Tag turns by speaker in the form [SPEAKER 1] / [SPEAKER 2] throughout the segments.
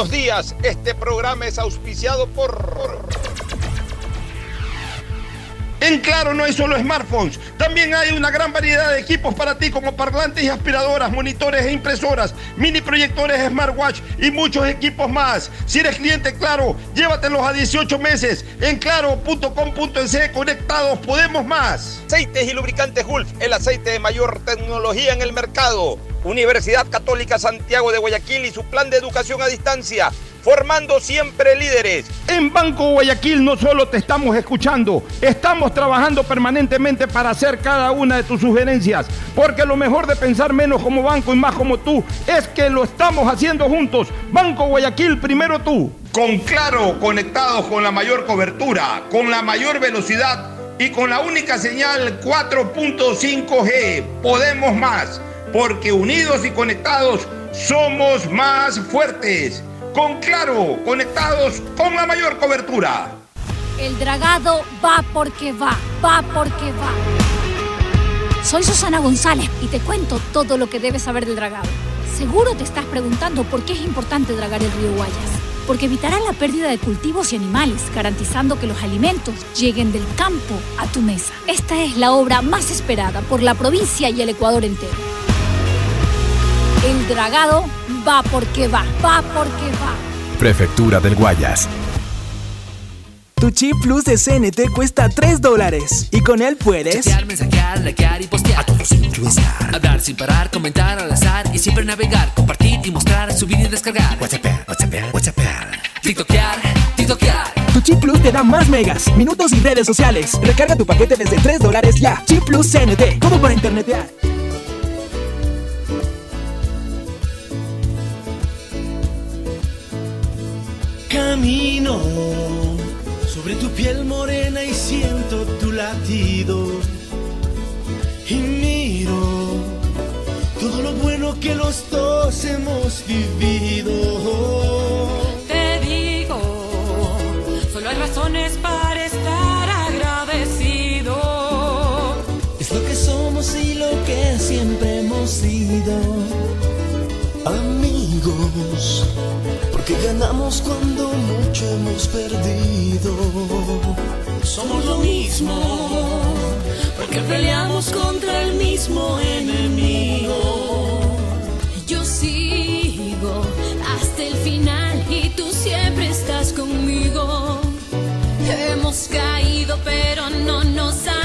[SPEAKER 1] Buenos días, este programa es auspiciado por... En Claro no hay solo smartphones, también hay una gran variedad de equipos para ti como parlantes y aspiradoras, monitores e impresoras, mini proyectores smartwatch y muchos equipos más. Si eres cliente Claro, llévatelos a 18 meses en claro.com.es conectados podemos más. Aceites y lubricantes Gulf, el aceite de mayor tecnología en el mercado. Universidad Católica Santiago de Guayaquil y su plan de educación a distancia formando siempre líderes. En Banco Guayaquil no solo te estamos escuchando, estamos trabajando permanentemente para hacer cada una de tus sugerencias, porque lo mejor de pensar menos como banco y más como tú es que lo estamos haciendo juntos. Banco Guayaquil, primero tú. Con Claro, conectados con la mayor cobertura, con la mayor velocidad y con la única señal 4.5G, podemos más, porque unidos y conectados somos más fuertes con Claro, conectados con la mayor cobertura.
[SPEAKER 2] El dragado va porque va, va porque va. Soy Susana González y te cuento todo lo que debes saber del dragado. Seguro te estás preguntando por qué es importante dragar el río Guayas. Porque evitará la pérdida de cultivos y animales, garantizando que los alimentos lleguen del campo a tu mesa. Esta es la obra más esperada por la provincia y el Ecuador entero. El dragado va porque va, va porque va.
[SPEAKER 3] Prefectura del Guayas.
[SPEAKER 4] Tu chip plus de CNT cuesta 3 dólares y con él puedes
[SPEAKER 5] chatear, mensajear, likear y postear
[SPEAKER 4] a todos influenciar,
[SPEAKER 5] hablar sin parar, comentar al azar y siempre navegar, compartir y mostrar, subir y descargar,
[SPEAKER 4] WhatsApp, WhatsApp, WhatsApp,
[SPEAKER 5] tiktokear, tiktokear.
[SPEAKER 4] Tu chip plus te da más megas, minutos y redes sociales. Recarga tu paquete desde 3 dólares ya. Chip plus CNT, como para internetear.
[SPEAKER 6] Camino sobre tu piel morena y siento tu latido. Y miro todo lo bueno que los dos hemos vivido. Ganamos cuando mucho hemos perdido. Somos lo mismo, porque peleamos contra el mismo enemigo.
[SPEAKER 7] Yo sigo hasta el final y tú siempre estás conmigo. Hemos caído, pero no nos han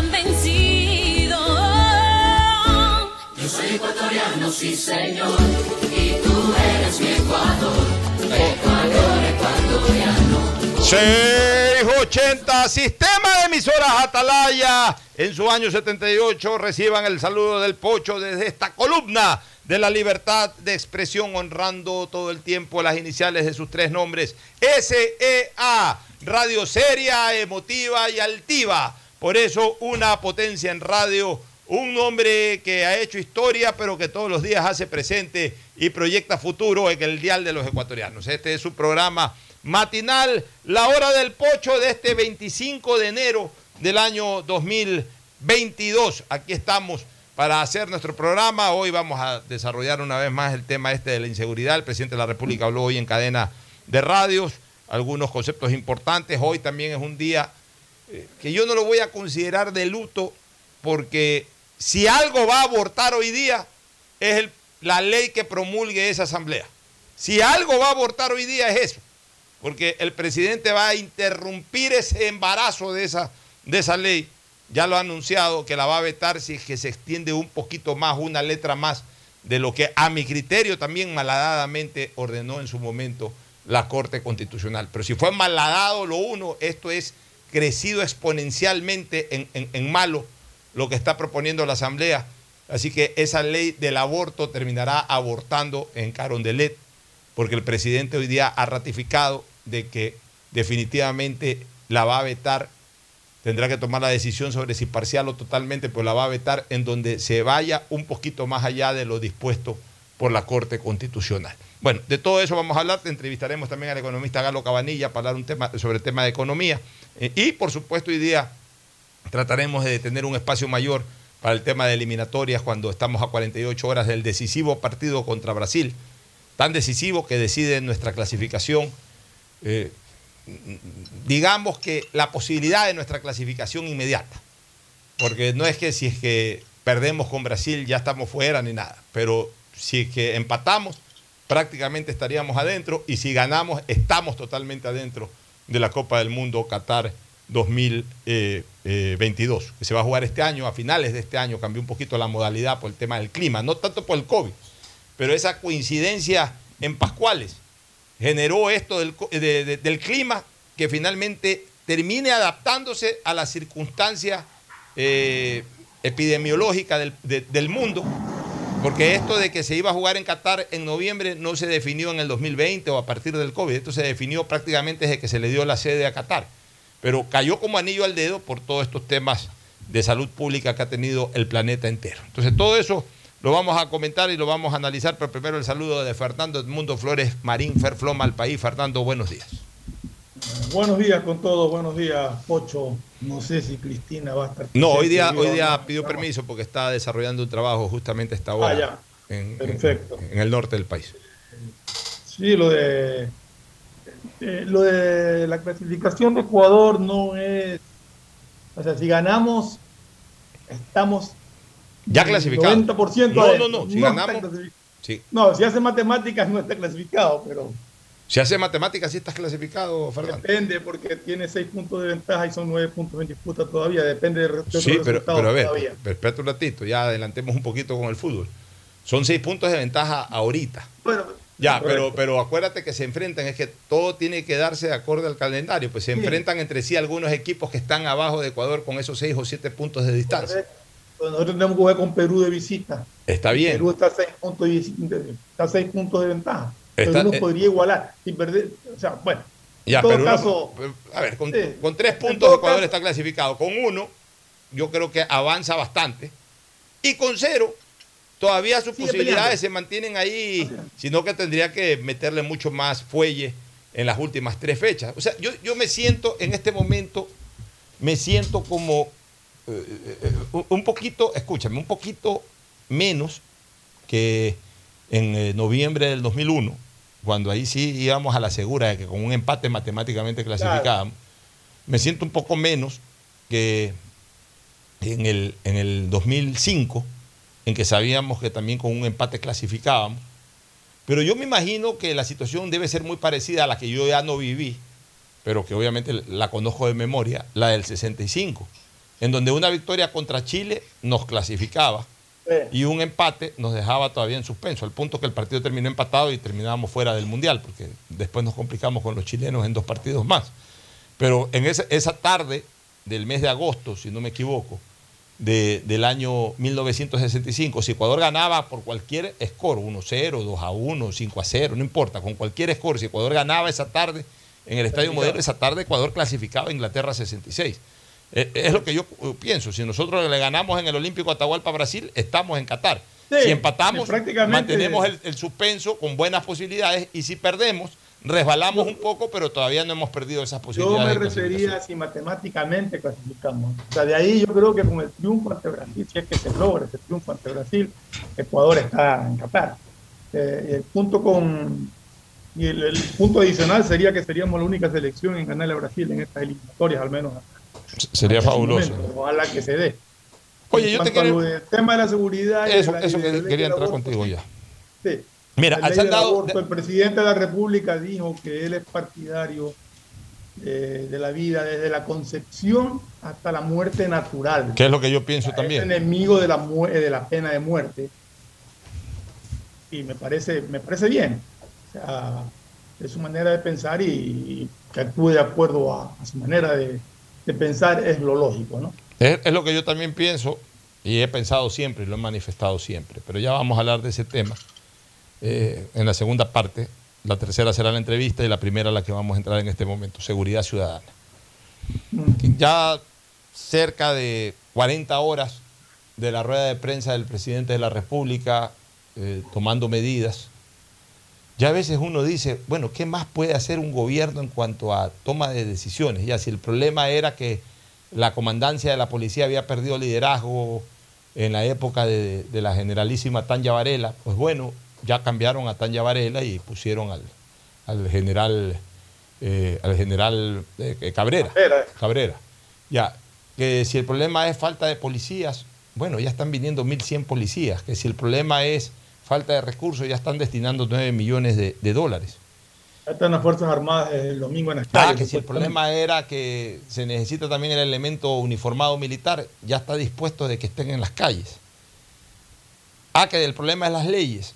[SPEAKER 8] sí señor, y tú eres mi Ecuador. Ecuador, ecuatoriano.
[SPEAKER 1] 680, sistema de emisoras Atalaya. En su año 78 reciban el saludo del Pocho desde esta columna de la libertad de expresión, honrando todo el tiempo las iniciales de sus tres nombres. SEA, radio seria, emotiva y altiva. Por eso una potencia en radio, un hombre que ha hecho historia, pero que todos los días hace presente y proyecta futuro en el dial de los ecuatorianos. Este es su programa matinal, la hora del pocho de este 25 de enero del año 2022. Aquí estamos para hacer nuestro programa. Hoy vamos a desarrollar una vez más el tema este de la inseguridad. El presidente de la República habló hoy en cadena de radios, algunos conceptos importantes. Hoy también es un día eh, que yo no lo voy a considerar de luto porque si algo va a abortar hoy día es la ley que promulgue esa asamblea. Si algo va a abortar hoy día es eso
[SPEAKER 8] porque el presidente va a interrumpir ese embarazo de esa, de esa ley. Ya lo ha anunciado que la va a vetar si es que se extiende un poquito más, una letra más, de lo que a mi criterio también malhadadamente ordenó en su momento la Corte Constitucional. Pero si fue malhadado lo uno, esto es crecido exponencialmente en, en- en malo lo que está proponiendo la Asamblea. Así que esa ley del aborto terminará abortando en Carondelet, porque el presidente hoy día ha ratificado de que definitivamente la va a vetar, tendrá que tomar la decisión sobre si parcial o totalmente, pero la va a vetar en donde se vaya un poquito más allá de lo dispuesto por la Corte Constitucional. Bueno, de todo eso vamos a hablar, entrevistaremos también al economista Galo Cabanilla para hablar un tema, sobre el tema de economía Eh, y por supuesto hoy día trataremos de tener un espacio mayor para el tema de eliminatorias cuando estamos a 48 horas del decisivo partido contra Brasil, tan decisivo que decide nuestra clasificación. eh, digamos que la posibilidad de nuestra clasificación inmediata, porque no es que si es que perdemos con Brasil ya estamos fuera ni nada, pero si es que empatamos prácticamente estaríamos adentro. Y si ganamos estamos totalmente adentro de la Copa del Mundo Qatar 2022, que se va a jugar este año, a finales de este año cambió un poquito la modalidad por el tema del clima, no tanto por el COVID, pero esa coincidencia en Pascuales generó esto del, del clima que finalmente termine adaptándose a las circunstancias eh, epidemiológicas del, de- del mundo, porque esto de que se iba a jugar en Qatar en noviembre no se definió en el 2020 o a partir del COVID, esto se definió prácticamente desde que se le dio la sede a Qatar, pero cayó como anillo al dedo por todos estos temas de salud pública que ha tenido el planeta entero. Entonces todo eso lo vamos a comentar y lo vamos a analizar, pero primero el saludo de Fernando Edmundo Flores Marín Ferfloma al país. Fernando, buenos días.
[SPEAKER 9] Buenos días con todos, buenos días, Pocho. No sé si Cristina va a estar.
[SPEAKER 8] No, hoy día, hoy día pidió permiso porque está desarrollando un trabajo justamente a esta
[SPEAKER 9] Ah,
[SPEAKER 8] hora
[SPEAKER 9] ya.
[SPEAKER 8] en, en-
[SPEAKER 9] Perfecto.
[SPEAKER 8] en el norte del país.
[SPEAKER 9] Sí, lo de eh, lo de la clasificación de Ecuador no es, o sea, si ganamos estamos
[SPEAKER 8] Ya clasificado.
[SPEAKER 9] 90%
[SPEAKER 8] No,
[SPEAKER 9] adentro.
[SPEAKER 8] no, no, si ganamos- Sí.
[SPEAKER 9] No, si hace matemáticas no está clasificado, pero
[SPEAKER 8] Si hace matemáticas, sí estás clasificado, Fernando.
[SPEAKER 9] depende porque tiene seis puntos de ventaja y son nueve puntos en disputa todavía, depende de, de otros
[SPEAKER 8] Sí, pero,
[SPEAKER 9] resultados
[SPEAKER 8] pero a ver,
[SPEAKER 9] todavía.
[SPEAKER 8] espérate un ratito, ya adelantemos un poquito con el fútbol. Son seis puntos de ventaja ahorita.
[SPEAKER 9] Bueno,
[SPEAKER 8] Ya,
[SPEAKER 9] correcto.
[SPEAKER 8] pero, pero acuérdate que se enfrentan, es que todo tiene que darse de acorde al calendario, pues se enfrentan entre sí algunos equipos que están abajo de Ecuador con esos seis o siete puntos de distancia.
[SPEAKER 9] Nosotros tenemos que jugar con Perú de visita.
[SPEAKER 8] Está bien.
[SPEAKER 9] Perú está a seis puntos, y- está a seis puntos de ventaja.
[SPEAKER 8] Está-
[SPEAKER 9] Perú nos
[SPEAKER 8] eh,
[SPEAKER 9] podría igualar sin perder. O sea, bueno.
[SPEAKER 8] Ya,
[SPEAKER 9] en todo
[SPEAKER 8] pero uno-
[SPEAKER 9] caso,
[SPEAKER 8] a ver, con,
[SPEAKER 9] sí.
[SPEAKER 8] con tres puntos Ecuador
[SPEAKER 9] caso-
[SPEAKER 8] está clasificado. Con uno, yo creo que avanza bastante. Y con cero, todavía sus
[SPEAKER 9] Sigue
[SPEAKER 8] posibilidades
[SPEAKER 9] peleando.
[SPEAKER 8] se mantienen ahí, sino que tendría que meterle mucho más fuelle en las últimas tres fechas. O sea, yo, yo me siento en este momento, me siento como eh, eh, un- un poquito, escúchame, un poquito menos que en eh, noviembre del 2001, cuando ahí sí íbamos a la segura de que con un empate matemáticamente clasificábamos. Me siento un poco menos que en el, en el 2005, en que sabíamos que también con un empate clasificábamos. Pero yo me imagino que la situación debe ser muy parecida a la que yo ya no viví, pero que obviamente la conozco de memoria, la del 65, en donde una victoria contra Chile nos clasificaba y un empate nos dejaba todavía en suspenso, al punto que el partido terminó empatado y terminábamos fuera del Mundial, porque después nos complicamos con los chilenos en dos partidos más. Pero en esa, esa tarde del mes de agosto, si no me equivoco, de- del año 1965, si Ecuador ganaba por cualquier score, 1-0, 2-1, 5-0, no importa, con cualquier score, si Ecuador ganaba esa tarde en el Estadio Modelo, esa tarde Ecuador clasificaba a Inglaterra 66. Eh, Es lo que yo eh, pienso. Si nosotros le ganamos en el Olímpico Atahualpa Brasil, estamos en Qatar.
[SPEAKER 9] Sí,
[SPEAKER 8] si empatamos, mantenemos el, el suspenso con buenas posibilidades y si perdemos, resbalamos un poco, pero todavía no hemos perdido esas
[SPEAKER 9] yo
[SPEAKER 8] posibilidades.
[SPEAKER 9] me
[SPEAKER 8] de clasificación.
[SPEAKER 9] refería si matemáticamente clasificamos. O sea, de ahí yo creo que con el triunfo ante Brasil, si es que se logra ese triunfo ante Brasil, Ecuador está en Qatar. Eh, el punto con y el, el punto adicional sería que seríamos la única selección en ganarle a Brasil en estas eliminatorias, al menos.
[SPEAKER 8] Sería
[SPEAKER 9] el
[SPEAKER 8] fabuloso.
[SPEAKER 9] momento. Ojalá que se dé.
[SPEAKER 8] Oye,
[SPEAKER 9] En
[SPEAKER 8] yo te
[SPEAKER 9] a
[SPEAKER 8] quiero-
[SPEAKER 9] del tema de la seguridad.
[SPEAKER 8] Eso,
[SPEAKER 9] la-
[SPEAKER 8] eso que quería entrar
[SPEAKER 9] aborto,
[SPEAKER 8] contigo ya.
[SPEAKER 9] Sí,
[SPEAKER 8] Mira,
[SPEAKER 9] La ley del
[SPEAKER 8] dado-
[SPEAKER 9] aborto, el presidente de la República dijo que él es partidario eh, de la vida desde la concepción hasta la muerte natural.
[SPEAKER 8] Que es lo que yo pienso
[SPEAKER 9] Es
[SPEAKER 8] también.
[SPEAKER 9] enemigo de la, mu- de la pena de muerte. Y me parece, me parece bien. O sea, es su manera de pensar y, y que actúe de acuerdo a, a su manera de, de pensar es lo lógico, ¿no?
[SPEAKER 8] Es, es lo que yo también pienso y he pensado siempre y lo he manifestado siempre. Pero ya vamos a hablar de ese tema eh, en la segunda parte. La tercera será la entrevista y la primera la que vamos a entrar en este momento, seguridad ciudadana. Ya cerca de 40 horas de la rueda de prensa del presidente de la República eh, tomando medidas, ya a veces uno dice, bueno, ¿qué más puede hacer un gobierno en cuanto a toma de decisiones? Ya si el problema era que la comandancia de la policía había perdido liderazgo en la época de, la generalísima Tanya Varela, pues bueno, ya cambiaron a Tanya Varela y pusieron al, al general, eh, al general eh, Cabrera.
[SPEAKER 9] Cabrera.
[SPEAKER 8] Cabrera. Ya, que si el problema es falta de policías, bueno, ya están viniendo 1.100 policías, que si el problema es falta de recursos, ya están destinando 9 millones de, de dólares.
[SPEAKER 9] Ya están las Fuerzas Armadas el domingo en las
[SPEAKER 8] Ah, que si el problema era que se necesita también el elemento uniformado militar, ya está dispuesto de que estén en las calles. Ah, que el problema es las leyes.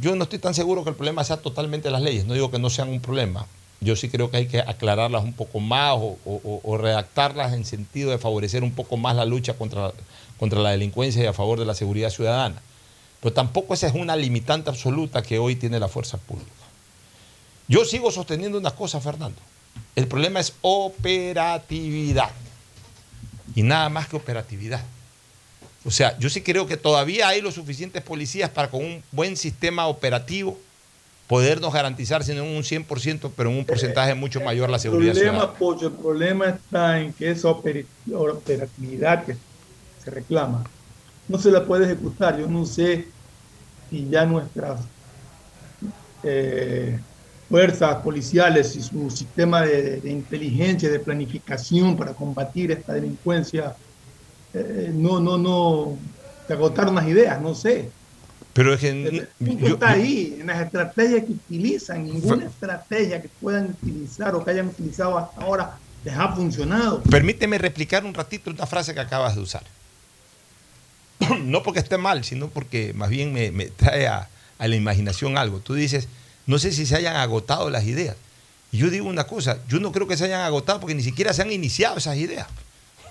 [SPEAKER 8] Yo no estoy tan seguro que el problema sea totalmente las leyes, no digo que no sean un problema. Yo sí creo que hay que aclararlas un poco más o, redactarlas en sentido de favorecer un poco más la lucha contra, contra la delincuencia y a favor de la seguridad ciudadana. Pero tampoco esa es una limitante absoluta que hoy tiene la fuerza pública. Yo sigo sosteniendo una cosa, Fernando. El problema es operatividad. Y nada más que operatividad. O sea, yo sí creo que todavía hay los suficientes policías para con un buen sistema operativo podernos garantizar, si no en un 100%, pero en un porcentaje mucho mayor la
[SPEAKER 9] El
[SPEAKER 8] seguridad
[SPEAKER 9] problema,
[SPEAKER 8] ciudadana.
[SPEAKER 9] Pocho, el problema está en que esa operatividad que se reclama no se la puede ejecutar. Yo no sé si ya nuestras eh, fuerzas policiales y su sistema de, de inteligencia, de planificación para combatir esta delincuencia, eh, no, no, no, se agotaron las ideas, no sé.
[SPEAKER 8] Pero es que yo-
[SPEAKER 9] está ahí, en las estrategias que utilizan. Ninguna estrategia que puedan utilizar o que hayan utilizado hasta ahora les ha funcionado.
[SPEAKER 8] Permíteme replicar un ratito una frase que acabas de usar. No porque esté mal, sino porque más bien me, me trae a, a la imaginación algo. Tú dices, no sé si se hayan agotado las ideas. Y yo digo una cosa, yo no creo que se hayan agotado porque ni siquiera se han iniciado esas ideas.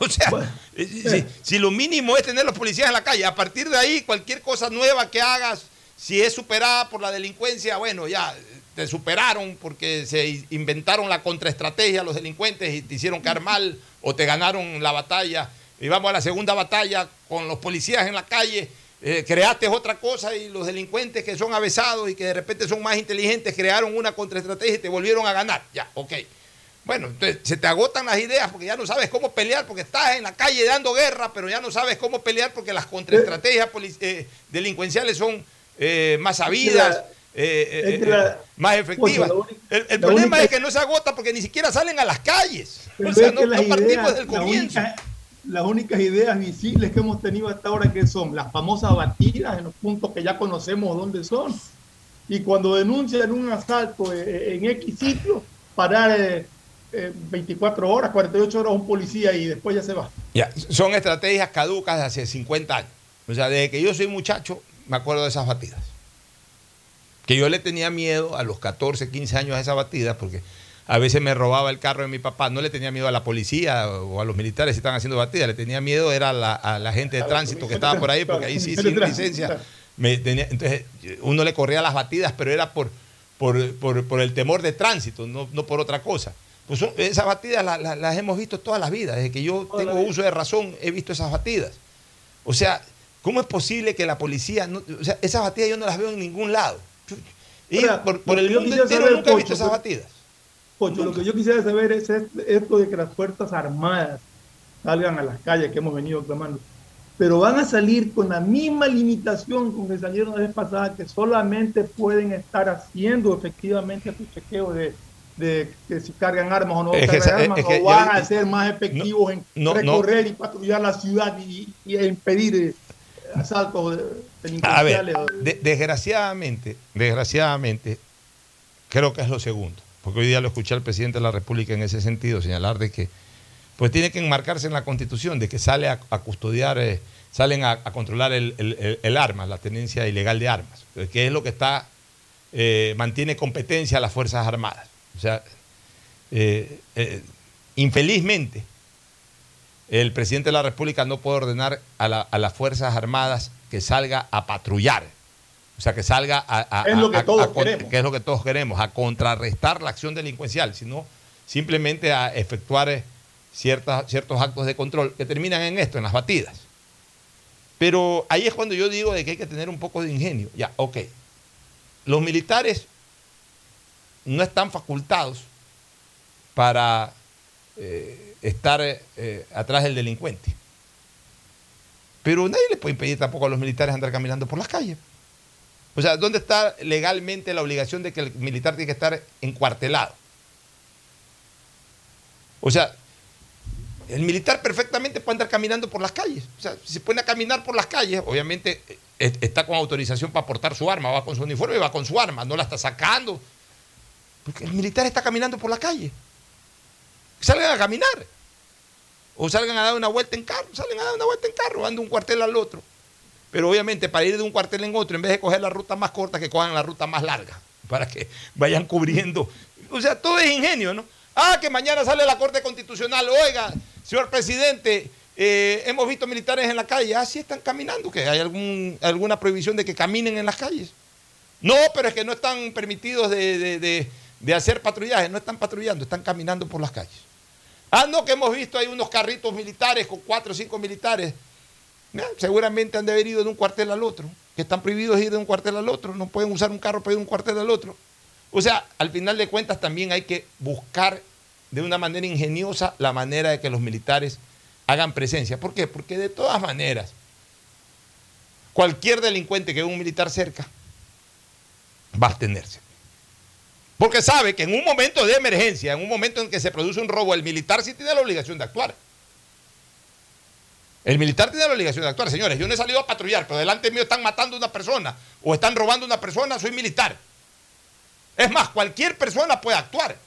[SPEAKER 8] O sea, eh, si, si lo mínimo es tener los policías en la calle, a partir de ahí cualquier cosa nueva que hagas, si es superada por la delincuencia, bueno, ya te superaron porque se inventaron la contraestrategia los delincuentes y te hicieron quedar mal o te ganaron la batalla. Y vamos a la segunda batalla con los policías en la calle. eh, creaste otra cosa y los delincuentes que son avesados y que de repente son más inteligentes crearon una contraestrategia y te volvieron a ganar. Ya, ok. Bueno, entonces se te agotan las ideas porque ya no sabes cómo pelear, porque estás en la calle dando guerra, pero ya no sabes cómo pelear porque las contraestrategias eh, delincuenciales son eh, más sabidas, eh, eh,
[SPEAKER 9] la-
[SPEAKER 8] más efectivas.
[SPEAKER 9] Única-
[SPEAKER 8] el problema
[SPEAKER 9] única-
[SPEAKER 8] es que no se agota porque ni siquiera salen a las calles. O sea, no, partimos
[SPEAKER 9] ideas-
[SPEAKER 8] del
[SPEAKER 9] la
[SPEAKER 8] comienzo.
[SPEAKER 9] única- las únicas ideas visibles que hemos tenido hasta ahora que son las famosas batidas en los puntos que ya conocemos dónde son. Y cuando denuncian un asalto en X sitio, parar eh, eh, 24 horas, 48 horas un policía y después ya se va.
[SPEAKER 8] Ya, son estrategias caducas de hace 50 años. O sea, desde que yo soy muchacho, me acuerdo de esas batidas. Que yo le tenía miedo a los 14, 15 años a esas batidas, porque a veces me robaba el carro de mi papá. No le tenía miedo a la policía o a los militares si estaban haciendo batidas, le tenía miedo era a la, a la gente de
[SPEAKER 9] A
[SPEAKER 8] tránsito que estaba por ahí, porque ahí sí, sin licencia. me tenía- entonces, uno le corría las batidas, pero era por, por, por- por el temor de tránsito, no, no por otra cosa. Pues son- esas batidas la- la- las hemos visto toda la vida. Desde que yo tengo uso de razón, he visto esas batidas. O sea, ¿cómo es posible que la policía, no- o sea, esas batidas yo no las veo en ningún lado? Y
[SPEAKER 9] Ahora,
[SPEAKER 8] por, el mundo entero
[SPEAKER 9] saber,
[SPEAKER 8] nunca he visto esas batidas.
[SPEAKER 9] Pocho, lo que yo quisiera saber es est- esto de que las Fuerzas Armadas salgan a las calles que hemos venido clamando. Pero van a salir con la misma limitación con que salieron la vez pasada, que solamente pueden estar haciendo efectivamente su chequeo de, de que si cargan armas o no
[SPEAKER 8] Es
[SPEAKER 9] cargan armas,
[SPEAKER 8] es que
[SPEAKER 9] o
[SPEAKER 8] yo-
[SPEAKER 9] van a ser más efectivos en
[SPEAKER 8] no, no.
[SPEAKER 9] recorrer y patrullar la ciudad y, y impedir eh, asaltos de-
[SPEAKER 8] A ver, de- desgraciadamente, desgraciadamente, creo que es lo segundo. Porque hoy día lo escuché al presidente de la República en ese sentido, señalar de que pues tiene que enmarcarse en la constitución, de que sale a, a custodiar, eh, salen a, a controlar el, el- el- el arma, la tenencia ilegal de armas, eh, que es lo que está, eh, mantiene competencia a las Fuerzas Armadas. O sea, eh, eh, infelizmente, el presidente de la República no puede ordenar a, la- a las Fuerzas Armadas que salga a patrullar. O sea, que salga a... a-
[SPEAKER 9] Es lo que
[SPEAKER 8] a-
[SPEAKER 9] todos queremos.
[SPEAKER 8] que es lo que todos queremos, a contrarrestar la acción delincuencial, sino simplemente a efectuar eh, ciertas, ciertos actos de control que terminan en esto, en las batidas. Pero ahí es cuando yo digo de que hay que tener un poco de ingenio. Ya, ok. Los militares no están facultados para eh, estar eh, eh, atrás del delincuente. Pero nadie le puede impedir tampoco a los militares andar caminando por las calles. O sea, ¿dónde está legalmente la obligación de que el militar tiene que estar encuartelado? O sea, el militar perfectamente puede andar caminando por las calles. O sea, si se pone a caminar por las calles, obviamente está con autorización para portar su arma, va con su uniforme va con su arma, no la está sacando. Porque el militar está caminando por la calle. Salgan a caminar. O salgan a dar una vuelta en carro, salen a dar una vuelta en carro, van de un cuartel al otro. Pero obviamente para ir de un cuartel en otro, en vez de coger la ruta más corta, que cojan la ruta más larga, para que vayan cubriendo. O sea, todo es ingenio, ¿no? Ah, que mañana sale la Corte Constitucional. Oiga, señor presidente, eh, hemos visto militares en la calle. Ah, sí están caminando, que hay alguna prohibición de que caminen en las calles. No, pero es que no están permitidos de- de hacer patrullaje, no están patrullando, están caminando por las calles. Ah, no, que hemos visto ahí unos carritos militares con cuatro o cinco militares. Seguramente han de haber ido de un cuartel al otro, que están prohibidos ir de un cuartel al otro, no pueden usar un carro para ir de un cuartel al otro. O sea, al final de cuentas también hay que buscar de una manera ingeniosa la manera de que los militares hagan presencia. ¿Por qué? Porque de todas maneras, cualquier delincuente que vea un militar cerca va a abstenerse. Porque sabe que en un momento de emergencia, en un momento en que se produce un robo, el militar sí tiene la obligación de actuar. El militar tiene la obligación de actuar. Señores, yo no he salido a patrullar, pero delante mío están matando a una persona o están robando a una persona, soy militar. Es más, cualquier persona puede actuar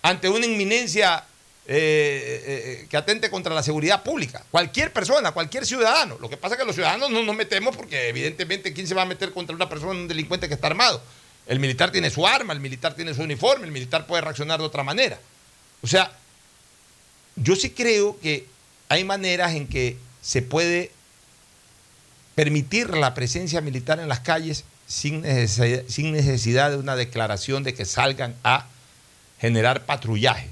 [SPEAKER 8] ante una inminencia eh, eh, eh, que atente contra la seguridad pública. Cualquier persona, cualquier ciudadano. Lo que pasa es que los ciudadanos no nos metemos porque evidentemente ¿quién se va a meter contra una persona, un delincuente que está armado? El militar tiene su arma, el militar tiene su uniforme, el militar puede reaccionar de otra manera. O sea, yo sí creo que hay maneras en que se puede permitir la presencia militar en las calles sin necesidad, de una declaración de que salgan a generar patrullaje.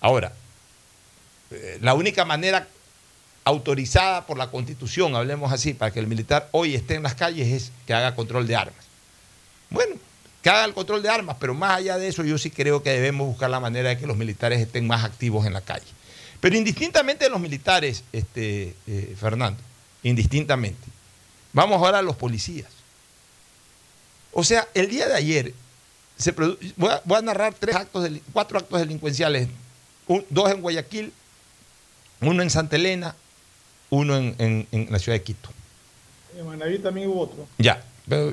[SPEAKER 8] Ahora, eh, la única manera autorizada por la Constitución, hablemos así, para que el militar hoy esté en las calles es que haga control de armas. Bueno, que haga el control de armas, pero más allá de eso yo sí creo que debemos buscar la manera de que los militares estén más activos en la calle. Pero indistintamente de los militares, este, eh, Fernando, indistintamente, vamos ahora a los policías. O sea, el día de ayer, se produ- voy, a, voy a narrar tres actos, deli- cuatro actos delincuenciales, un- dos en Guayaquil, uno en Santa Elena, uno en, en- en la ciudad de Quito.
[SPEAKER 9] En Manaví también hubo otro.
[SPEAKER 8] Ya,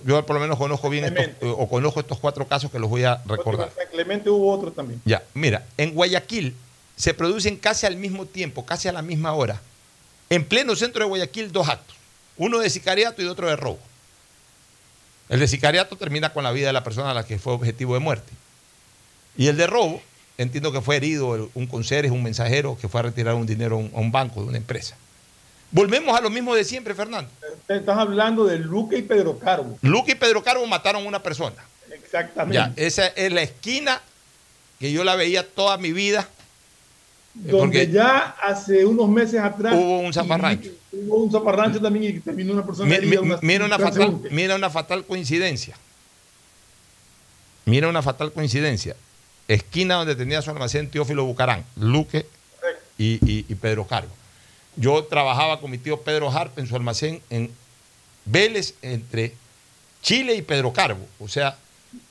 [SPEAKER 8] yo por lo menos conozco bien estos,
[SPEAKER 9] Clemente.
[SPEAKER 8] o conozco estos cuatro casos que los voy a recordar.
[SPEAKER 9] En Clemente hubo otro también.
[SPEAKER 8] Ya, mira, en Guayaquil se producen casi al mismo tiempo, casi a la misma hora, en pleno centro de Guayaquil, dos actos. Uno de sicariato y otro de robo. El de sicariato termina con la vida de la persona a la que fue objetivo de muerte. Y el de robo, entiendo que fue herido un conserje, un mensajero que fue a retirar un dinero a un banco de una empresa. Volvemos a lo mismo de siempre, Fernando.
[SPEAKER 9] Están hablando de Luque y Pedro Carbo.
[SPEAKER 8] Luque y Pedro Carbo mataron a una persona.
[SPEAKER 9] Exactamente.
[SPEAKER 8] Ya, esa es la esquina que yo la veía toda mi vida. eh,
[SPEAKER 9] Donde ya hace unos meses atrás
[SPEAKER 8] hubo un zafarrancho.
[SPEAKER 9] y- Hubo un zafarrancho también y terminó una persona
[SPEAKER 8] Mi-
[SPEAKER 9] herida,
[SPEAKER 8] mi-
[SPEAKER 9] una-
[SPEAKER 8] mira, una
[SPEAKER 9] un
[SPEAKER 8] fatal, mira una fatal coincidencia. Mira una fatal coincidencia. Esquina donde tenía su almacén Teófilo Bucarán, Luque y, y- y Pedro Cargo. Yo trabajaba con mi tío Pedro Harp en su almacén en Vélez, entre Chile y Pedro Carbo. O sea,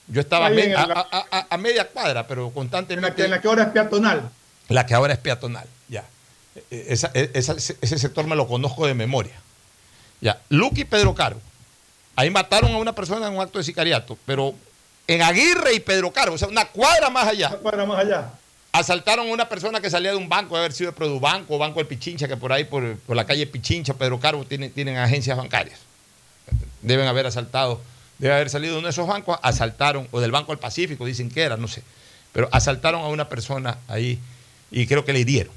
[SPEAKER 8] yo estaba a,
[SPEAKER 9] Ahí en
[SPEAKER 8] me- a-
[SPEAKER 9] la-
[SPEAKER 8] a- a- a media cuadra, pero
[SPEAKER 9] En la,
[SPEAKER 8] constantemente.
[SPEAKER 9] que, en la que ahora es peatonal.
[SPEAKER 8] La que ahora es peatonal, ya. E- esa- e- esa- ese sector me lo conozco de memoria. Ya, Luque y Pedro Caro. Ahí mataron a una persona en un acto de sicariato, pero en Aguirre y Pedro Caro, o sea, una cuadra más allá.
[SPEAKER 9] Una cuadra más allá.
[SPEAKER 8] Asaltaron a una persona que salía de un banco, debe haber sido de Produbanco o Banco del Pichincha, que por ahí, por, por la calle Pichincha, Pedro Caro, tienen, tienen agencias bancarias. Deben haber asaltado, debe haber salido de uno de esos bancos, asaltaron, o del Banco del Pacífico, dicen que era, no sé. Pero asaltaron a una persona ahí y creo que le hirieron.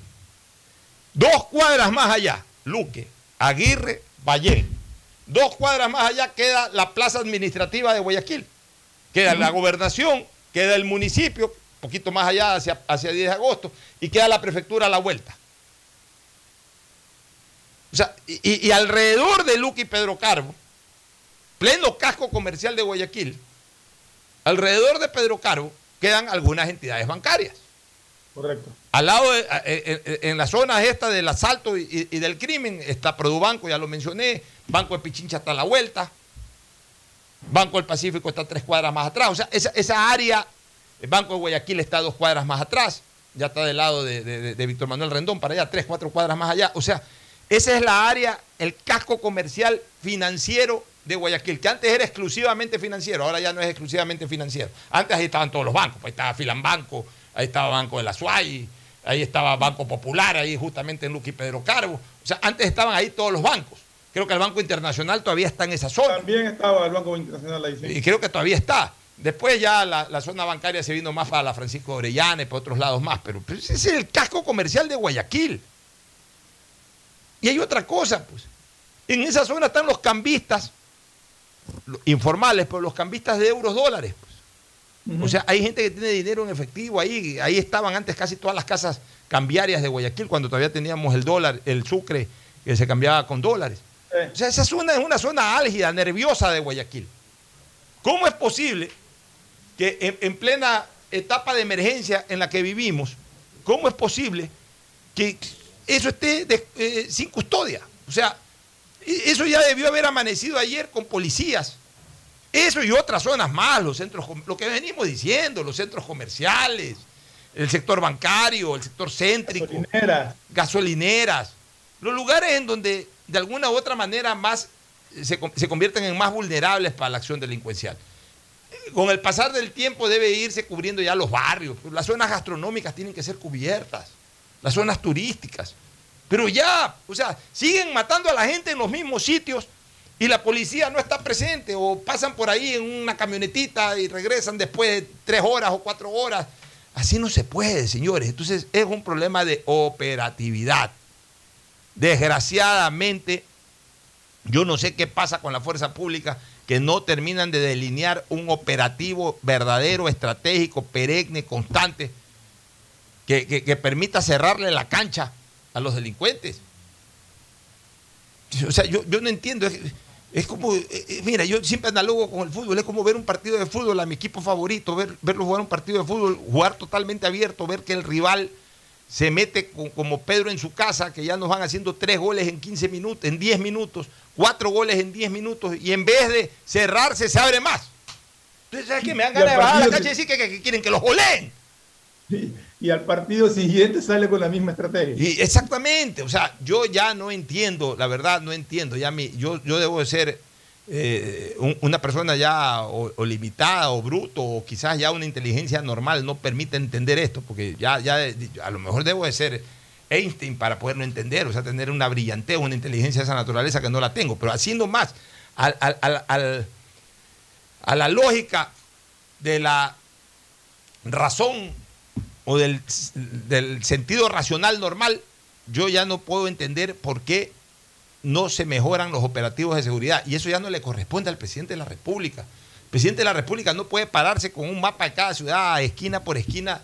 [SPEAKER 8] Dos cuadras más allá, Luque, Aguirre, Valle. Dos cuadras más allá queda la plaza administrativa de Guayaquil. Queda la gobernación, queda el municipio, un poquito más allá hacia, hacia 10 de agosto, y queda la prefectura a la vuelta. O sea, y, y alrededor de Luque y Pedro Carbo, pleno casco comercial de Guayaquil, alrededor de Pedro Carbo quedan algunas entidades bancarias.
[SPEAKER 9] Correcto.
[SPEAKER 8] Al lado, de, en, en la zona esta del asalto y, y, del crimen, está Produbanco, ya lo mencioné, Banco de Pichincha está a la vuelta, Banco del Pacífico está tres cuadras más atrás, o sea, esa, esa área, el Banco de Guayaquil está dos cuadras más atrás, ya está del lado de, de, de Víctor Manuel Rendón para allá, tres, cuatro cuadras más allá, o sea, esa es la área, el casco comercial financiero de Guayaquil, que antes era exclusivamente financiero, ahora ya no es exclusivamente financiero. Antes ahí estaban todos los bancos, ahí estaba Filambanco, ahí estaba Banco de la Suay, ahí estaba Banco Popular, ahí justamente en Luque y Pedro Carbo. O sea, antes estaban ahí todos los bancos. Creo que el Banco Internacional todavía está en esa zona.
[SPEAKER 9] También estaba el Banco Internacional ahí. Sí.
[SPEAKER 8] Y creo que todavía está. Después ya la, la, zona bancaria se vino más para la Francisco Orellana y para otros lados más, pero, pero ese es el casco comercial de Guayaquil. Y hay otra cosa, pues. En esa zona están los cambistas, informales, pero los cambistas de euros dólares. Pues. Uh -huh. O sea, hay gente que tiene dinero en efectivo ahí. Ahí estaban antes casi todas las casas cambiarias de Guayaquil, cuando todavía teníamos el dólar, el sucre, que se cambiaba con dólares. O sea, esa zona es una zona álgida, nerviosa de Guayaquil. ¿Cómo es posible que en, en plena etapa de emergencia en la que vivimos, cómo es posible que eso esté de, eh, sin custodia? O sea, eso ya debió haber amanecido ayer con policías. Eso y otras zonas más, los centros, lo que venimos diciendo, los centros comerciales, el sector bancario, el sector céntrico,
[SPEAKER 9] gasolineras,
[SPEAKER 8] gasolineras los lugares en donde de alguna u otra manera más se, se convierten en más vulnerables para la acción delincuencial. Con el pasar del tiempo debe irse cubriendo ya los barrios, las zonas gastronómicas tienen que ser cubiertas, las zonas turísticas. Pero ya, o sea, siguen matando a la gente en los mismos sitios y la policía no está presente o pasan por ahí en una camionetita y regresan después de tres horas o cuatro horas. Así no se puede, señores. Entonces es un problema de operatividad. Desgraciadamente, yo no sé qué pasa con la fuerza pública que no terminan de delinear un operativo verdadero, estratégico, perenne, constante, que, que, permita cerrarle la cancha a los delincuentes. O sea, yo, yo no entiendo. Es, como, eh, mira, yo siempre analogo con el fútbol. Es como ver un partido de fútbol a mi equipo favorito, ver, verlo jugar un partido de fútbol, jugar totalmente abierto, ver que el rival se mete como Pedro en su casa, que ya nos van haciendo tres goles en 15 minutos, en 10 minutos, cuatro goles en 10 minutos, y en vez de cerrarse, se abre más. Entonces, ¿sabes qué? Me dan ganas de bajar la cancha y decir que, que, que quieren que los goleen.
[SPEAKER 9] Y al partido siguiente sale con la misma estrategia.
[SPEAKER 8] Y exactamente, o sea, yo ya no entiendo, la verdad no entiendo, ya mi, yo, yo debo de ser eh, un, una persona ya o, o, limitada o bruto o quizás ya una inteligencia normal no permite entender esto, porque ya, ya a lo mejor debo de ser Einstein para poderlo entender, o sea, tener una brillantez, una inteligencia de esa naturaleza que no la tengo, pero haciendo más a la lógica de la razón o del, del, sentido racional normal, yo ya no puedo entender por qué no se mejoran los operativos de seguridad. Y eso ya no le corresponde al presidente de la República. El presidente de la República no puede pararse con un mapa de cada ciudad, esquina por esquina,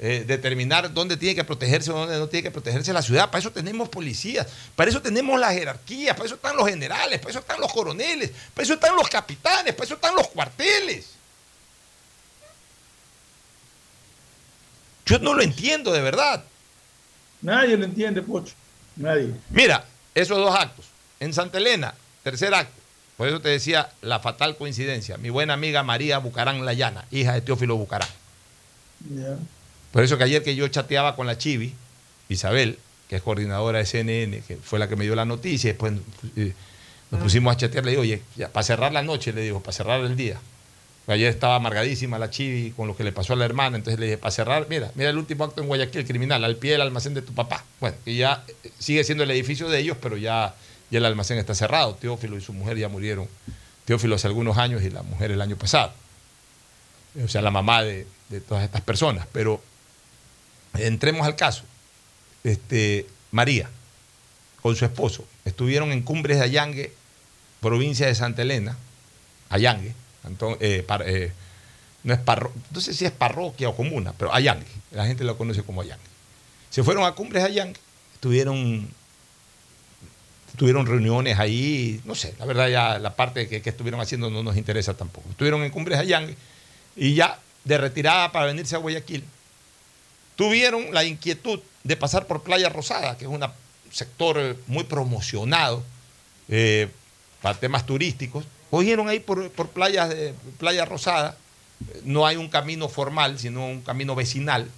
[SPEAKER 8] eh, determinar dónde tiene que protegerse o dónde no tiene que protegerse la ciudad. Para eso tenemos policías, para eso tenemos las jerarquías, para eso están los generales, para eso están los coroneles, para eso están los capitanes, para eso están los cuarteles. Yo no lo entiendo de verdad.
[SPEAKER 9] Nadie lo entiende, Pocho. Nadie.
[SPEAKER 8] Mira, esos dos actos. En Santa Elena, tercer acto. Por eso te decía la fatal coincidencia. Mi buena amiga María Bucarán Layana, hija de Teófilo Bucarán.
[SPEAKER 9] Yeah.
[SPEAKER 8] Por eso que ayer que yo chateaba con la Chivi, Isabel, que es coordinadora de CNN, que fue la que me dio la noticia, después eh, Nos pusimos a chatear, le digo, oye, ya, para cerrar la noche, le digo, para cerrar el día. Ayer estaba amargadísima la chivi con lo que le pasó a la hermana, entonces le dije, para cerrar, mira, mira el último acto en Guayaquil, criminal, al pie del almacén de tu papá. Bueno, y ya eh, sigue siendo el edificio de ellos, pero ya, ya el almacén está cerrado. Teófilo y su mujer ya murieron. Teófilo hace algunos años y la mujer el año pasado. O sea, la mamá de, de todas estas personas. Pero entremos al caso. Este, María, con su esposo, estuvieron en Cumbres de Allangue, provincia de Santa Elena, Allangue, Antón- eh, eh, no, es sé si es parroquia o comuna, pero Allangue, la gente lo conoce como Allangue. Se fueron a Cumbres de Allangue, estuvieron, tuvieron reuniones ahí, no sé, la verdad ya la parte que, que estuvieron haciendo no nos interesa tampoco. Estuvieron en Cumbres Allangue y ya de retirada para venirse a Guayaquil, tuvieron la inquietud de pasar por Playa Rosada, que es un sector eh, muy promocionado eh, para temas turísticos. Cogieron ahí por, por playas de Playa Rosada, eh, no hay un camino formal, sino un camino vecinal,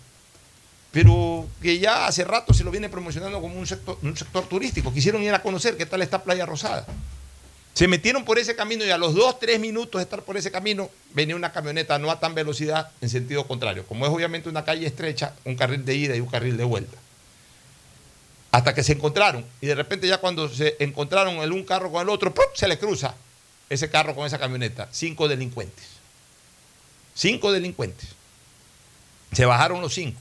[SPEAKER 8] pero que ya hace rato se lo viene promocionando como un sector, un sector turístico. Quisieron ir a conocer qué tal está Playa Rosada. Se metieron por ese camino y a los dos, tres minutos de estar por ese camino, venía una camioneta no a tan velocidad en sentido contrario. Como es obviamente una calle estrecha, un carril de ida y un carril de vuelta. Hasta que se encontraron. Y de repente ya cuando se encontraron el un carro con el otro, ¡pum! se le cruza ese carro con esa camioneta. Cinco delincuentes. Cinco delincuentes. Se bajaron los cinco.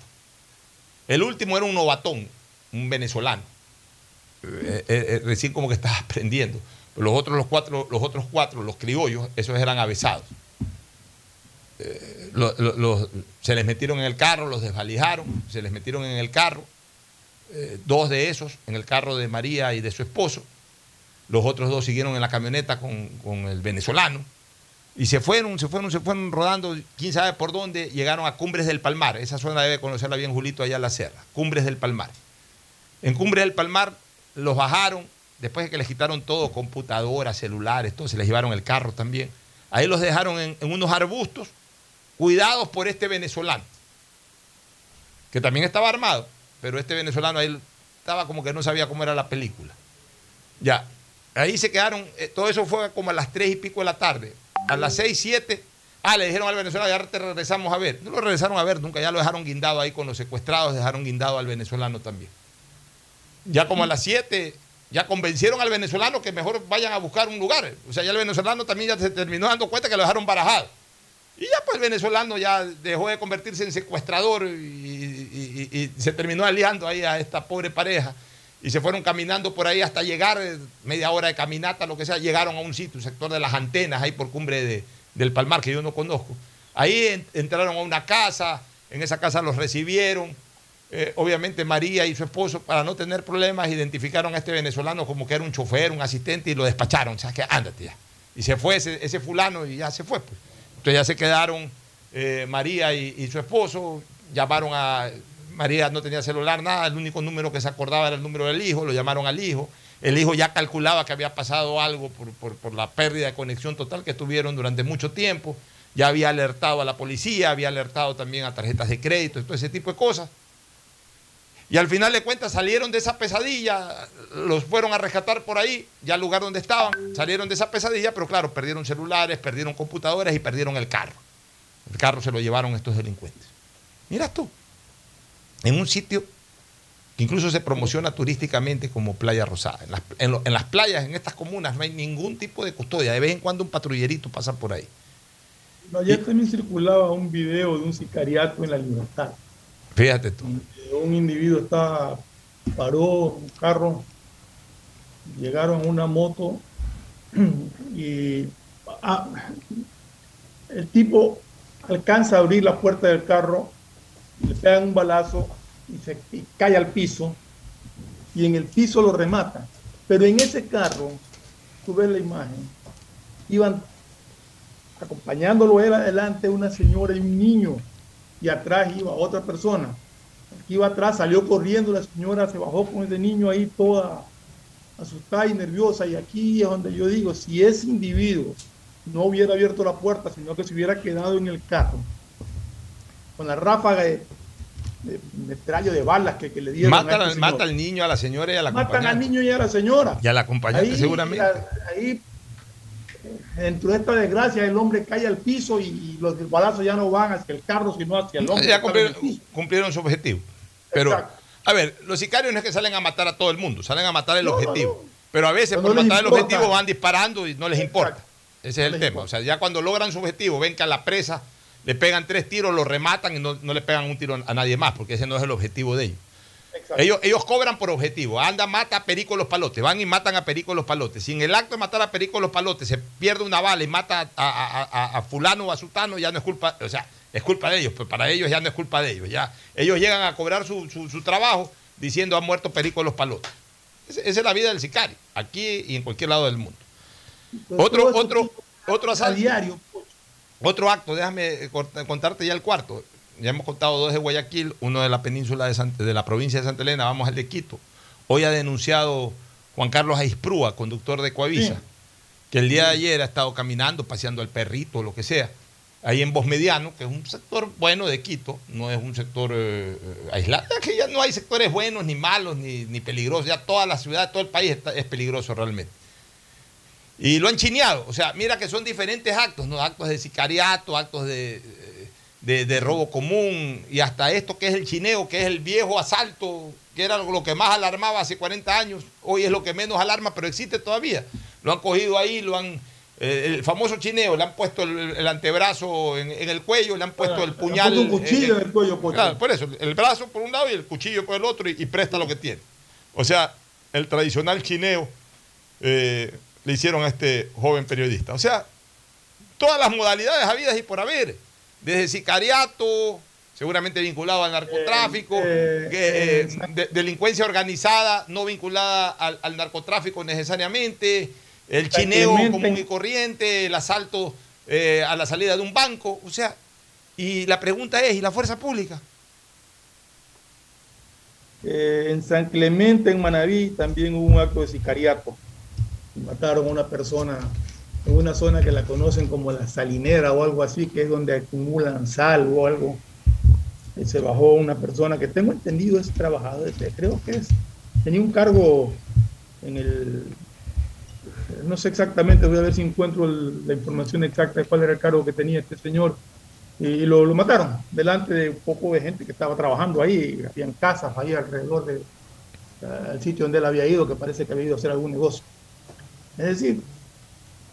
[SPEAKER 8] El último era un novatón, un venezolano. Eh, eh, eh, recién como que estaba aprendiendo. Los otros, los cuatro, los otros cuatro, los criollos, esos eran avesados. Eh, se les metieron en el carro, los desvalijaron, se les metieron en el carro. eh, dos de esos en el carro de María y de su esposo. Los otros dos siguieron en la camioneta con, con el venezolano. Y se fueron, se fueron, se fueron rodando, quién sabe por dónde, llegaron a Cumbres del Palmar. Esa zona debe conocerla bien Julito allá en la Sierra. Cumbres del Palmar. En Cumbres del Palmar los bajaron, después de que les quitaron todo, computadoras, celulares, todo, se les llevaron el carro también. Ahí los dejaron en, unos arbustos, cuidados por este venezolano, que también estaba armado, pero este venezolano ahí estaba como que no sabía cómo era la película. Ya, ahí se quedaron, eh, todo eso fue como a las tres y pico de la tarde. A las seis, siete, ah, le dijeron al venezolano, ya te regresamos a ver. No lo regresaron a ver nunca, ya lo dejaron guindado ahí con los secuestrados, dejaron guindado al venezolano también. Ya como a las 7, ya convencieron al venezolano que mejor vayan a buscar un lugar. O sea, ya el venezolano también ya se terminó dando cuenta que lo dejaron barajado. Y ya pues el venezolano ya dejó de convertirse en secuestrador y, se terminó aliando ahí a esta pobre pareja. Y se fueron caminando por ahí hasta llegar, eh, media hora de caminata, lo que sea, llegaron a un sitio, un sector de las antenas, ahí por cumbre de- del Palmar, que yo no conozco. Ahí en- entraron a una casa, en esa casa los recibieron. Eh, obviamente María y su esposo, para no tener problemas, identificaron a este venezolano como que era un chofer, un asistente, y lo despacharon. O sea, que ándate ya. Y se fue ese, ese fulano y ya se fue. Pues. Entonces ya se quedaron eh, María y, su esposo, llamaron a... María no tenía celular, nada, el único número que se acordaba era el número del hijo, lo llamaron al hijo. El hijo ya calculaba que había pasado algo por, por- por la pérdida de conexión total que tuvieron durante mucho tiempo. Ya había alertado a la policía, había alertado también a tarjetas de crédito todo ese tipo de cosas. Y al final de cuentas salieron de esa pesadilla, los fueron a rescatar por ahí, ya al lugar donde estaban, salieron de esa pesadilla, pero claro, perdieron celulares, perdieron computadoras y perdieron el carro. El carro se lo llevaron estos delincuentes. Mira tú, en un sitio que incluso se promociona turísticamente como Playa Rosada. En las, en lo- en las playas, en estas comunas, no hay ningún tipo de custodia. De vez en cuando un patrullerito pasa por ahí.
[SPEAKER 9] No, ayer también circulaba un video de un sicariato en la libertad.
[SPEAKER 8] Fíjate tú.
[SPEAKER 9] Un individuo estaba, paró un carro, llegaron una moto y ah, el tipo alcanza a abrir la puerta del carro, le pegan un balazo y, se, cae al piso y en el piso lo remata. Pero en ese carro, tú ves la imagen, iban acompañándolo él adelante una señora y un niño y atrás iba otra persona. Iba atrás salió corriendo, la señora se bajó con ese niño ahí toda asustada y nerviosa y aquí es donde yo digo, si ese individuo no hubiera abierto la puerta, sino que se hubiera quedado en el carro con la ráfaga de de metralla de balas que, que le dieron.
[SPEAKER 8] Mata,
[SPEAKER 9] a este
[SPEAKER 8] al-
[SPEAKER 9] señor.
[SPEAKER 8] mata al niño, a la señora y a la
[SPEAKER 9] Matan al niño y a la señora.
[SPEAKER 8] Y a la acompañante, seguramente.
[SPEAKER 9] la- ahí, dentro de esta desgracia, el hombre cae al piso y los balazos ya no van hacia el carro, sino hacia el hombre.
[SPEAKER 8] ya cumplieron, su objetivo. Pero, a ver, los sicarios no es que salen a matar a todo el mundo, salen a matar el
[SPEAKER 9] No, no,
[SPEAKER 8] objetivo. Pero a veces por matar el objetivo van disparando y no les importa. Ese es el tema. O sea, ya cuando logran su objetivo, ven que a la presa le pegan tres tiros, lo rematan y no, no le pegan un tiro a nadie más, porque ese no es el objetivo de ellos. Ellos, ellos cobran por objetivo. Anda, mata a Perico los palotes. Van y matan a Perico los palotes. Si en el acto de matar a Perico los palotes se pierde una bala y mata a, a- a- a fulano o a sutano, ya no es culpa, o sea, es culpa de ellos, pero para ellos ya no es culpa de ellos. Ya, ellos llegan a cobrar su, su- su trabajo diciendo ha muerto Perico los palotes. Esa esa es la vida del sicario, aquí y en cualquier lado del mundo.
[SPEAKER 9] Pero
[SPEAKER 8] Otro, otro, otro
[SPEAKER 9] a
[SPEAKER 8] asalto.
[SPEAKER 9] diario.
[SPEAKER 8] Otro acto, déjame contarte ya el cuarto. Ya hemos contado dos de Guayaquil, uno de la península de, la provincia de Santa Elena, vamos al de Quito. Hoy ha denunciado Juan Carlos Aisprúa, conductor de Coavisa,
[SPEAKER 9] Sí.
[SPEAKER 8] que el día de ayer ha estado caminando, paseando al perrito, lo que sea, ahí en Bos Mediano, que es un sector bueno de Quito, no es un sector eh, eh, aislado, que ya no hay sectores buenos, ni malos, ni, ni peligrosos, ya toda la ciudad, todo el país está- es peligroso realmente. Y lo han chineado. O sea, mira que son diferentes actos, ¿no? Actos de sicariato, actos de, de, de robo común, y hasta esto que es el chineo, que es el viejo asalto, que era lo que más alarmaba hace 40 años, hoy es lo que menos alarma, pero existe todavía. Lo han cogido ahí, lo han. eh, el famoso chineo, le han puesto el, el antebrazo en, en el cuello, le han puesto el
[SPEAKER 9] Le han
[SPEAKER 8] puñal.
[SPEAKER 9] puesto un cuchillo en el cuello.
[SPEAKER 8] Claro, por eso, el brazo por un lado y el cuchillo por el otro, y, y presta lo que tiene. O sea, el tradicional chineo eh, le hicieron a este joven periodista. O sea, todas las modalidades habidas y por haber, desde sicariato, seguramente vinculado al narcotráfico,
[SPEAKER 9] Eh, eh,
[SPEAKER 8] eh, de- delincuencia organizada, no vinculada al, al narcotráfico necesariamente, el chineo común y corriente, el asalto a la salida de un banco, o sea, y la pregunta es, ¿y la fuerza pública?
[SPEAKER 9] En San Clemente, en Manaví, también hubo un acto de sicariato. Mataron a una persona en una zona que la conocen como la salinera o algo así, que es donde acumulan sal o algo. Y se bajó una persona que tengo entendido es trabajador, este, creo que es, tenía un cargo en el, no sé exactamente, voy a ver si encuentro la información exacta de cuál era el cargo que tenía este señor, y lo, mataron delante de un poco de gente que estaba trabajando ahí, habían casas ahí alrededor del sitio donde él había ido, que parece que había ido a hacer algún negocio. Es decir,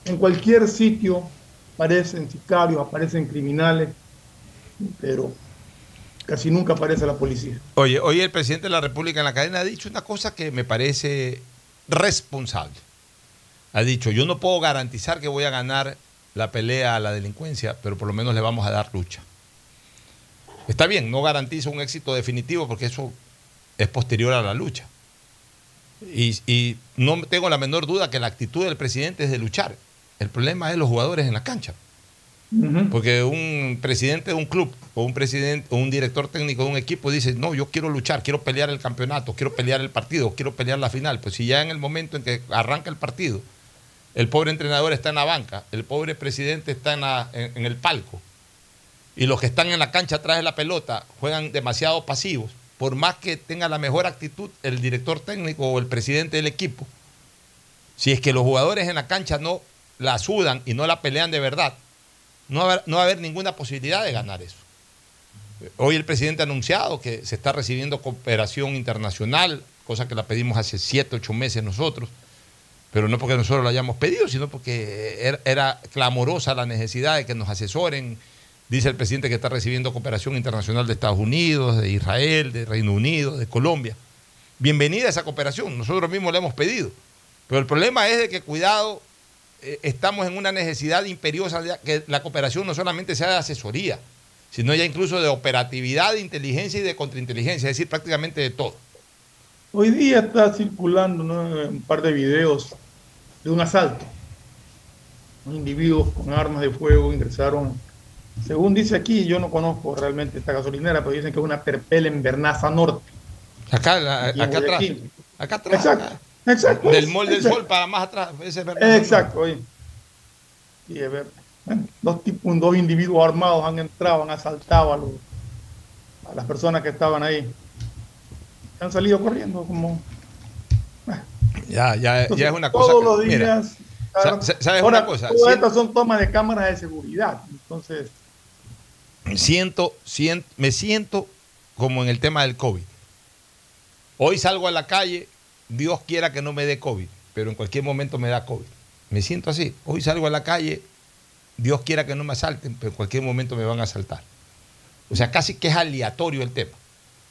[SPEAKER 9] en cualquier sitio aparecen sicarios, aparecen criminales, pero casi nunca aparece la policía.
[SPEAKER 8] Oye, hoy el presidente de la República en la cadena ha dicho una cosa que me parece responsable. Ha dicho, yo no puedo garantizar que voy a ganar la pelea a la delincuencia, pero por lo menos le vamos a dar lucha. Está bien, no garantizo un éxito definitivo porque eso es posterior a la lucha. Y no tengo la menor duda que la actitud del presidente es de luchar. El problema es los jugadores en la cancha. Porque un presidente de un club o un presidente o un director técnico de un equipo dice, no, yo quiero luchar, quiero pelear el campeonato, quiero pelear el partido, quiero pelear la final. Pues si ya en el momento en que arranca el partido, el pobre entrenador está en la banca, el pobre presidente está en, la- en- en el palco, y los que están en la cancha atrás de la pelota juegan demasiado pasivos, por más que tenga la mejor actitud el director técnico o el presidente del equipo, si es que los jugadores en la cancha no la sudan y no la pelean de verdad, no va, a haber, no va a haber ninguna posibilidad de ganar eso. Hoy el presidente ha anunciado que se está recibiendo cooperación internacional, cosa que la pedimos hace siete, ocho meses nosotros, pero no porque nosotros lo hayamos pedido, sino porque era, era clamorosa la necesidad de que nos asesoren. Dice el presidente que está recibiendo cooperación internacional de Estados Unidos, de Israel, de Reino Unido, de Colombia. Bienvenida a esa cooperación, nosotros mismos la hemos pedido. Pero el problema es de que, cuidado, estamos en una necesidad imperiosa de que la cooperación no solamente sea de asesoría, sino ya incluso de operatividad, de inteligencia y de contrainteligencia, es decir, prácticamente de todo.
[SPEAKER 9] Hoy día está circulando ¿no? un par de videos de un asalto. Individuos con armas de fuego ingresaron, según dice aquí, yo no conozco realmente esta gasolinera, pero dicen que es una Perpel en Bernaza Norte.
[SPEAKER 8] Acá, la- acá atrás.
[SPEAKER 9] Guayaquil.
[SPEAKER 8] Acá atrás.
[SPEAKER 9] Exacto, exacto.
[SPEAKER 8] Del Mall del. Sol para más atrás. ese es
[SPEAKER 9] Exacto, oye. Bueno, dos, tipos, dos individuos armados han entrado, han asaltado a los, a las personas que estaban ahí. Han salido corriendo como...
[SPEAKER 8] Ya, ya,
[SPEAKER 9] Entonces,
[SPEAKER 8] ya es una cosa.
[SPEAKER 9] Todos los días...
[SPEAKER 8] sa- sa- ¿Sabes
[SPEAKER 9] Ahora,
[SPEAKER 8] una cosa?
[SPEAKER 9] Todas estas son tomas de cámaras de seguridad. Entonces,
[SPEAKER 8] siento, siento, me siento como en el tema del COVID. Hoy salgo a la calle, Dios quiera que no me dé COVID, pero en cualquier momento me da COVID. Me siento así. Hoy salgo a la calle, Dios quiera que no me asalten, pero en cualquier momento me van a asaltar. O sea, casi que es aleatorio el tema.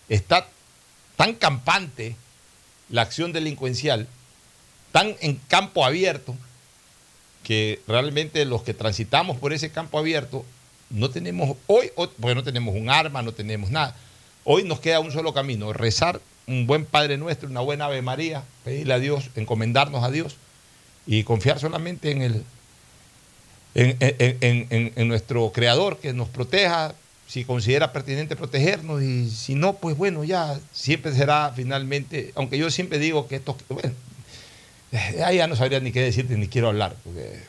[SPEAKER 8] Está tan campante la acción delincuencial, tan en campo abierto, que realmente los que transitamos por ese campo abierto no tenemos hoy, porque no tenemos un arma, no tenemos nada. Hoy nos queda un solo camino, rezar un buen Padre Nuestro, una buena Ave María, pedirle a Dios, encomendarnos a Dios y confiar solamente en el en, en- en- nuestro Creador que nos proteja, si considera pertinente protegernos y si no, pues bueno, ya siempre será finalmente, aunque yo siempre digo que esto, bueno, eh, ya no sabría ni qué decirte ni quiero hablar, porque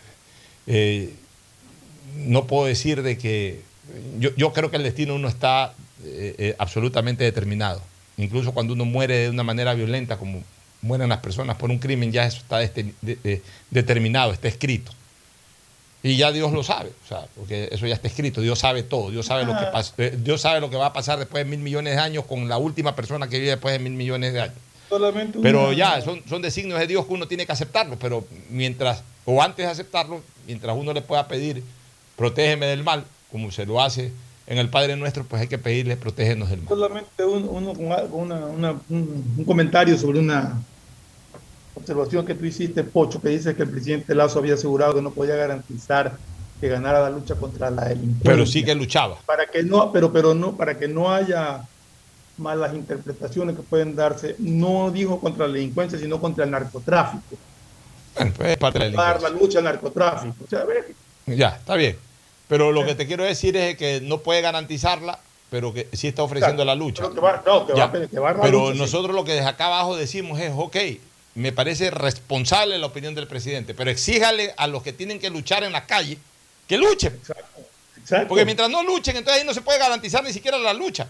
[SPEAKER 8] eh, no puedo decir de que yo, yo creo que el destino uno está eh, absolutamente determinado. Incluso cuando uno muere de una manera violenta, como mueren las personas por un crimen, ya eso está este- de- de- determinado, está escrito. Y ya Dios lo sabe, o sea, porque eso ya está escrito, Dios sabe todo, Dios sabe, lo que eh, Dios sabe lo que va a pasar después de mil millones de años con la última persona que vive después de mil millones de años.
[SPEAKER 9] solamente
[SPEAKER 8] Pero ya, son, son designios de Dios que uno tiene que aceptarlo, pero mientras, o antes de aceptarlo, mientras uno le pueda pedir, protégeme del mal, como se lo hace en el Padre Nuestro, pues hay que pedirle, protégenos del mal.
[SPEAKER 9] solamente un, uno una- una- un, un comentario sobre una observación que tú hiciste, Pocho, que dice que el presidente Lazo había asegurado que no podía garantizar que ganara la lucha contra la delincuencia.
[SPEAKER 8] Pero sí que luchaba.
[SPEAKER 9] para que no, pero, pero no, para que no haya malas interpretaciones que pueden darse, no dijo contra la delincuencia, sino contra el narcotráfico.
[SPEAKER 8] Bueno, pues es parte de la delincuencia.
[SPEAKER 9] la lucha al narcotráfico. O sea, a ver,
[SPEAKER 8] Ya, está bien. Pero lo que te quiero decir es que no puede garantizarla, pero que sí está ofreciendo la lucha.
[SPEAKER 9] pero que va- no, que va que va la
[SPEAKER 8] Pero
[SPEAKER 9] lucha, sí.
[SPEAKER 8] nosotros lo que desde acá abajo decimos es, ok, me parece responsable la opinión del presidente, pero exíjale a los que tienen que luchar en la calle que luchen.
[SPEAKER 9] Exacto.
[SPEAKER 8] Porque mientras no luchen, entonces ahí no se puede garantizar ni siquiera la lucha.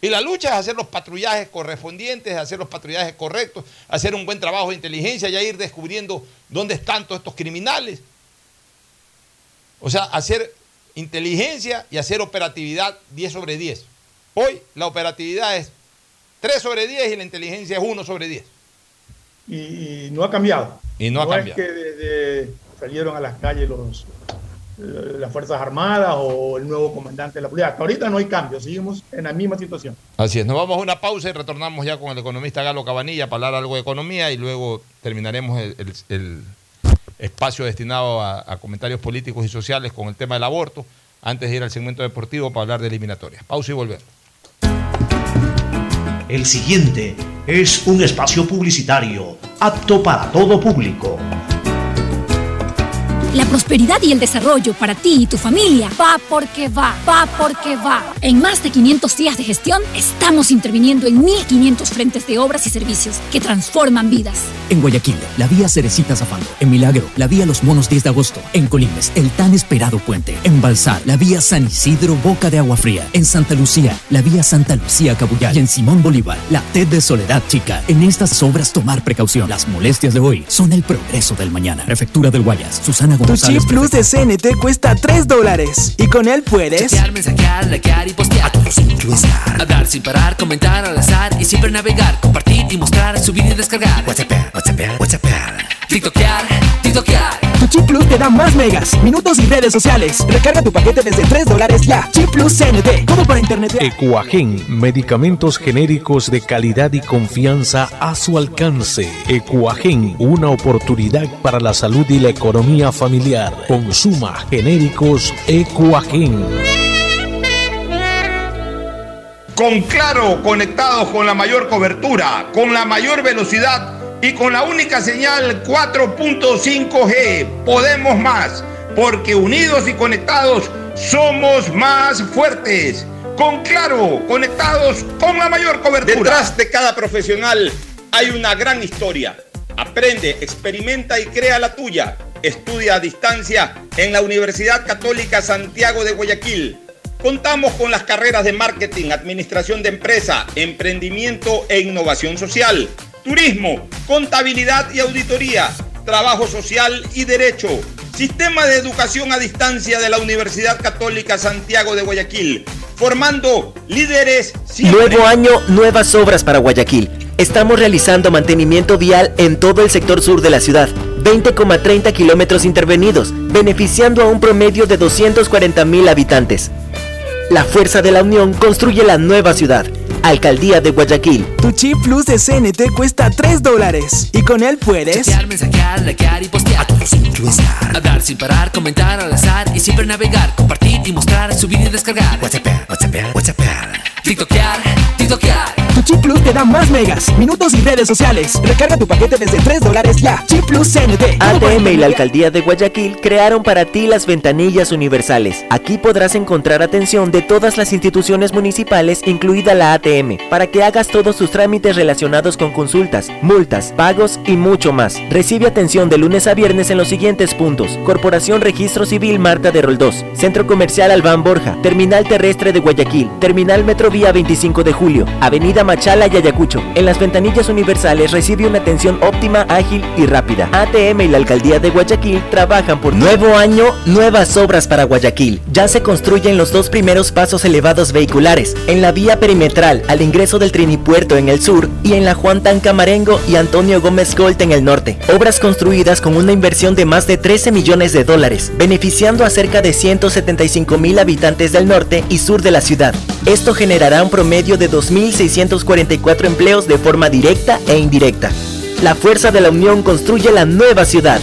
[SPEAKER 8] Y la lucha es hacer los patrullajes correspondientes, hacer los patrullajes correctos, hacer un buen trabajo de inteligencia, ya ir descubriendo dónde están todos estos criminales. O sea, hacer inteligencia y hacer operatividad 10 sobre 10. Hoy la operatividad es 3 sobre 10 y la inteligencia es 1 sobre 10.
[SPEAKER 9] y, y no ha cambiado.
[SPEAKER 8] Y no ha cambiado.
[SPEAKER 9] es que desde salieron a las calles los eh, las Fuerzas Armadas o el nuevo comandante de la policía. Hasta ahorita no hay cambio, seguimos en la misma situación.
[SPEAKER 8] Así es, nos vamos a una pausa y retornamos ya con el economista Galo Cabanilla para hablar algo de economía y luego terminaremos el, el- el espacio destinado a, comentarios políticos y sociales con el tema del aborto, antes de ir al segmento deportivo para hablar de eliminatorias. Pausa y volvemos.
[SPEAKER 10] El siguiente es un espacio publicitario apto para todo público.
[SPEAKER 2] La prosperidad y el desarrollo para ti y tu familia va porque va, va porque va. En más de 500 días de gestión, estamos interviniendo en 1.500 frentes de obras y servicios que transforman vidas.
[SPEAKER 11] En Guayaquil, la vía Cerecita Zafando. En Milagro, la vía Los Monos 10 de agosto. En Colimes, el tan esperado puente. En Balsar, la vía San Isidro Boca de Agua Fría. En Santa Lucía, la vía Santa Lucía Cabullar. Y en Simón Bolívar, la TED de Soledad Chica. En estas obras tomar precaución. Las molestias de hoy son el progreso del mañana. Prefectura del Guayas, Susana
[SPEAKER 4] Tu chip plus de CNT cuesta 3 dólares y con él puedes
[SPEAKER 5] Chatear, mensajear, likear y postear. A todos Hablar sin parar, comentar al azar y siempre navegar, compartir y mostrar, subir y descargar. WhatsApp, WhatsApp, WhatsApp. TikTokear, TikTokear.
[SPEAKER 4] Tu chip plus te da más megas, minutos y redes sociales. Recarga tu paquete desde 3 dólares ya. Chip plus CNT, como para internet.
[SPEAKER 12] Ecuagen, medicamentos genéricos de calidad y confianza a su alcance. Ecuagen, una oportunidad para la salud y la economía familiar. Consuma genéricos Ecuagen.
[SPEAKER 13] Con Claro, conectados con la mayor cobertura, con la mayor velocidad y con la única señal 4.5G. Podemos más, porque unidos y conectados somos más fuertes. Con Claro, conectados con la mayor cobertura.
[SPEAKER 1] Detrás de cada profesional hay una gran historia. Aprende, experimenta y crea la tuya. Estudia a distancia en la Universidad Católica Santiago de Guayaquil. Contamos con las carreras de marketing, administración de empresa, emprendimiento e innovación social, turismo, contabilidad y auditoría, trabajo social y derecho. Sistema de educación a distancia de la Universidad Católica Santiago de Guayaquil, formando líderes siempre.
[SPEAKER 14] Nuevo año, nuevas obras para Guayaquil. Estamos realizando mantenimiento vial en todo el sector sur de la ciudad. 20,30 kilómetros intervenidos, beneficiando a un promedio de 240 mil habitantes. La fuerza de la unión construye la nueva ciudad. Alcaldía de Guayaquil.
[SPEAKER 4] Tu chip plus de CNT cuesta 3 dólares y con él puedes
[SPEAKER 5] Chatear, mensajear, likear y postear. A todos Hablar sin parar, comentar al azar y siempre navegar, compartir y mostrar, subir y descargar. WhatsApp, WhatsApp, WhatsApp.
[SPEAKER 4] Más megas, minutos y redes sociales. Recarga tu paquete desde 3 dólares ya. Chip plus CNT.
[SPEAKER 14] ATM y la Alcaldía de Guayaquil crearon para ti las ventanillas universales. Aquí podrás encontrar atención de todas las instituciones municipales, incluida la ATM, para que hagas todos tus trámites relacionados con consultas, multas, pagos y mucho más. Recibe atención de lunes a viernes en los siguientes puntos: Corporación Registro Civil Marta de Roldós, Centro Comercial Albán Borja, Terminal Terrestre de Guayaquil, Terminal Metrovía 25 de Julio, Avenida Machala y Ayacucho. En las ventanillas universales recibe una atención óptima, ágil y rápida. ATM y la Alcaldía de Guayaquil trabajan por nuevo año, nuevas obras para Guayaquil. Ya se construyen los dos primeros pasos elevados vehiculares, en la vía perimetral al ingreso del Trinipuerto en el sur y en la Juan Tancamarengo y Antonio Gómez Colt en el norte. Obras construidas con una inversión de más de 13 millones de dólares, beneficiando a cerca de 175 mil habitantes del norte y sur de la ciudad. Esto generará un promedio de 2.644 empleos de forma directa e indirecta. La fuerza de la unión construye la nueva ciudad.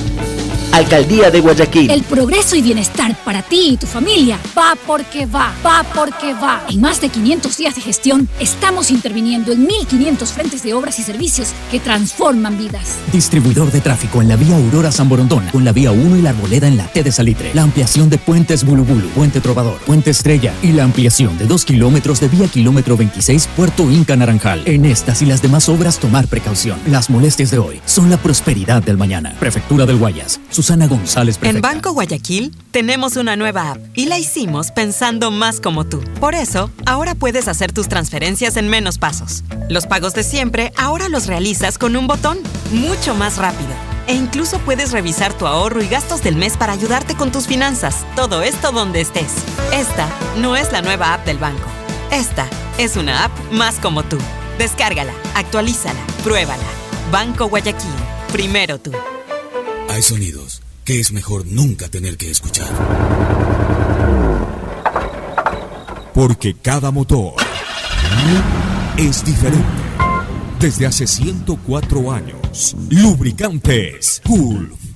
[SPEAKER 14] Alcaldía de Guayaquil.
[SPEAKER 2] El progreso y bienestar para ti y tu familia va porque va, va porque va. En más de 500 días de gestión, estamos interviniendo en 1.500 frentes de obras y servicios que transforman vidas.
[SPEAKER 11] Distribuidor de tráfico en la vía Aurora San con la vía 1 y la arboleda en la T de Salitre. La ampliación de puentes Bulubulu, Puente Trovador, Puente Estrella y la ampliación de 2 kilómetros de vía kilómetro 26 Puerto Inca Naranjal. En estas y las demás obras tomar precaución. Las molestias de hoy son la prosperidad del mañana. Prefectura del Guayas. Susana González
[SPEAKER 15] En
[SPEAKER 11] Prefecta.
[SPEAKER 15] Banco Guayaquil tenemos una nueva app y la hicimos pensando más como tú. Por eso, ahora puedes hacer tus transferencias en menos pasos. Los pagos de siempre ahora los realizas con un botón, mucho más rápido. E incluso puedes revisar tu ahorro y gastos del mes para ayudarte con tus finanzas. Todo esto donde estés. Esta no es la nueva app del banco. Esta es una app más como tú. Descárgala, actualízala, pruébala. Banco Guayaquil. Primero tú.
[SPEAKER 16] Hay sonidos que es mejor nunca tener que escuchar. Porque cada motor es diferente. Desde hace 104 años, Lubricantes Gulf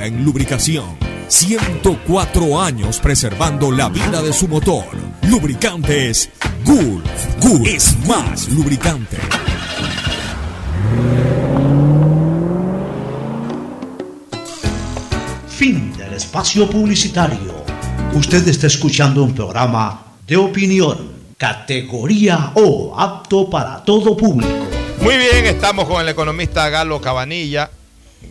[SPEAKER 16] en lubricación. 104 años preservando la vida de su motor. Lubricantes Gulf. Gulf es más lubricante.
[SPEAKER 10] Fin del espacio publicitario. Usted está escuchando un programa de opinión, categoría O, apto para todo público.
[SPEAKER 8] Muy bien, estamos con el economista Galo Cabanilla,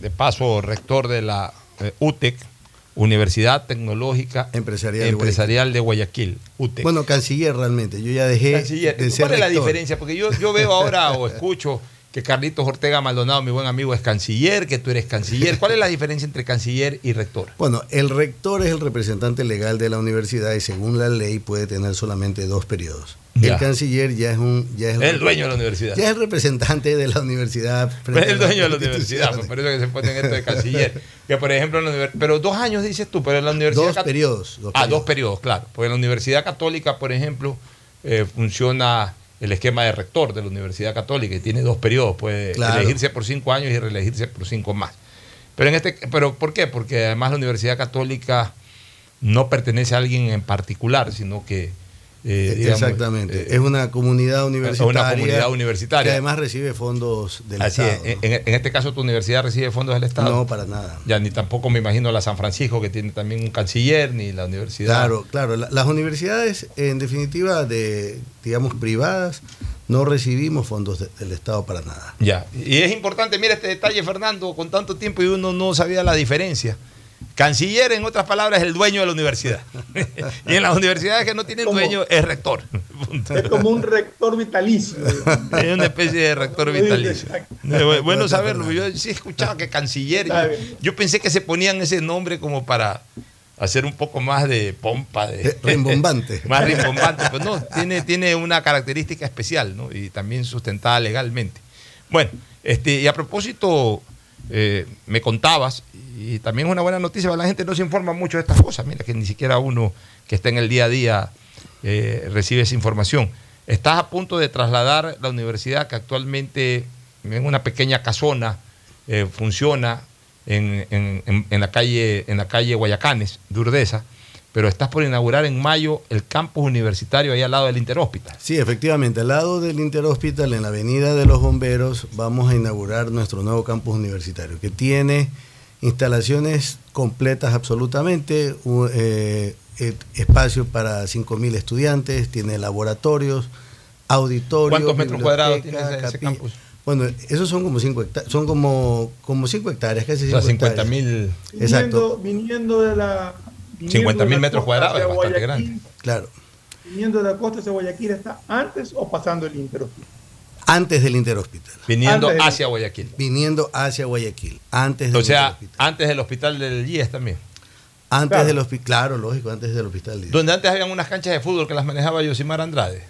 [SPEAKER 8] de paso rector de la eh, UTEC, Universidad Tecnológica
[SPEAKER 17] Empresarial,
[SPEAKER 8] Empresarial de Guayaquil, UTEC.
[SPEAKER 17] Bueno, canciller realmente. Yo ya dejé
[SPEAKER 8] Canciller.
[SPEAKER 17] de ser
[SPEAKER 8] ¿Cuál es la
[SPEAKER 17] rector.
[SPEAKER 8] diferencia? Porque yo, yo veo ahora o escucho que Carlitos Ortega Maldonado, mi buen amigo, es canciller, que tú eres canciller. ¿Cuál es la diferencia entre canciller y rector?
[SPEAKER 17] Bueno, el rector es el representante legal de la universidad y según la ley puede tener solamente dos periodos.
[SPEAKER 8] Ya.
[SPEAKER 17] El canciller ya es un ya es
[SPEAKER 8] El dueño de la universidad.
[SPEAKER 17] Ya es el representante de la universidad.
[SPEAKER 8] Pues es el dueño de la universidad, pues, por eso que se ponen esto de canciller. Que por ejemplo, en la univers- pero dos años dices tú, pero en la universidad.
[SPEAKER 17] Dos periodos, dos
[SPEAKER 8] ah,
[SPEAKER 17] periodos.
[SPEAKER 8] dos periodos, claro. Porque en la Universidad Católica, por ejemplo, eh, funciona el esquema de rector de la Universidad Católica y tiene dos periodos, puede
[SPEAKER 17] Claro.
[SPEAKER 8] elegirse por cinco años y reelegirse por cinco más. Pero en este, pero ¿por qué? Porque además la Universidad Católica no pertenece a alguien en particular, sino que eh, digamos,
[SPEAKER 17] Exactamente.
[SPEAKER 8] eh,
[SPEAKER 17] es una comunidad universitaria.
[SPEAKER 8] una comunidad universitaria.
[SPEAKER 17] Que además recibe fondos del
[SPEAKER 8] Así
[SPEAKER 17] Estado.
[SPEAKER 8] es. En, en este caso, tu universidad recibe fondos del Estado.
[SPEAKER 17] No, para nada.
[SPEAKER 8] Ya ni tampoco me imagino la San Francisco, que tiene también un canciller, ni la universidad.
[SPEAKER 17] Claro, claro. La- las universidades, en definitiva, de, digamos, privadas, no recibimos fondos de- del Estado para nada.
[SPEAKER 8] Ya. Y es importante, mira este detalle, Fernando, con tanto tiempo y uno no sabía la diferencia. Canciller, en otras palabras, es el dueño de la universidad. y en las universidades que no tienen dueño, es rector.
[SPEAKER 9] Es como un rector vitalicio.
[SPEAKER 8] Es una especie de rector vitalicio. Bueno saberlo. Yo sí escuchaba que canciller. Yo, yo pensé que se ponían ese nombre como para hacer un poco más de pompa. De,
[SPEAKER 17] Eh, rimbombante.
[SPEAKER 8] más rimbombante. Pues no, tiene, tiene una característica especial, ¿no? Y también sustentada legalmente. Bueno, este, y a propósito, eh, me contabas, y también es una buena noticia, la gente no se informa mucho de estas cosas. Mira que ni siquiera uno que está en el día a día eh, recibe esa información. Estás a punto de trasladar la universidad que actualmente en una pequeña casona eh, funciona en, en- en- la calle, en la calle Guayacanes, de pero estás por inaugurar en mayo el campus universitario ahí al lado del Interhospital.
[SPEAKER 17] Sí, efectivamente, al lado del Interhospital, en la Avenida de los Bomberos, vamos a inaugurar nuestro nuevo campus universitario, que tiene instalaciones completas absolutamente, eh, espacio para 5.000 estudiantes, tiene laboratorios, auditorios.
[SPEAKER 8] ¿Cuántos metros cuadrados tiene ese, campus?
[SPEAKER 17] Bueno, esos son como 5 hectáreas, son como, como 5 hectáreas, casi
[SPEAKER 8] O sea,
[SPEAKER 17] 5
[SPEAKER 8] 50 mil.
[SPEAKER 17] Exacto.
[SPEAKER 9] Viniendo, viniendo de la. Viniendo
[SPEAKER 8] 50
[SPEAKER 9] de
[SPEAKER 8] mil metros cuadrados, es bastante
[SPEAKER 9] Guayaquil,
[SPEAKER 8] grande.
[SPEAKER 17] Claro.
[SPEAKER 9] Viniendo de la costa hacia Guayaquil, ¿está antes o pasando el Interhospital?
[SPEAKER 17] Antes del Interhospital.
[SPEAKER 8] Viniendo hacia Guayaquil.
[SPEAKER 17] Viniendo hacia Guayaquil. Antes del
[SPEAKER 8] O sea,
[SPEAKER 17] Interhospital.
[SPEAKER 8] antes del hospital del IES también.
[SPEAKER 17] Antes
[SPEAKER 8] Claro.
[SPEAKER 17] del hospital, claro, lógico, antes del hospital. de-
[SPEAKER 8] Donde antes habían unas canchas de fútbol que las manejaba Yosimar Andrade.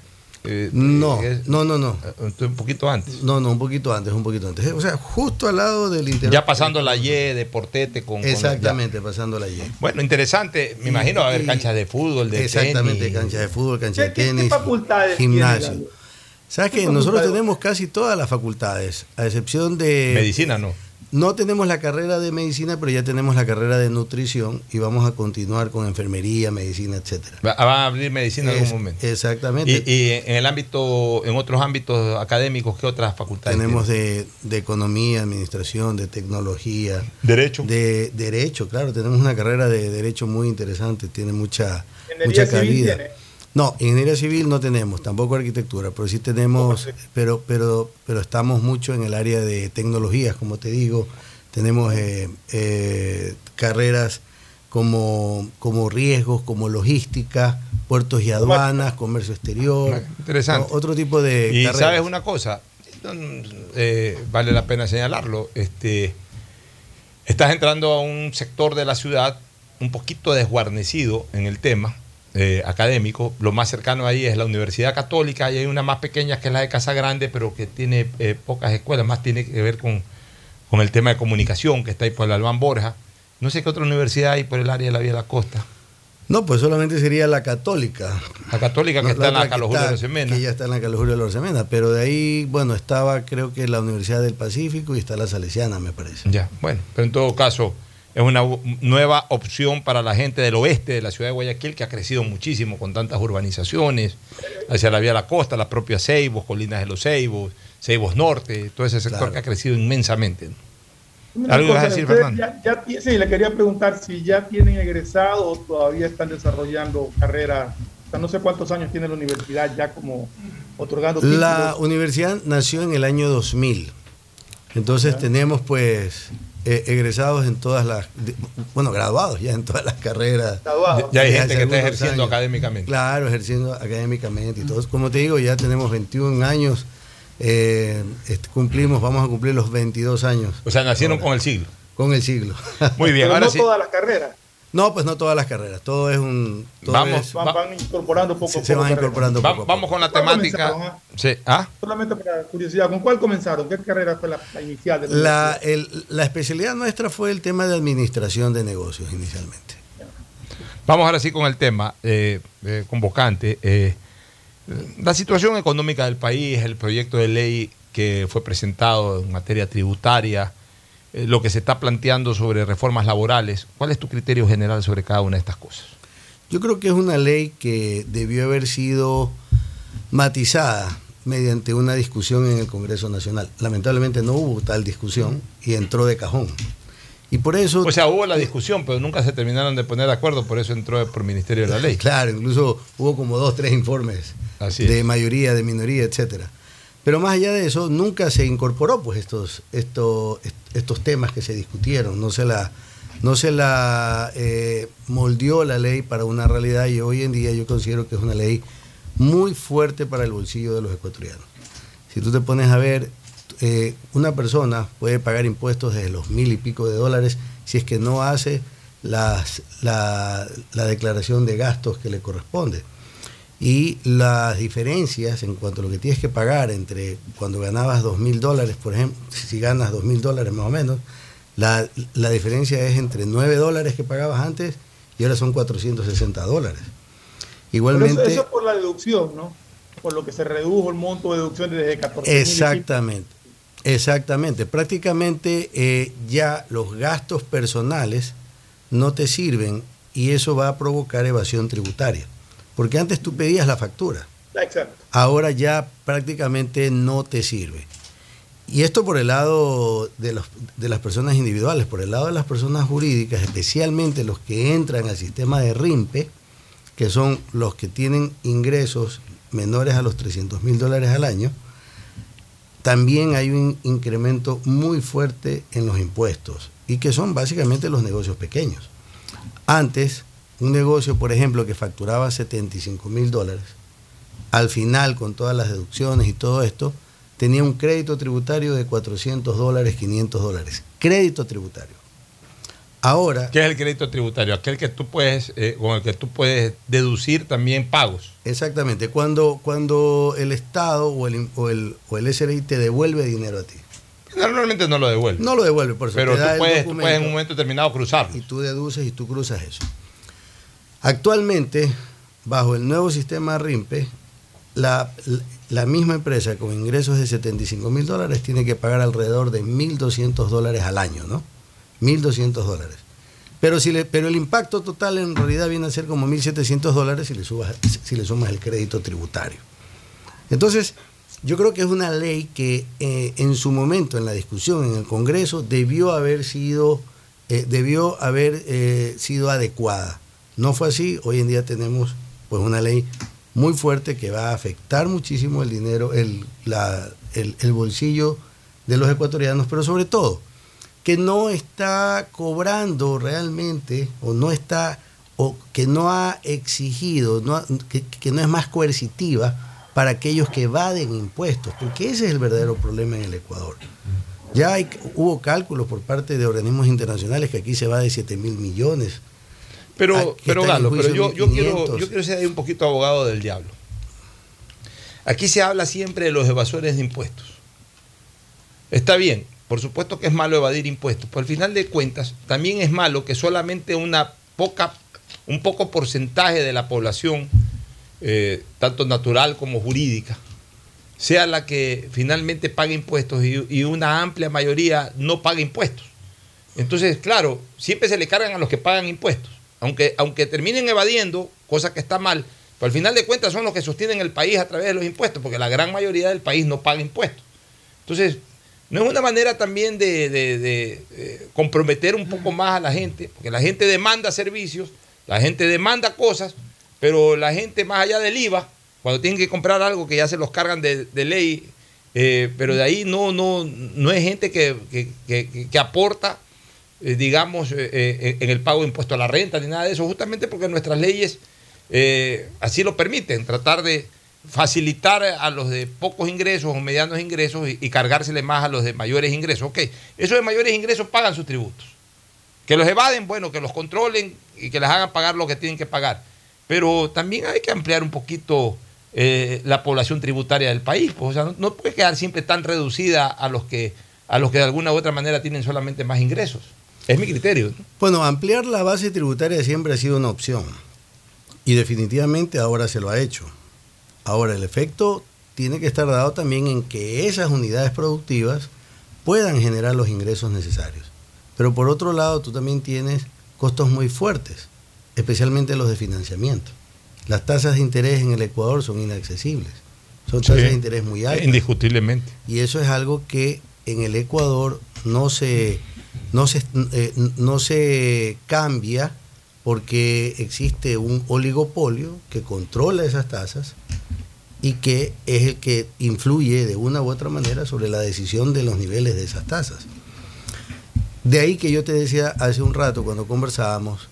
[SPEAKER 8] Eh,
[SPEAKER 17] No,
[SPEAKER 8] eh,
[SPEAKER 17] no, no, no.
[SPEAKER 8] Un poquito antes.
[SPEAKER 17] No, no, un poquito antes, un poquito antes. O sea, justo al lado del Interhospital.
[SPEAKER 8] Ya pasando la Y de Portete con. con-
[SPEAKER 17] Exactamente, pasando la Y.
[SPEAKER 8] Bueno, interesante. Me imagino va a haber canchas de fútbol, de
[SPEAKER 17] Exactamente,
[SPEAKER 8] tenis.
[SPEAKER 17] canchas de fútbol, canchas de
[SPEAKER 9] ¿Qué, qué
[SPEAKER 17] tenis,
[SPEAKER 9] facultades
[SPEAKER 17] gimnasio. ¿Sabes
[SPEAKER 9] ¿Qué
[SPEAKER 17] que Nosotros tenemos casi todas las facultades, a excepción de...
[SPEAKER 8] Medicina, ¿no?
[SPEAKER 17] No tenemos la carrera de medicina, pero ya tenemos la carrera de nutrición y vamos a continuar con enfermería, medicina, etcétera.
[SPEAKER 8] Va- Van a abrir medicina en
[SPEAKER 17] Es-
[SPEAKER 8] algún momento.
[SPEAKER 17] Exactamente.
[SPEAKER 8] Y, y en el ámbito, en otros ámbitos académicos, ¿qué otras facultades?
[SPEAKER 17] Tenemos de, de economía, administración, de tecnología.
[SPEAKER 8] Derecho.
[SPEAKER 17] De derecho, claro. Tenemos una carrera de derecho muy interesante, tiene mucha, mucha
[SPEAKER 9] civil
[SPEAKER 17] cabida.
[SPEAKER 9] tiene.
[SPEAKER 17] No, ingeniería civil no tenemos, tampoco arquitectura, pero sí tenemos, pero, pero, pero estamos mucho en el área de tecnologías, como te digo. Tenemos eh, eh, carreras como, como riesgos, como logística, puertos y aduanas, comercio exterior.
[SPEAKER 8] Interesante.
[SPEAKER 17] o- Otro tipo de
[SPEAKER 8] Y
[SPEAKER 17] carreras.
[SPEAKER 8] sabes una cosa, Eh, vale la pena señalarlo. Este, estás entrando a un sector de la ciudad un poquito desguarnecido en el tema eh, académico. Lo más cercano ahí es la Universidad Católica y hay una más pequeña que es la de Casa Grande, pero que tiene eh, pocas escuelas, más tiene que ver con, con el tema de comunicación que está ahí por el Albán Borja. No sé qué otra universidad hay por el área de la Vía de la Costa.
[SPEAKER 17] No, pues solamente sería la católica.
[SPEAKER 8] La católica que
[SPEAKER 17] No,
[SPEAKER 8] está en la Carlos Julio
[SPEAKER 17] está-
[SPEAKER 8] Rosemena.
[SPEAKER 17] Que ya está en la Carlos Julio Rosemena. Pero de ahí, bueno, estaba creo que la Universidad del Pacífico y está la Salesiana, me parece.
[SPEAKER 8] Ya, bueno, pero en todo caso es una nueva opción para la gente del oeste de la ciudad de Guayaquil que ha crecido muchísimo con tantas urbanizaciones hacia la vía de la costa, la propia Ceibos, Colinas de los Ceibos, Ceibos Norte, todo ese sector
[SPEAKER 17] Claro.
[SPEAKER 8] que ha crecido inmensamente.
[SPEAKER 9] Una
[SPEAKER 8] ¿Algo ibas a
[SPEAKER 9] cosa,
[SPEAKER 8] decir, Fernando?
[SPEAKER 9] ya- ya sí, le quería preguntar si ya tienen egresado o todavía están desarrollando carrera. O sea, no sé cuántos años tiene la universidad ya como otorgando
[SPEAKER 17] La
[SPEAKER 9] títulos.
[SPEAKER 17] universidad nació en el año 2000. Entonces tenemos pues eh, egresados en todas las, de- bueno, graduados ya en todas las carreras.
[SPEAKER 9] Graduados.
[SPEAKER 8] Ya hay gente que está ejerciendo
[SPEAKER 17] años.
[SPEAKER 8] académicamente.
[SPEAKER 17] Claro, ejerciendo académicamente y todo. Como te digo, ya tenemos 21 años, eh, este, cumplimos, vamos a cumplir los 22 años.
[SPEAKER 8] O sea, nacieron con el siglo.
[SPEAKER 17] Con el siglo.
[SPEAKER 8] Muy bien,
[SPEAKER 9] Pero
[SPEAKER 8] ahora
[SPEAKER 9] no
[SPEAKER 8] sí.
[SPEAKER 9] todas las carreras.
[SPEAKER 17] No, pues no todas las carreras, todo es un... todo
[SPEAKER 8] Vamos,
[SPEAKER 17] es-
[SPEAKER 9] Van, van incorporando poco
[SPEAKER 17] se,
[SPEAKER 9] a
[SPEAKER 17] se
[SPEAKER 9] poco.
[SPEAKER 17] van
[SPEAKER 9] carreras.
[SPEAKER 17] incorporando poco a poco.
[SPEAKER 8] vamos con la
[SPEAKER 9] ¿Cuál
[SPEAKER 8] temática.
[SPEAKER 9] ah?
[SPEAKER 8] Sí, ¿ah?
[SPEAKER 9] Solamente para curiosidad, ¿con cuál comenzaron? ¿Qué carrera fue la, la inicial? De la
[SPEAKER 17] el- la especialidad nuestra fue el tema de administración de negocios inicialmente.
[SPEAKER 8] Vamos ahora sí con el tema eh, eh, convocante. eh, la situación económica del país, el proyecto de ley que fue presentado en materia tributaria, eh, lo que se está planteando sobre reformas laborales. ¿Cuál es tu criterio general sobre cada una de estas cosas?
[SPEAKER 17] Yo creo que es una ley que debió haber sido matizada mediante una discusión en el Congreso Nacional. Lamentablemente no hubo tal discusión y entró de cajón. Y por eso...
[SPEAKER 8] O sea, hubo la discusión, pero nunca se terminaron de poner de acuerdo, por eso entró por Ministerio de la Ley.
[SPEAKER 17] Claro, incluso hubo como dos, tres informes
[SPEAKER 8] Así
[SPEAKER 17] de mayoría, de minoría, etcétera. Pero más allá de eso, nunca se incorporó pues estos, estos, estos temas que se discutieron. No se la, no se la eh, moldeó la ley para una realidad y hoy en día yo considero que es una ley muy fuerte para el bolsillo de los ecuatorianos. Si tú te pones a ver, eh, una persona puede pagar impuestos desde los mil y pico de dólares si es que no hace la, la declaración de gastos que le corresponde. Y las diferencias en cuanto a lo que tienes que pagar entre cuando ganabas dos mil dólares, por ejemplo, si ganas dos mil dólares más o menos, la, la diferencia es entre 9 dólares que pagabas antes y ahora son 460 dólares. Igualmente...
[SPEAKER 9] Pero eso, eso por la deducción, ¿no? Por lo que se redujo el monto de deducción desde 14
[SPEAKER 17] Exactamente, exactamente. Prácticamente eh, ya los gastos personales no te sirven y eso va a provocar evasión tributaria. Porque antes tú pedías la factura,
[SPEAKER 9] Exacto.
[SPEAKER 17] ahora ya prácticamente no te sirve. Y esto por el lado de, los- de las personas individuales, por el lado de las personas jurídicas, especialmente los que entran al sistema de RIMPE, que son los que tienen ingresos menores a los 300 mil dólares al año, también hay un incremento muy fuerte en los impuestos y que son básicamente los negocios pequeños. Antes, un negocio, por ejemplo, que facturaba 75 mil dólares, al final, con todas las deducciones y todo esto, tenía un crédito tributario de 400 dólares, 500 dólares. Crédito tributario. Ahora,
[SPEAKER 8] ¿Qué es el crédito tributario? Aquel que tú puedes, eh, con el que tú puedes deducir también pagos.
[SPEAKER 17] exactamente, cuando, cuando el Estado o el, o, el, o el SRI te devuelve dinero a ti.
[SPEAKER 8] Normalmente no lo devuelve.
[SPEAKER 17] No lo devuelve, por eso.
[SPEAKER 8] Pero tú puedes, tú puedes en un momento determinado cruzarlo.
[SPEAKER 17] y tú deduces y tú cruzas eso. Actualmente, bajo el nuevo sistema RIMPE, la, misma empresa con ingresos de 75 mil dólares tiene que pagar alrededor de 1.200 dólares al año, ¿no? 1.200 dólares. Pero, si pero el impacto total en realidad viene a ser como 1.700 dólares si le, subas, si le sumas el crédito tributario. Entonces, yo creo que es una ley que eh, en su momento, en la discusión en el Congreso, debió haber sido, eh, debió haber eh, sido adecuada. No fue así. Hoy en día tenemos pues una ley muy fuerte que va a afectar muchísimo el dinero, el, la- el- bolsillo de los ecuatorianos, pero sobre todo que no está cobrando realmente o no está o que no ha exigido, que no es más coercitiva para aquellos que evaden impuestos, porque ese es el verdadero problema en el Ecuador. Ya hay- hubo cálculos por parte de organismos internacionales que aquí se va de 7 mil millones.
[SPEAKER 8] Pero,
[SPEAKER 17] Ah,
[SPEAKER 8] pero Galo, pero yo, yo, quiero,
[SPEAKER 17] 1500.
[SPEAKER 8] yo quiero ser ahí un poquito abogado del diablo. Aquí se habla siempre de los evasores de impuestos. Está bien, por supuesto que es malo evadir impuestos, pero al final de cuentas también es malo que solamente una poca, un poco porcentaje de la población, eh, tanto natural como jurídica, sea la que finalmente pague impuestos y, y una amplia mayoría no pague impuestos. Entonces, claro, siempre se le cargan a los que pagan impuestos, aunque, aunque terminen evadiendo, cosa que está mal, pero al final de cuentas son los que sostienen el país a través de los impuestos, porque la gran mayoría del país no paga impuestos. Entonces, no es una manera también de, de- eh, comprometer un poco más a la gente, porque la gente demanda servicios, la gente demanda cosas, pero la gente más allá del IVA, cuando tienen que comprar algo que ya se los cargan de, de ley, eh, pero de ahí no, no, no es gente que, que- que- que aporta, digamos, eh, eh, en el pago de impuesto a la renta ni nada de eso, justamente porque nuestras leyes eh, así lo permiten, tratar de facilitar a los de pocos ingresos o medianos ingresos y, y cargársele más a los de mayores ingresos. Ok, esos de mayores ingresos pagan sus tributos. Que los evaden, bueno, que los controlen y que les hagan pagar lo que tienen que pagar. Pero también hay que ampliar un poquito eh, la población tributaria del país. pues, o sea, no, no puede quedar siempre tan reducida a los que a los que de alguna u otra manera tienen solamente más ingresos. Es mi criterio. ¿no?
[SPEAKER 17] Bueno, ampliar la base tributaria siempre ha sido una opción y definitivamente ahora se lo ha hecho. Ahora, el efecto tiene que estar dado también en que esas unidades productivas puedan generar los ingresos necesarios. Pero por otro lado, tú también tienes costos muy fuertes. especialmente los de financiamiento. Las tasas de interés en el Ecuador son inaccesibles. Son tasas
[SPEAKER 8] Sí.
[SPEAKER 17] de interés muy altas.
[SPEAKER 8] Indiscutiblemente.
[SPEAKER 17] Y eso es algo que en el Ecuador no se, no se, eh, no se cambia porque existe un oligopolio que controla esas tasas y que es el que influye de una u otra manera sobre la decisión de los niveles de esas tasas. De ahí que yo te decía hace un rato cuando conversábamos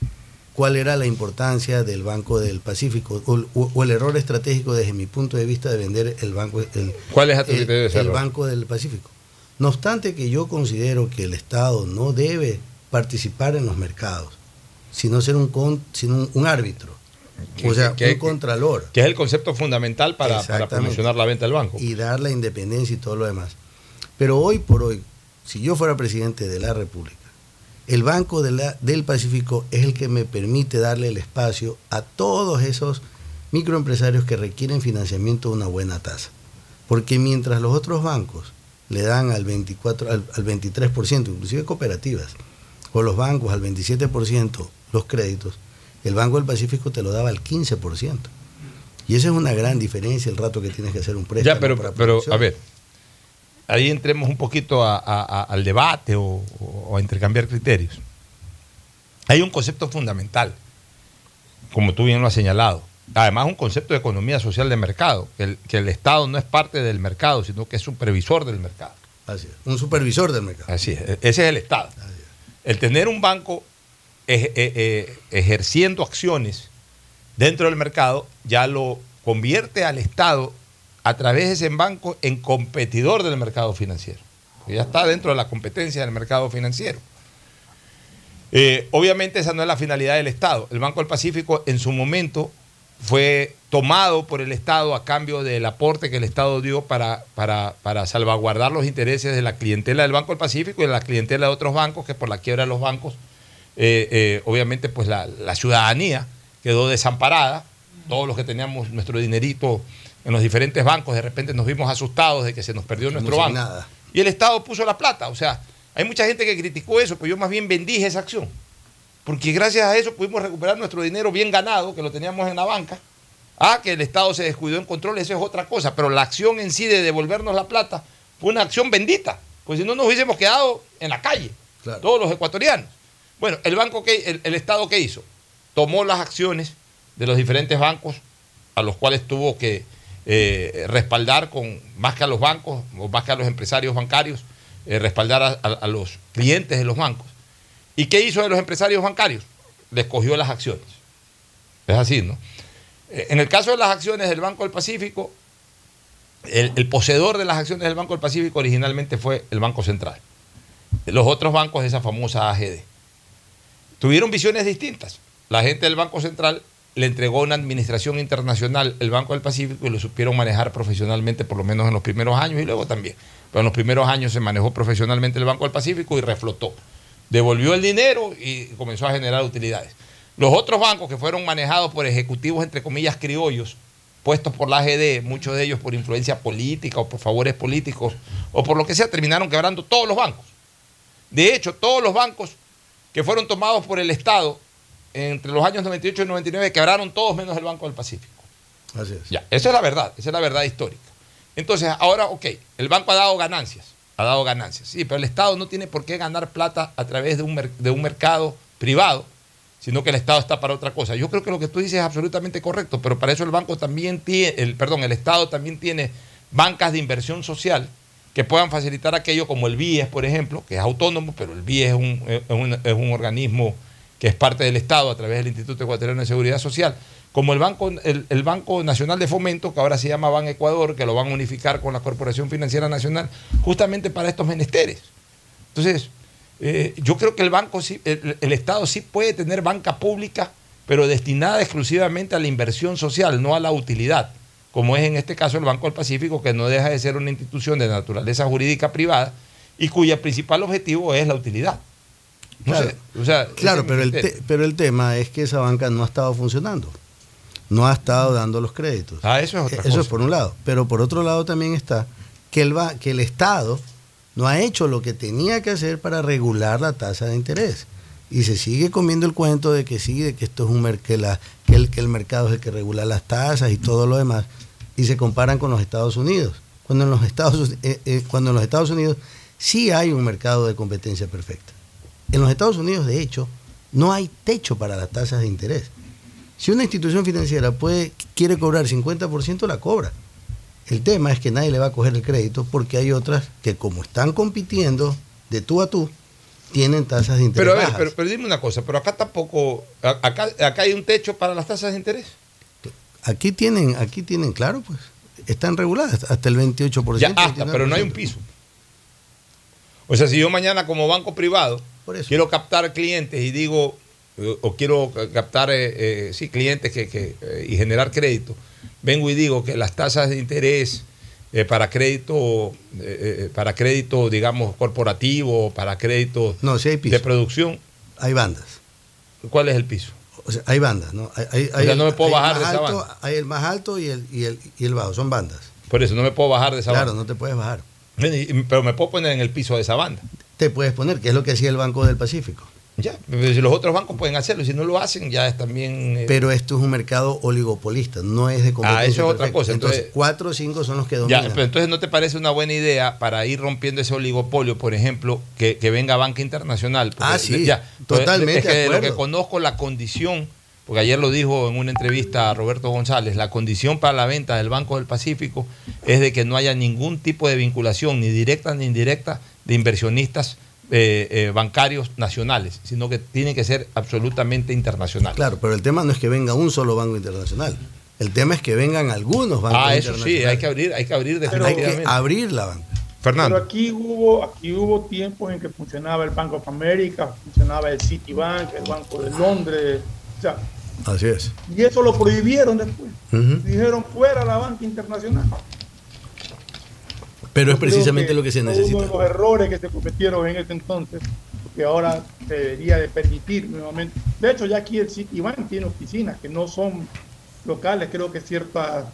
[SPEAKER 17] cuál era la importancia del Banco del Pacífico o, el error estratégico desde mi punto de vista de vender el banco el,
[SPEAKER 8] ¿Cuál es a tu
[SPEAKER 17] el-
[SPEAKER 8] criterio ese
[SPEAKER 17] el
[SPEAKER 8] error?
[SPEAKER 17] Banco del Pacífico. No obstante que yo considero que el Estado no debe participar en los mercados, sino ser un, con- sino un, árbitro, o sea,
[SPEAKER 8] que-
[SPEAKER 17] un contralor.
[SPEAKER 8] Que es el concepto fundamental para, promocionar la venta del banco.
[SPEAKER 17] Y dar la independencia y todo lo demás. Pero hoy por hoy, si yo fuera presidente de la República, el Banco de la- del Pacífico es el que me permite darle el espacio a todos esos microempresarios que requieren financiamiento a una buena tasa. Porque mientras los otros bancos le dan al 24, al, al 23%, inclusive cooperativas, o los bancos al 27% los créditos, el Banco del Pacífico te lo daba al 15%. Y esa es una gran diferencia el rato que tienes que hacer un préstamo.
[SPEAKER 8] Ya, pero,
[SPEAKER 17] para
[SPEAKER 8] pero a ver, ahí entremos un poquito a- a- a- al debate o, o a intercambiar criterios. Hay un concepto fundamental, como tú bien lo has señalado. Además, un concepto de economía social de mercado, que el, que el Estado no es parte del mercado, sino que es supervisor del mercado.
[SPEAKER 17] Así es, un supervisor del mercado.
[SPEAKER 8] Así es, ese es el Estado. El tener un banco ej- eh, eh, ejerciendo acciones dentro del mercado ya lo convierte al Estado a través de ese banco en competidor del mercado financiero. Ya está dentro de la competencia del mercado financiero. Eh, obviamente esa no es la finalidad del Estado. El Banco del Pacífico en su momento fue tomado por el Estado a cambio del aporte que el Estado dio para, para, para salvaguardar los intereses de la clientela del Banco del Pacífico y de la clientela de otros bancos, que por la quiebra de los bancos, eh, eh, obviamente pues la, la ciudadanía quedó desamparada. Todos los que teníamos nuestro dinerito en los diferentes bancos, de repente nos vimos asustados de que se nos perdió nuestro banco.
[SPEAKER 17] nada.
[SPEAKER 8] Y el Estado puso la plata. O sea, hay mucha gente que criticó eso, pero yo más bien bendije esa acción. Porque gracias a eso pudimos recuperar nuestro dinero bien ganado, que lo teníamos en la banca. Ah, que el Estado se descuidó en control, eso es otra cosa. Pero la acción en sí de devolvernos la plata fue una acción bendita. Pues si no nos hubiésemos quedado en la calle, todos los ecuatorianos. Bueno, el banco que, el, el Estado que hizo, tomó las acciones de los diferentes bancos a los cuales tuvo que eh, respaldar con más que a los bancos o más que a los empresarios bancarios, eh, respaldar a, a- a los clientes de los bancos. ¿Y qué hizo de los empresarios bancarios? Les cogió las acciones. Es así, ¿no? Eh, En el caso de las acciones del Banco del Pacífico, el, poseedor de las acciones del Banco del Pacífico originalmente fue el Banco Central. Los otros bancos, esa famosa AGD. Tuvieron visiones distintas. La gente del Banco Central le entregó una administración internacional el Banco del Pacífico y lo supieron manejar profesionalmente, por lo menos en los primeros años y luego también. Pero en los primeros años se manejó profesionalmente el Banco del Pacífico y reflotó. Devolvió el dinero y comenzó a generar utilidades. Los otros bancos que fueron manejados por ejecutivos, entre comillas, criollos, puestos por la AGD, muchos de ellos por influencia política o por favores políticos o por lo que sea, terminaron quebrando todos los bancos. De hecho, todos los bancos que fueron tomados por el Estado entre los años 98 y 99 quebraron todos menos el Banco del Pacífico.
[SPEAKER 17] Así es.
[SPEAKER 8] Ya, esa es la verdad, esa es la verdad histórica. Entonces, ahora, ok, el banco ha dado ganancias, ha dado ganancias, sí, pero el Estado no tiene por qué ganar plata a través de un, de un mercado privado, sino que el Estado está para otra cosa. Yo creo que lo que tú dices es absolutamente correcto, pero para eso el banco también tiene, el, perdón, el Estado también tiene bancas de inversión social que puedan facilitar aquello como el BIES, por ejemplo, que es autónomo, pero el BIES es un, es un, es un organismo que es parte del Estado a través del Instituto Ecuatoriano de Seguridad Social, como el Banco, el, el Banco Nacional de Fomento, que ahora se llama Ban Ecuador, que lo van a unificar con la Corporación Financiera Nacional, justamente para estos menesteres. Entonces, eh, yo creo que el banco sí, el, el Estado sí puede tener banca pública, pero destinada exclusivamente a la inversión social, no a la utilidad, como es en este caso el Banco del Pacífico, que no deja de ser una institución de naturaleza jurídica privada y cuya principal objetivo es la utilidad. No
[SPEAKER 17] Claro,
[SPEAKER 8] sé, o sea,
[SPEAKER 17] claro pero, el te- pero el tema es que esa banca no ha estado funcionando. No ha estado dando los créditos.
[SPEAKER 8] Ah, eso es otra
[SPEAKER 17] Eso es por un lado. Pero por otro lado también está que el, que el Estado no ha hecho lo que tenía que hacer para regular la tasa de interés. y se sigue comiendo el cuento de que sí, de que esto es un que, la, que, el, que el mercado es el que regula las tasas y todo lo demás, y se comparan con los Estados Unidos. Cuando en los Estados, eh, eh, cuando en los Estados Unidos sí hay un mercado de competencia perfecta. En los Estados Unidos, de hecho, no hay techo para las tasas de interés. Si una institución financiera puede, quiere cobrar 50%, la cobra. El tema es que nadie le va a coger el crédito porque hay otras que como están compitiendo de tú a tú, tienen tasas de interés
[SPEAKER 8] Pero a ver,
[SPEAKER 17] bajas.
[SPEAKER 8] pero, pero dime una cosa, pero acá tampoco, acá, acá hay un techo para las tasas de interés.
[SPEAKER 17] Aquí tienen, aquí tienen, claro, pues, están reguladas hasta el 28%.
[SPEAKER 8] Ya hasta, pero no hay un
[SPEAKER 17] 29%.
[SPEAKER 8] piso. O sea, si yo mañana como banco privado quiero captar clientes y digo, o quiero captar, eh, eh, sí, clientes que, que, eh, y generar crédito, vengo y digo que las tasas de interés eh, para crédito, para crédito, digamos, corporativo, para crédito
[SPEAKER 17] No, sí hay piso.
[SPEAKER 8] de producción,
[SPEAKER 17] Hay bandas.
[SPEAKER 8] ¿cuál es el piso?
[SPEAKER 17] O sea, hay bandas, ¿no? Hay, hay-
[SPEAKER 8] O sea, no me puedo bajar de esa
[SPEAKER 17] alto,
[SPEAKER 8] banda.
[SPEAKER 17] Hay el más alto y el, y el, y el bajo, son bandas.
[SPEAKER 8] Por eso no me puedo bajar de esa
[SPEAKER 17] Claro,
[SPEAKER 8] banda.
[SPEAKER 17] no te puedes bajar.
[SPEAKER 8] Pero me puedo poner en el piso de esa banda.
[SPEAKER 17] Te puedes poner, que es lo que hacía el Banco del Pacífico.
[SPEAKER 8] Ya, pero si los otros bancos pueden hacerlo, si no lo hacen, ya es también. eh,
[SPEAKER 17] Pero esto es un mercado oligopolista, no es de competencia
[SPEAKER 8] Ah, eso es otra cosa,
[SPEAKER 17] Entonces,
[SPEAKER 8] entonces-
[SPEAKER 17] cuatro o cinco son los que
[SPEAKER 8] Ya,
[SPEAKER 17] dominan.
[SPEAKER 8] pero entonces no te parece una buena idea para ir rompiendo ese oligopolio, por ejemplo, que, que venga Banca Internacional. Porque
[SPEAKER 17] Ah, sí,
[SPEAKER 8] ya,
[SPEAKER 17] totalmente
[SPEAKER 8] Es que
[SPEAKER 17] de
[SPEAKER 8] lo que conozco la condición, porque ayer lo dijo en una entrevista a Roberto González, la condición para la venta del Banco del Pacífico es de que no haya ningún tipo de vinculación, ni directa ni indirecta, de inversionistas eh, eh, bancarios nacionales, sino que tiene que ser absolutamente internacional.
[SPEAKER 17] Claro, pero el tema no es que venga un solo banco internacional. El tema es que vengan algunos bancos
[SPEAKER 8] Ah, eso sí,
[SPEAKER 17] internacionales.
[SPEAKER 8] hay que abrir, hay que abrir
[SPEAKER 17] Hay que
[SPEAKER 8] definitivamente.
[SPEAKER 17] abrir la banca.
[SPEAKER 8] Fernando.
[SPEAKER 9] Pero aquí hubo, aquí hubo tiempos en que funcionaba el Bank of America, funcionaba el Citibank, el Banco de Londres, o sea,
[SPEAKER 17] Así es.
[SPEAKER 9] y eso lo prohibieron después. Dijeron fuera la banca internacional.
[SPEAKER 17] Pero es
[SPEAKER 9] Yo
[SPEAKER 17] precisamente lo que se necesita.
[SPEAKER 9] Uno de los errores que se cometieron en ese entonces, que ahora se debería de permitir nuevamente. De hecho, ya aquí el Citibank tiene oficinas que no son locales, creo que ciertas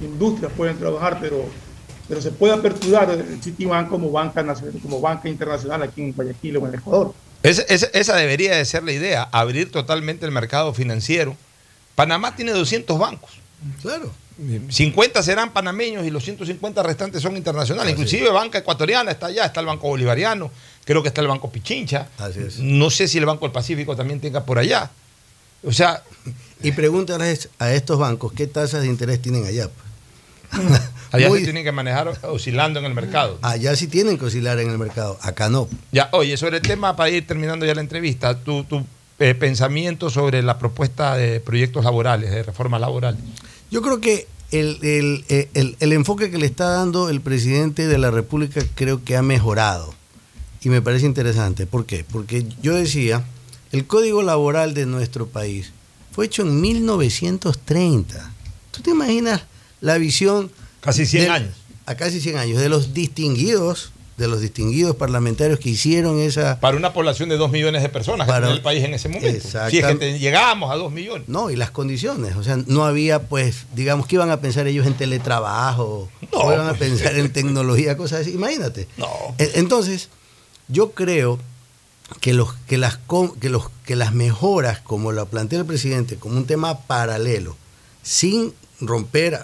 [SPEAKER 9] industrias pueden trabajar, pero, pero se puede aperturar el Citibank como banca nacional, como banca internacional aquí en Guayaquil o en el Ecuador.
[SPEAKER 8] Esa, esa- esa debería de ser la idea, abrir totalmente el mercado financiero. Panamá tiene 200 bancos.
[SPEAKER 17] Claro.
[SPEAKER 8] 50 serán panameños y los 150 restantes son internacionales. Inclusive banca ecuatoriana está allá, está el Banco Bolivariano, creo que está el Banco Pichincha. No sé si el Banco del Pacífico también tenga por allá. O sea,
[SPEAKER 17] Y pregúntales a estos bancos qué tasas de interés tienen allá.
[SPEAKER 8] allá
[SPEAKER 17] Muy-
[SPEAKER 8] se tienen que manejar oscilando en el mercado.
[SPEAKER 17] Allá sí tienen que oscilar en el mercado, acá no.
[SPEAKER 8] Ya, oye, sobre el tema, para ir terminando ya la entrevista, tu, tu, eh, pensamiento sobre la propuesta de proyectos laborales, de reformas laborales.
[SPEAKER 17] Yo creo que el, el- el- el enfoque que le está dando el presidente de la República creo que ha mejorado. Y me parece interesante. ¿Por qué? Porque yo decía, el código laboral de nuestro país fue hecho en 1930. ¿Tú te imaginas la visión...
[SPEAKER 8] Casi 100
[SPEAKER 17] del-
[SPEAKER 8] años.
[SPEAKER 17] A casi 100 años. De los distinguidos, de los distinguidos parlamentarios que hicieron esa...
[SPEAKER 8] Para una población de 2 millones de personas que
[SPEAKER 17] Para-
[SPEAKER 8] tenía el país en ese momento. Si es que te- llegábamos a 2 millones.
[SPEAKER 17] No, y las condiciones. O sea, no había, pues, digamos, que iban a pensar ellos en teletrabajo, o iban a pensar en tecnología, cosas así. Imagínate. E- Entonces, yo creo que, los, que, las, que, los, que las mejoras, como lo plantea el presidente, como un tema paralelo, sin romper,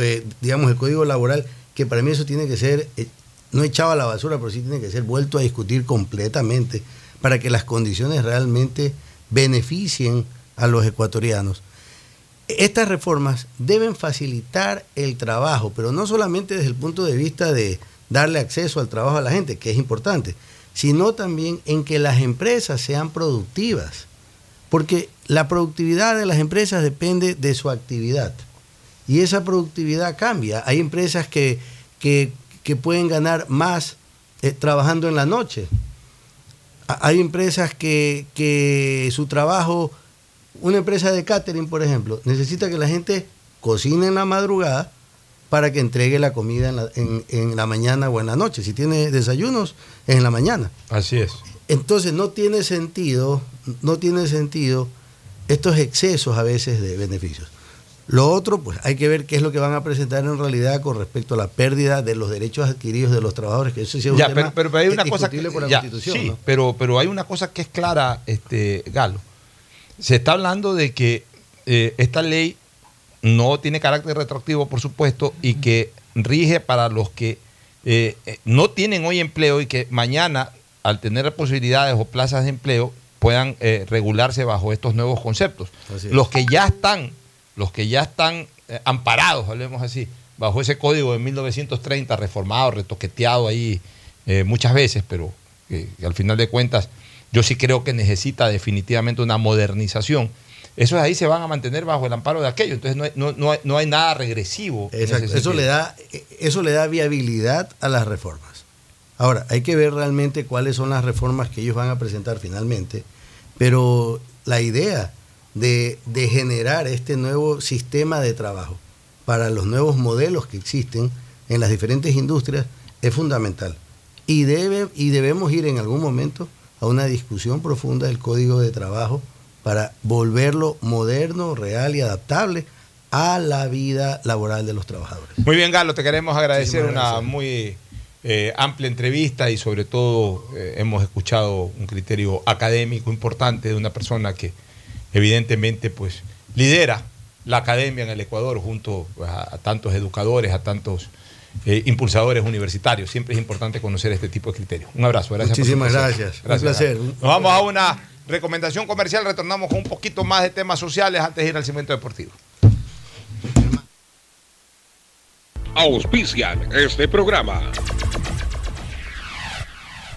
[SPEAKER 17] eh, digamos, el código laboral, que para mí eso tiene que ser, eh, no echado a la basura, pero sí tiene que ser vuelto a discutir completamente para que las condiciones realmente beneficien a los ecuatorianos. Estas reformas deben facilitar el trabajo, pero no solamente desde el punto de vista de darle acceso al trabajo a la gente, que es importante, sino también en que las empresas sean productivas, porque la productividad de las empresas depende de su actividad y esa productividad cambia. Hay empresas que, que, que pueden ganar más eh, trabajando en la noche. A- Hay empresas que, que su trabajo, una empresa de catering, por ejemplo, necesita que la gente cocine en la madrugada para que entregue la comida en la, en- en la mañana o en la noche. Si tiene desayunos, es en la mañana.
[SPEAKER 8] Así es.
[SPEAKER 17] Entonces no tiene sentido, no tiene sentido estos excesos a veces de beneficios. Lo otro, pues hay que ver qué es lo que van a presentar en realidad con respecto a la pérdida de los derechos adquiridos de los trabajadores, que eso sí es un
[SPEAKER 8] Ya,
[SPEAKER 17] tema
[SPEAKER 8] pero, pero hay una cosa que,
[SPEAKER 17] por la
[SPEAKER 8] ya,
[SPEAKER 17] Constitución.
[SPEAKER 8] sí,
[SPEAKER 17] ¿no?
[SPEAKER 8] pero, pero hay una cosa que es clara, este Galo. Se está hablando de que eh, esta ley no tiene carácter retroactivo, por supuesto, y que rige para los que eh, eh, no tienen hoy empleo y que mañana, al tener posibilidades o plazas de empleo, puedan eh, regularse bajo estos nuevos conceptos.
[SPEAKER 17] Es.
[SPEAKER 8] Los que ya están, los que ya están eh, amparados, hablemos así, bajo ese código de 1930, reformado, retoqueteado ahí eh, muchas veces, pero que, que al final de cuentas yo sí creo que necesita definitivamente una modernización. Esos ahí se van a mantener bajo el amparo de aquello, entonces no hay, no, no hay, no hay nada regresivo.
[SPEAKER 17] Exacto. Eso le, da, eso le da viabilidad a las reformas. Ahora, hay que ver realmente cuáles son las reformas que ellos van a presentar finalmente, pero la idea de, de generar este nuevo sistema de trabajo para los nuevos modelos que existen en las diferentes industrias es fundamental. Y, debe, y debemos ir en algún momento a una discusión profunda del código de trabajo para volverlo moderno, real y adaptable a la vida laboral de los trabajadores.
[SPEAKER 8] Muy bien, Galo, te queremos agradecer una muy eh, amplia entrevista y sobre todo eh, hemos escuchado un criterio académico importante de una persona que evidentemente pues lidera la academia en el Ecuador junto a, a tantos educadores, a tantos eh, impulsadores universitarios. Siempre es importante conocer este tipo de criterios. Un abrazo, gracias. por
[SPEAKER 17] Muchísimas
[SPEAKER 8] presencia.
[SPEAKER 17] gracias. Un placer.
[SPEAKER 8] Nos vamos a una recomendación comercial, retornamos con un poquito más de temas sociales antes de ir al cemento deportivo.
[SPEAKER 18] Auspician este programa.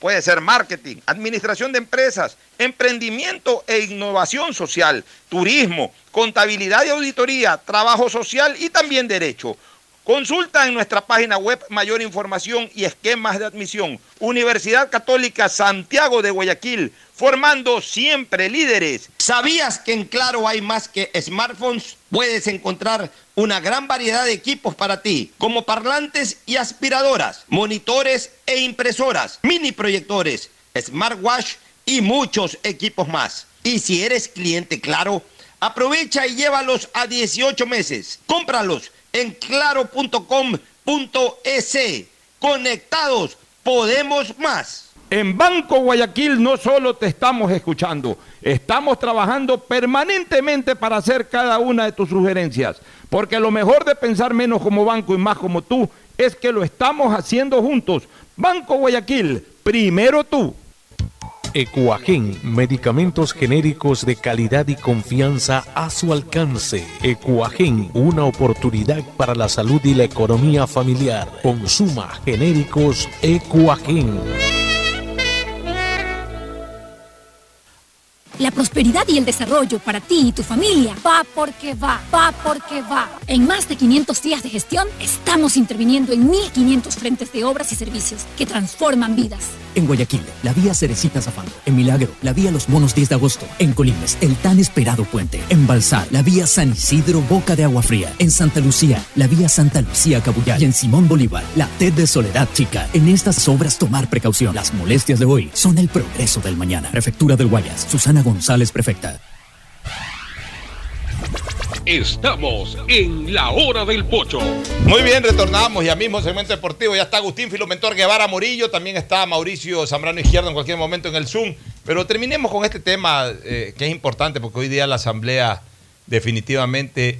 [SPEAKER 1] Puede ser marketing, administración de empresas, emprendimiento e innovación social, turismo, contabilidad y auditoría, trabajo social y también derecho. Consulta en nuestra página web mayor información y esquemas de admisión. Universidad Católica Santiago de Guayaquil, formando siempre líderes. ¿Sabías que en Claro hay más que smartphones? Puedes encontrar una gran variedad de equipos para ti, como parlantes y aspiradoras, monitores e impresoras, mini proyectores, smartwatch y muchos equipos más. Y si eres cliente Claro, aprovecha y llévalos a 18 meses. Cómpralos en claro.com.es. Conectados, podemos más.
[SPEAKER 13] En Banco Guayaquil no solo te estamos escuchando, estamos trabajando permanentemente para hacer cada una de tus sugerencias, porque lo mejor de pensar menos como banco y más como tú es que lo estamos haciendo juntos. Banco Guayaquil, primero tú.
[SPEAKER 12] Ecuagen, medicamentos genéricos de calidad y confianza a su alcance. Ecuagen, una oportunidad para la salud y la economía familiar. Consuma genéricos Ecuagen.
[SPEAKER 2] La prosperidad y el desarrollo para ti y tu familia va porque va, va porque va. En más de 500 días de gestión, estamos interviniendo en 1.500 frentes de obras y servicios que transforman vidas.
[SPEAKER 11] En Guayaquil, la vía Cerecita Zafando. En Milagro, la vía Los Monos 10 de agosto. En Colimes, el tan esperado puente. En Balsar, la vía San Isidro Boca de Agua Fría. En Santa Lucía, la vía Santa Lucía Cabuyal. Y en Simón Bolívar, la TED de Soledad Chica. En estas obras tomar precaución. Las molestias de hoy son el progreso del mañana. Prefectura del Guayas, Susana González, prefecta.
[SPEAKER 18] Estamos en la hora del pocho.
[SPEAKER 8] Muy bien, retornamos ya mismo segmento deportivo. Ya está Agustín Filomentor Guevara Morillo, también está Mauricio Zambrano Izquierdo en cualquier momento en el Zoom. Pero terminemos con este tema eh, que es importante porque hoy día la Asamblea definitivamente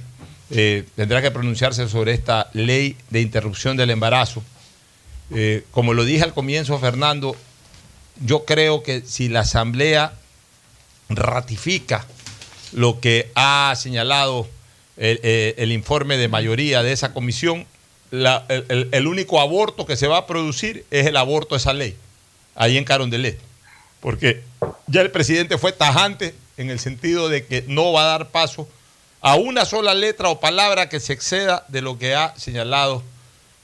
[SPEAKER 8] eh, tendrá que pronunciarse sobre esta ley de interrupción del embarazo. Eh, como lo dije al comienzo, Fernando, yo creo que si la Asamblea ratifica lo que ha señalado el, eh, el informe de mayoría de esa comisión, el, único aborto que se va a producir es el aborto de esa ley, ahí en Carondelet. Porque ya el presidente fue tajante en el sentido de que no va a dar paso a una sola letra o palabra que se exceda de lo que ha señalado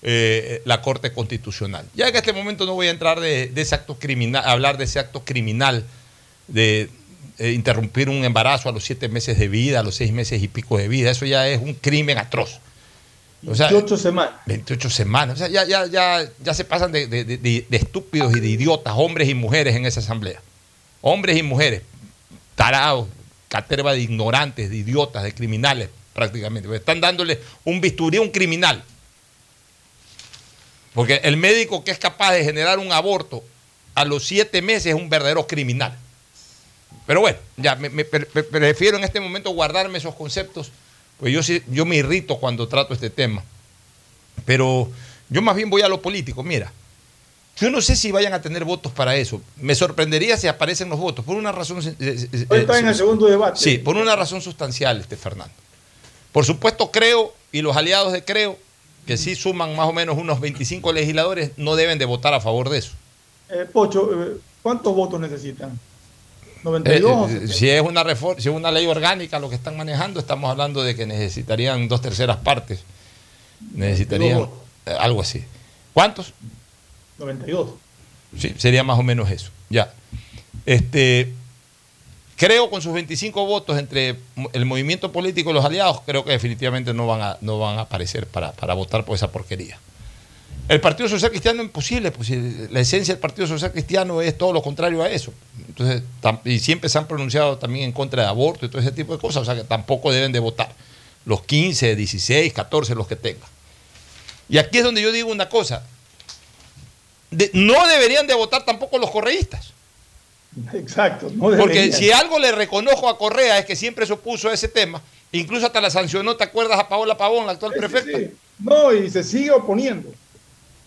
[SPEAKER 8] eh, la Corte Constitucional. Ya en este momento no voy a entrar de, de ese acto criminal, a hablar de ese acto criminal de eh, interrumpir un embarazo a los siete meses de vida, a los seis meses y pico de vida. Eso ya es un crimen atroz. O sea,
[SPEAKER 9] 28 semanas.
[SPEAKER 8] 28 semanas. O sea, ya, ya, ya, ya se pasan de, de- de- de estúpidos y de idiotas, hombres y mujeres en esa asamblea. Hombres y mujeres, tarados, caterva de ignorantes, de idiotas, de criminales prácticamente. Porque Están dándole un bisturí a un criminal. Porque el médico que es capaz de generar un aborto a los siete meses es un verdadero criminal. Pero bueno, ya me, me- pre- pre- prefiero en este momento guardarme esos conceptos, pues yo, sí- yo me irrito cuando trato este tema. Pero yo más bien voy a lo político. Mira, yo no sé si vayan a tener votos para eso. Me sorprendería si aparecen los votos, por una razón... eh, eh,
[SPEAKER 9] Hoy está en el segundo debate.
[SPEAKER 8] Sí, por una razón sustancial, este Fernando. Por supuesto, creo, y los aliados de creo, que sí suman más o menos unos 25 legisladores, no deben de votar a favor de eso.
[SPEAKER 9] Eh, Pocho, eh, ¿cuántos votos necesitan?
[SPEAKER 8] Eh,
[SPEAKER 9] 92. o
[SPEAKER 8] eh,
[SPEAKER 9] 70?
[SPEAKER 8] si es una reforma, si es una ley orgánica lo que están manejando, estamos hablando de que necesitarían dos terceras partes. Necesitarían eh, algo así. ¿Cuántos?
[SPEAKER 9] 92.
[SPEAKER 8] Sí, sería más o menos eso. Ya. Este, creo con sus 25 votos entre el movimiento político y los aliados, creo que definitivamente no van a, no van a aparecer para, para votar por esa porquería. El Partido Social Cristiano imposible, pues la esencia del Partido Social Cristiano es todo lo contrario a eso. Entonces, y siempre se han pronunciado también en contra de aborto y todo ese tipo de cosas, o sea que tampoco deben de votar. Los 15, 16, 14, los que tengan. Y aquí es donde yo digo una cosa. De- no deberían de votar tampoco los correístas.
[SPEAKER 9] Exacto. No
[SPEAKER 8] Porque si algo le reconozco a Correa es que siempre se opuso a ese tema, incluso hasta la sancionó, ¿te acuerdas a Paola Pavón, la actual prefecta?
[SPEAKER 9] No, y se sigue oponiendo.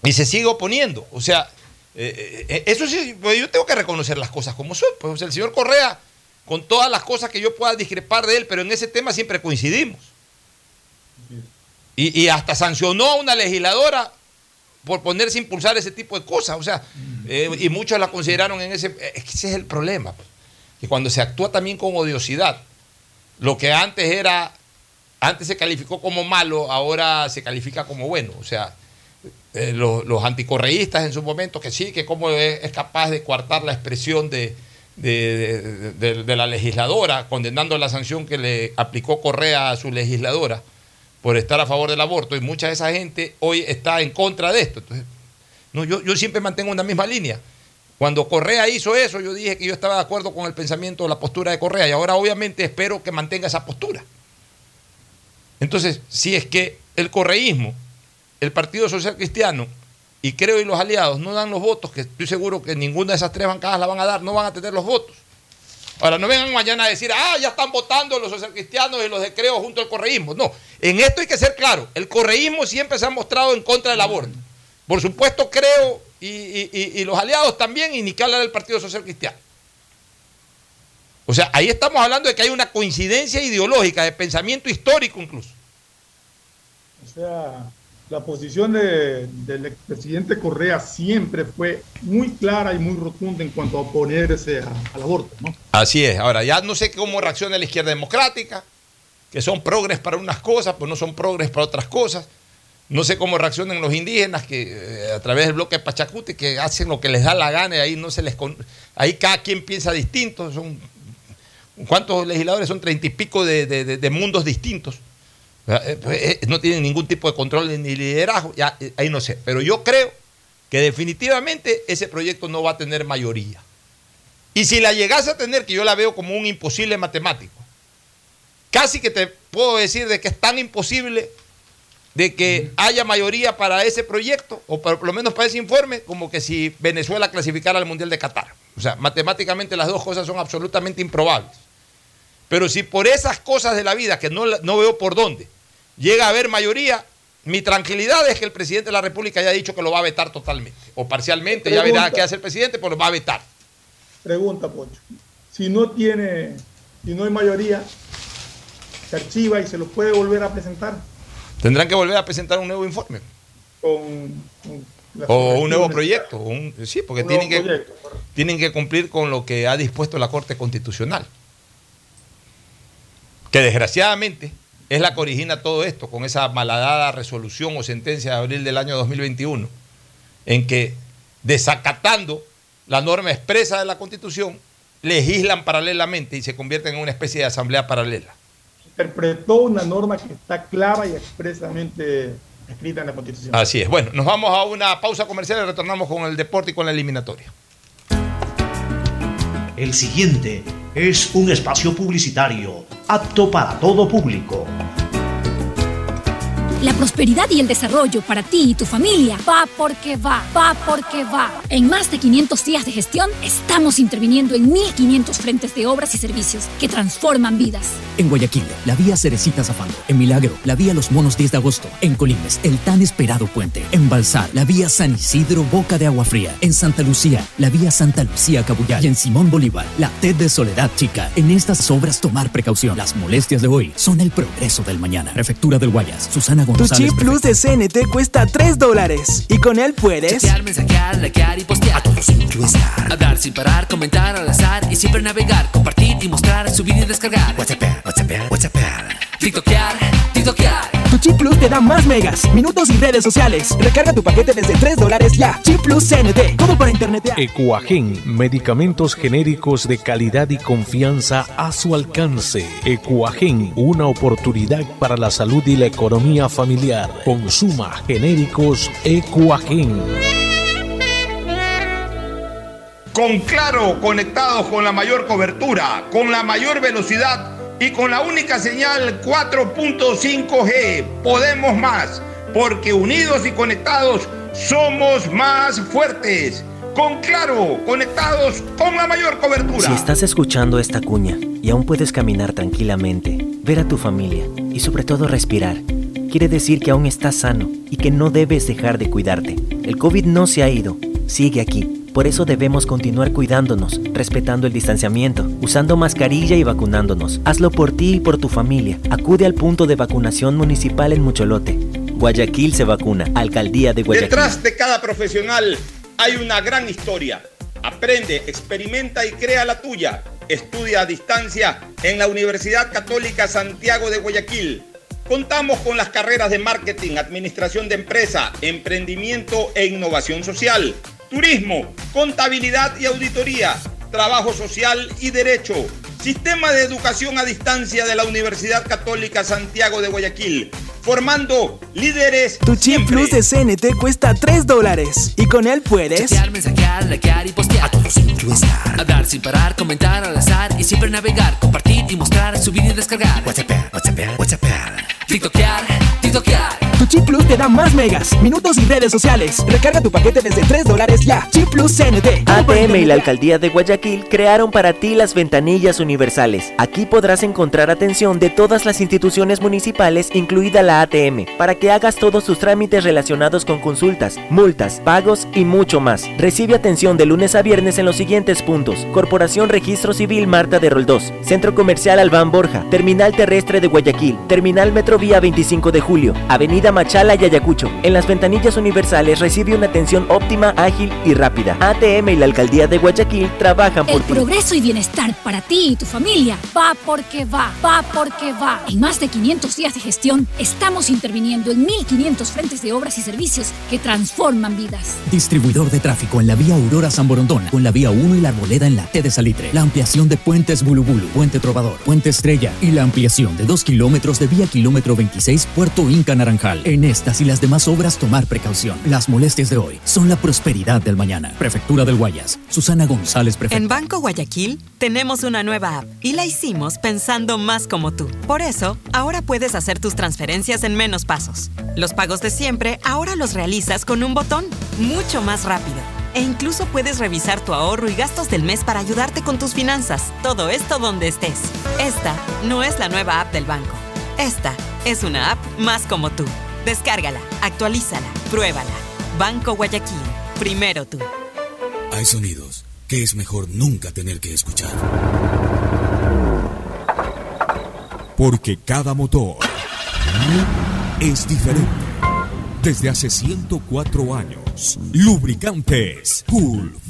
[SPEAKER 8] Y se sigue oponiendo. O sea, eh, eh, eso sí, pues yo tengo que reconocer las cosas como son. Pues el señor Correa, con todas las cosas que yo pueda discrepar de él, pero en ese tema siempre coincidimos. Y, y hasta sancionó a una legisladora por ponerse a impulsar ese tipo de cosas. O sea, eh, y muchos la consideraron en ese. Es que ese es el problema. pues. Que cuando se actúa también con odiosidad, lo que antes era. Antes se calificó como malo, ahora se califica como bueno. O sea, eh, los, los anticorreístas en su momento, que sí, que cómo es, capaz de coartar la expresión de- de- de la legisladora, condenando la sanción que le aplicó Correa a su legisladora por estar a favor del aborto, y mucha de esa gente hoy está en contra de esto. Entonces, no, yo, yo siempre mantengo una misma línea. Cuando Correa hizo eso, yo dije que yo estaba de acuerdo con el pensamiento, la postura de Correa, y ahora obviamente espero que mantenga esa postura. Entonces, si es que el correísmo, el Partido Social Cristiano y creo y los aliados no dan los votos, que estoy seguro que ninguna de esas tres bancadas la van a dar, no van a tener los votos. Ahora, no vengan mañana a decir, ah, ya están votando los social cristianos y los de creo junto al correísmo. No, en esto hay que ser claro, el correísmo siempre se ha mostrado en contra del aborto. Por supuesto, creo y, y- y- y los aliados también, y ni que hablar del Partido Social Cristiano. O sea, ahí estamos hablando de que hay una coincidencia ideológica, de pensamiento histórico incluso.
[SPEAKER 9] O sea, la posición de- del expresidente Correa siempre fue muy clara y muy rotunda en cuanto a oponerse al aborto, ¿no?
[SPEAKER 8] Así es. Ahora, ya no sé cómo reacciona la izquierda democrática, que son progres para unas cosas, pues no son progres para otras cosas. No sé cómo reaccionan los indígenas que eh, a través del bloque de Pachacuti que hacen lo que les da la gana y ahí no se les con- ahí cada quien piensa distinto. Son ¿Cuántos legisladores? Son treinta y pico de mundos distintos. Eh, pues, eh, No tienen ningún tipo de control ni liderazgo. Ya, eh, ahí no sé. Pero yo creo que definitivamente ese proyecto no va a tener mayoría. Y si la llegase a tener, que yo la veo como un imposible matemático, casi que te puedo decir de que es tan imposible de que haya mayoría para ese proyecto, o por, por lo menos para ese informe, como que si Venezuela clasificara al Mundial de Qatar. O sea, matemáticamente las dos cosas son absolutamente improbables. Pero si por esas cosas de la vida, que no, no veo por dónde, llega a haber mayoría, mi tranquilidad es que el presidente de la República haya dicho que lo va a vetar totalmente, o parcialmente, ya verá qué hace el presidente, pero lo va a vetar.
[SPEAKER 9] Pregunta, Pocho. Si no tiene, si no hay mayoría, se archiva y se lo puede volver a presentar
[SPEAKER 8] Tendrán que volver a presentar un nuevo informe.
[SPEAKER 9] con, con las
[SPEAKER 8] O un nuevo proyecto. un- sí, porque
[SPEAKER 9] Un
[SPEAKER 8] tienen
[SPEAKER 9] nuevo
[SPEAKER 8] que,
[SPEAKER 9] proyecto,
[SPEAKER 8] tienen que cumplir con lo que ha dispuesto la Corte Constitucional. Que desgraciadamente es la que origina todo esto, con esa malhadada resolución o sentencia de abril del año 2021, en que desacatando la norma expresa de la Constitución, legislan paralelamente y se convierten en una especie de asamblea paralela.
[SPEAKER 9] Interpretó una norma que está clara y expresamente escrita en la Constitución.
[SPEAKER 8] Así es. Bueno, nos vamos a una pausa comercial y retornamos con el deporte y con la eliminatoria.
[SPEAKER 10] El siguiente es un espacio publicitario apto para todo público.
[SPEAKER 2] La prosperidad y el desarrollo para ti y tu familia va porque va, va porque va. En más de 500 días de gestión, estamos interviniendo en 1.500 frentes de obras y servicios que transforman vidas.
[SPEAKER 11] En Guayaquil, la vía Cerecita Zafando. En Milagro, la vía Los Monos 10 de agosto. En Colimes, el tan esperado puente. En Balsar, la vía San Isidro Boca de Agua Fría. En Santa Lucía, la vía Santa Lucía Cabuyal. Y en Simón Bolívar, la TED de Soledad Chica. En estas obras tomar precaución. Las molestias de hoy son el progreso del mañana. Prefectura del Guayas, Susana
[SPEAKER 4] Tu chip plus de CNT cuesta 3 dólares. Y con él puedes.
[SPEAKER 5] Chatear, mensajear, likear y postear. A todos estar. Hablar sin parar, comentar al azar y siempre navegar, compartir y mostrar, subir y descargar. WhatsApp, WhatsApp, WhatsApp. TikTokear, TikTokear.
[SPEAKER 4] Tu chip plus te da más megas, minutos y redes sociales. Recarga tu paquete desde 3 dólares ya. Chip plus CNT. Todo para internet.
[SPEAKER 12] Ecuagen, medicamentos genéricos de calidad y confianza a su alcance. Ecuagen, una oportunidad para la salud y la economía familiar. Consuma genéricos Ecuagen.
[SPEAKER 1] Con Claro, conectados con la mayor cobertura, con la mayor velocidad y con la única señal 4.5G. Podemos más, porque unidos y conectados somos más fuertes. Con Claro, conectados con la mayor cobertura.
[SPEAKER 14] Si estás escuchando esta cuña y aún puedes caminar tranquilamente, ver a tu familia y sobre todo respirar, quiere decir que aún estás sano y que no debes dejar de cuidarte. El COVID no se ha ido, sigue aquí. Por eso debemos continuar cuidándonos, respetando el distanciamiento, usando mascarilla y vacunándonos. Hazlo por ti y por tu familia. Acude al punto de vacunación municipal en Mucholote. Guayaquil se vacuna. Alcaldía de Guayaquil.
[SPEAKER 1] Detrás de cada profesional hay una gran historia. Aprende, experimenta y crea la tuya. Estudia a distancia en la Universidad Católica Santiago de Guayaquil. Contamos con las carreras de marketing, administración de empresa, emprendimiento e innovación social, turismo, contabilidad y auditoría, trabajo social y derecho. Sistema de educación a distancia de la Universidad Católica Santiago de Guayaquil, formando líderes.
[SPEAKER 4] Tu chip plus de CNT cuesta 3 dólares. Y con él puedes.
[SPEAKER 5] Chatear, mensajear, likear y postear. A todos estar. Hablar sin parar, comentar al azar y siempre navegar, compartir y mostrar, subir y descargar. WhatsApp, WhatsApp, WhatsApp. TikTokear, TikTokear.
[SPEAKER 4] Chip plus te da más megas, minutos y redes sociales. Recarga tu paquete desde 3 dólares ya. Chip plus CNT.
[SPEAKER 14] ATM y la Alcaldía de Guayaquil crearon para ti las ventanillas universales. Aquí podrás encontrar atención de todas las instituciones municipales, incluida la ATM, para que hagas todos tus trámites relacionados con consultas, multas, pagos y mucho más. Recibe atención de lunes a viernes en los siguientes puntos: Corporación Registro Civil Marta de Roldós, Centro Comercial Albán Borja, Terminal Terrestre de Guayaquil, Terminal Metrovía 25 de Julio, Avenida Machala y Ayacucho. En las ventanillas universales recibe una atención óptima, ágil y rápida. ATM y la Alcaldía de Guayaquil trabajan por
[SPEAKER 2] El
[SPEAKER 14] ti.
[SPEAKER 2] progreso y bienestar para ti y tu familia va porque va, va porque va. En más de 500 días de gestión, estamos interviniendo en 1.500 frentes de obras y servicios que transforman vidas.
[SPEAKER 11] Distribuidor de tráfico en la vía Aurora San Borondón, con la vía 1 y la Arboleda en la T de Salitre. La ampliación de puentes Bulubulu, Puente Trovador, Puente Estrella y la ampliación de 2 kilómetros de vía kilómetro 26 Puerto Inca Naranjal. En estas y las demás obras tomar precaución. Las molestias de hoy son la prosperidad del mañana. Prefectura del Guayas. Susana González, prefecta.
[SPEAKER 15] En Banco Guayaquil tenemos una nueva app y la hicimos pensando más como tú. Por eso, ahora puedes hacer tus transferencias en menos pasos. Los pagos de siempre ahora los realizas con un botón, mucho más rápido. E incluso puedes revisar tu ahorro y gastos del mes para ayudarte con tus finanzas. Todo esto donde estés. Esta no es la nueva app del banco. Esta es una app más como tú. Descárgala, actualízala, pruébala. Banco Guayaquil. Primero tú.
[SPEAKER 16] Hay sonidos que es mejor nunca tener que escuchar. Porque cada motor es diferente. Desde hace 104 años, lubricantes Gulf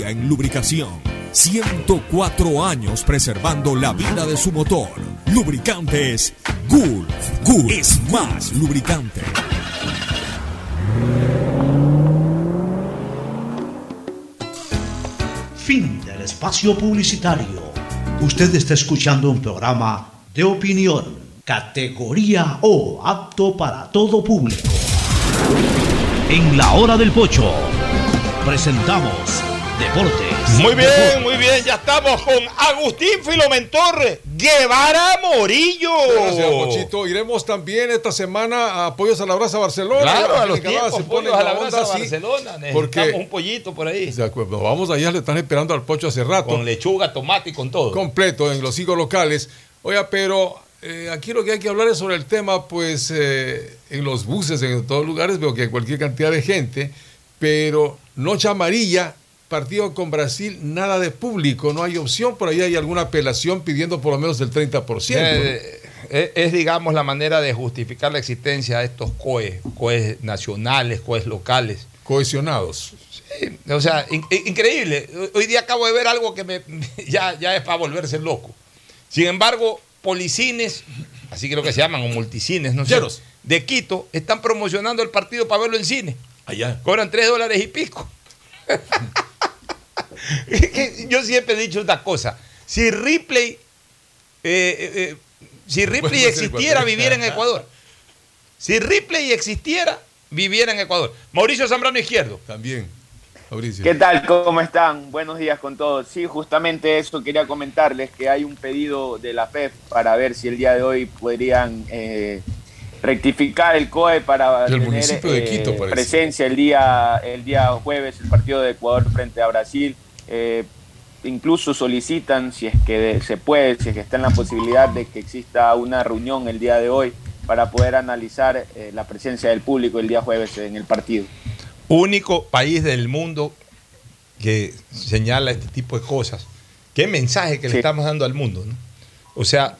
[SPEAKER 16] en lubricación. 104 años preservando la vida de su motor. Lubricantes Gulf. Gulf es más lubricante.
[SPEAKER 10] Fin del espacio publicitario. Usted está escuchando un programa de opinión, categoría O, apto para todo público. En la hora del pocho, presentamos Deportes.
[SPEAKER 8] Muy bien, muy bien. Ya estamos con Agustín Filomentor Guevara Morillo.
[SPEAKER 19] Gracias, Pochito. Iremos también esta semana a Apoyos a la Brasa Barcelona.
[SPEAKER 8] Claro, a los tiempos,
[SPEAKER 19] se pone
[SPEAKER 8] pollos a la
[SPEAKER 19] onda,
[SPEAKER 8] brasa
[SPEAKER 19] sí,
[SPEAKER 8] Barcelona.
[SPEAKER 19] porque-
[SPEAKER 8] un pollito por ahí.
[SPEAKER 19] De acuerdo, vamos allá, le están esperando al Pocho hace rato.
[SPEAKER 8] Con lechuga, tomate y con todo.
[SPEAKER 19] Completo en los cinco locales. Oiga, pero eh, aquí lo que hay que hablar es sobre el tema, pues eh, en los buses, en todos lugares, veo que hay cualquier cantidad de gente, pero noche amarilla, partido con Brasil, nada de público, no hay opción, por ahí hay alguna apelación pidiendo por lo menos el 30%.
[SPEAKER 8] Eh, eh, es, digamos, la manera de justificar la existencia de estos COE, COE nacionales, COE locales.
[SPEAKER 19] Cohesionados.
[SPEAKER 8] Sí, o sea, in- in- increíble. Hoy día acabo de ver algo que me, ya, ya es para volverse loco. Sin embargo, policines, así creo que se llaman, o multicines, no sé, de Quito, están promocionando el partido para verlo en cine.
[SPEAKER 19] Allá.
[SPEAKER 8] Cobran tres dólares y pico. Yo siempre he dicho una cosa. Si Ripley, eh, eh, eh, si Ripley existiera, viviera en Ecuador. Si Ripley existiera, viviera en Ecuador. Mauricio Zambrano Izquierdo.
[SPEAKER 19] También, Mauricio.
[SPEAKER 20] ¿Qué tal? ¿Cómo están? Buenos días con todos. Sí, justamente eso quería comentarles, que hay un pedido de la FEF para ver si el día de hoy podrían eh, rectificar el COE para
[SPEAKER 19] Del
[SPEAKER 20] tener
[SPEAKER 19] municipio de
[SPEAKER 20] eh,
[SPEAKER 19] Quito, parece.
[SPEAKER 20] presencia el día, el día jueves, el partido de Ecuador frente a Brasil. Eh, incluso solicitan, si es que se puede, si es que está en la posibilidad de que exista una reunión el día de hoy para poder analizar eh, la presencia del público el día jueves en el partido.
[SPEAKER 8] Único país del mundo que señala este tipo de cosas. Qué mensaje que le estamos dando al mundo. ¿no? O sea,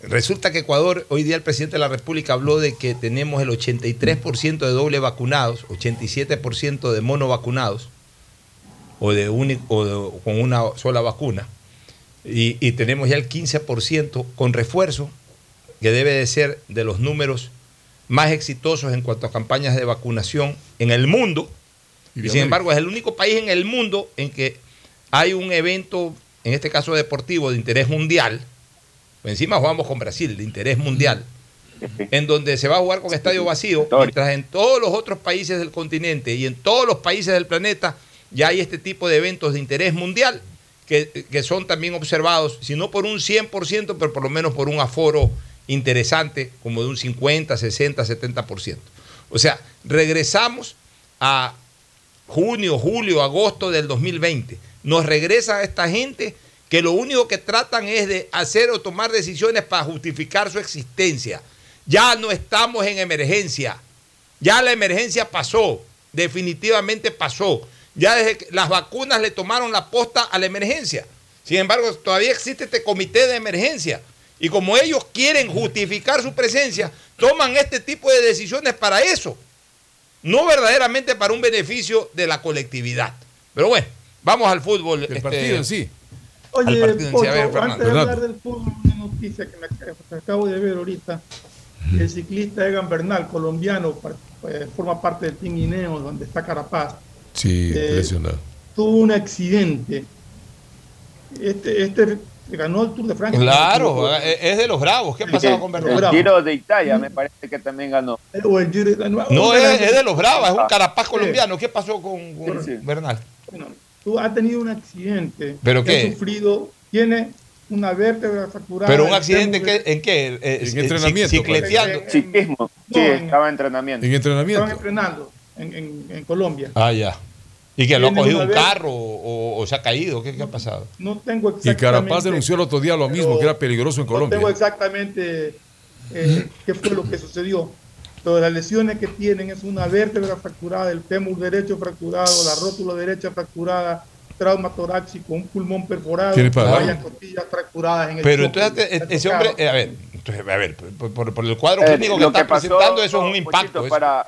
[SPEAKER 8] resulta que Ecuador, hoy día el presidente de la República habló de que tenemos el 83% de doble vacunados, 87% de mono vacunados, o, de único, o de- con una sola vacuna. Y, y tenemos ya el 15% con refuerzo, que debe de ser de los números más exitosos en cuanto a campañas de vacunación en el mundo.
[SPEAKER 19] Y
[SPEAKER 8] sin embargo, es el único país en el mundo en que hay un evento, en este caso deportivo, de interés mundial. Por encima jugamos con Brasil, de interés mundial. En donde se va a jugar con estadio vacío, mientras en todos los otros países del continente y en todos los países del planeta ya hay este tipo de eventos de interés mundial que, que son también observados, si no por un 100%, pero por lo menos por un aforo interesante, como de un 50, 60, 70%. O sea, regresamos a junio, julio, agosto del 2020. Nos regresa esta gente que lo único que tratan es de hacer o tomar decisiones para justificar su existencia. Ya no estamos en emergencia. Ya la emergencia pasó. Definitivamente pasó. Ya desde que las vacunas le tomaron la posta a la emergencia. Sin embargo, todavía existe este comité de emergencia. Y como ellos quieren justificar su presencia, toman este tipo de decisiones para eso. No verdaderamente para un beneficio de la colectividad. Pero bueno, vamos al fútbol.
[SPEAKER 19] El
[SPEAKER 8] este,
[SPEAKER 19] partido en sí.
[SPEAKER 8] al
[SPEAKER 9] Oye,
[SPEAKER 8] partido en sí.
[SPEAKER 9] Pocho,
[SPEAKER 8] A ver,
[SPEAKER 9] antes de hablar del fútbol, una noticia que, me, que acabo de ver ahorita. El ciclista Egan Bernal, colombiano, eh, forma parte del Team Ineos, donde está Carapaz.
[SPEAKER 19] Sí,
[SPEAKER 9] Eh,
[SPEAKER 19] lesionado.
[SPEAKER 9] Tuvo un accidente. Este, este ganó el Tour de Francia.
[SPEAKER 8] Claro, eh, es de los bravos. ¿Qué pasaba con
[SPEAKER 20] El
[SPEAKER 8] Bernal?
[SPEAKER 20] Giro de Italia me parece que también ganó.
[SPEAKER 9] O el Giro de-
[SPEAKER 8] No,
[SPEAKER 9] o
[SPEAKER 8] es,
[SPEAKER 9] de-
[SPEAKER 8] es de los bravos, es un
[SPEAKER 20] Ah,
[SPEAKER 8] carapaz
[SPEAKER 9] sí.
[SPEAKER 8] colombiano. ¿Qué pasó con, con
[SPEAKER 9] Sí.
[SPEAKER 8] Bernal?
[SPEAKER 9] Bueno, tú has tenido un accidente.
[SPEAKER 8] ¿Pero
[SPEAKER 9] que
[SPEAKER 8] qué?
[SPEAKER 9] Ha sufrido, tiene una vértebra fracturada.
[SPEAKER 8] ¿Pero un accidente qué- en qué? Eh, eh,
[SPEAKER 19] En entrenamiento,
[SPEAKER 8] Cicleteando.
[SPEAKER 20] Eh, Ciclismo. Sí,
[SPEAKER 9] No, en-
[SPEAKER 20] estaba en entrenamiento.
[SPEAKER 19] En
[SPEAKER 9] Estaban
[SPEAKER 19] entrenamiento.
[SPEAKER 9] entrenando en, en- en Colombia.
[SPEAKER 8] Ah, ya. Y que lo ha cogido un
[SPEAKER 9] vez-
[SPEAKER 8] carro o, o se ha caído. ¿Qué, qué ha pasado?
[SPEAKER 9] No tengo
[SPEAKER 19] Y
[SPEAKER 9] exactamente.
[SPEAKER 19] Carapaz denunció el otro día lo mismo, que era peligroso en
[SPEAKER 9] No
[SPEAKER 19] Colombia.
[SPEAKER 9] tengo exactamente eh, qué fue lo que sucedió. Pero las lesiones que tienen es una vértebra fracturada, el fémur derecho fracturado, la rótula derecha fracturada, trauma torácico, un pulmón perforado, varias costillas fracturadas en el
[SPEAKER 8] Pero
[SPEAKER 9] choque.
[SPEAKER 8] entonces eh, ese
[SPEAKER 9] Tocado.
[SPEAKER 8] hombre, eh, a ver, entonces, a ver, por, por- por el cuadro
[SPEAKER 20] Eh,
[SPEAKER 8] clínico que está
[SPEAKER 20] que pasó,
[SPEAKER 8] presentando, eso es un impacto. eso.
[SPEAKER 20] Para,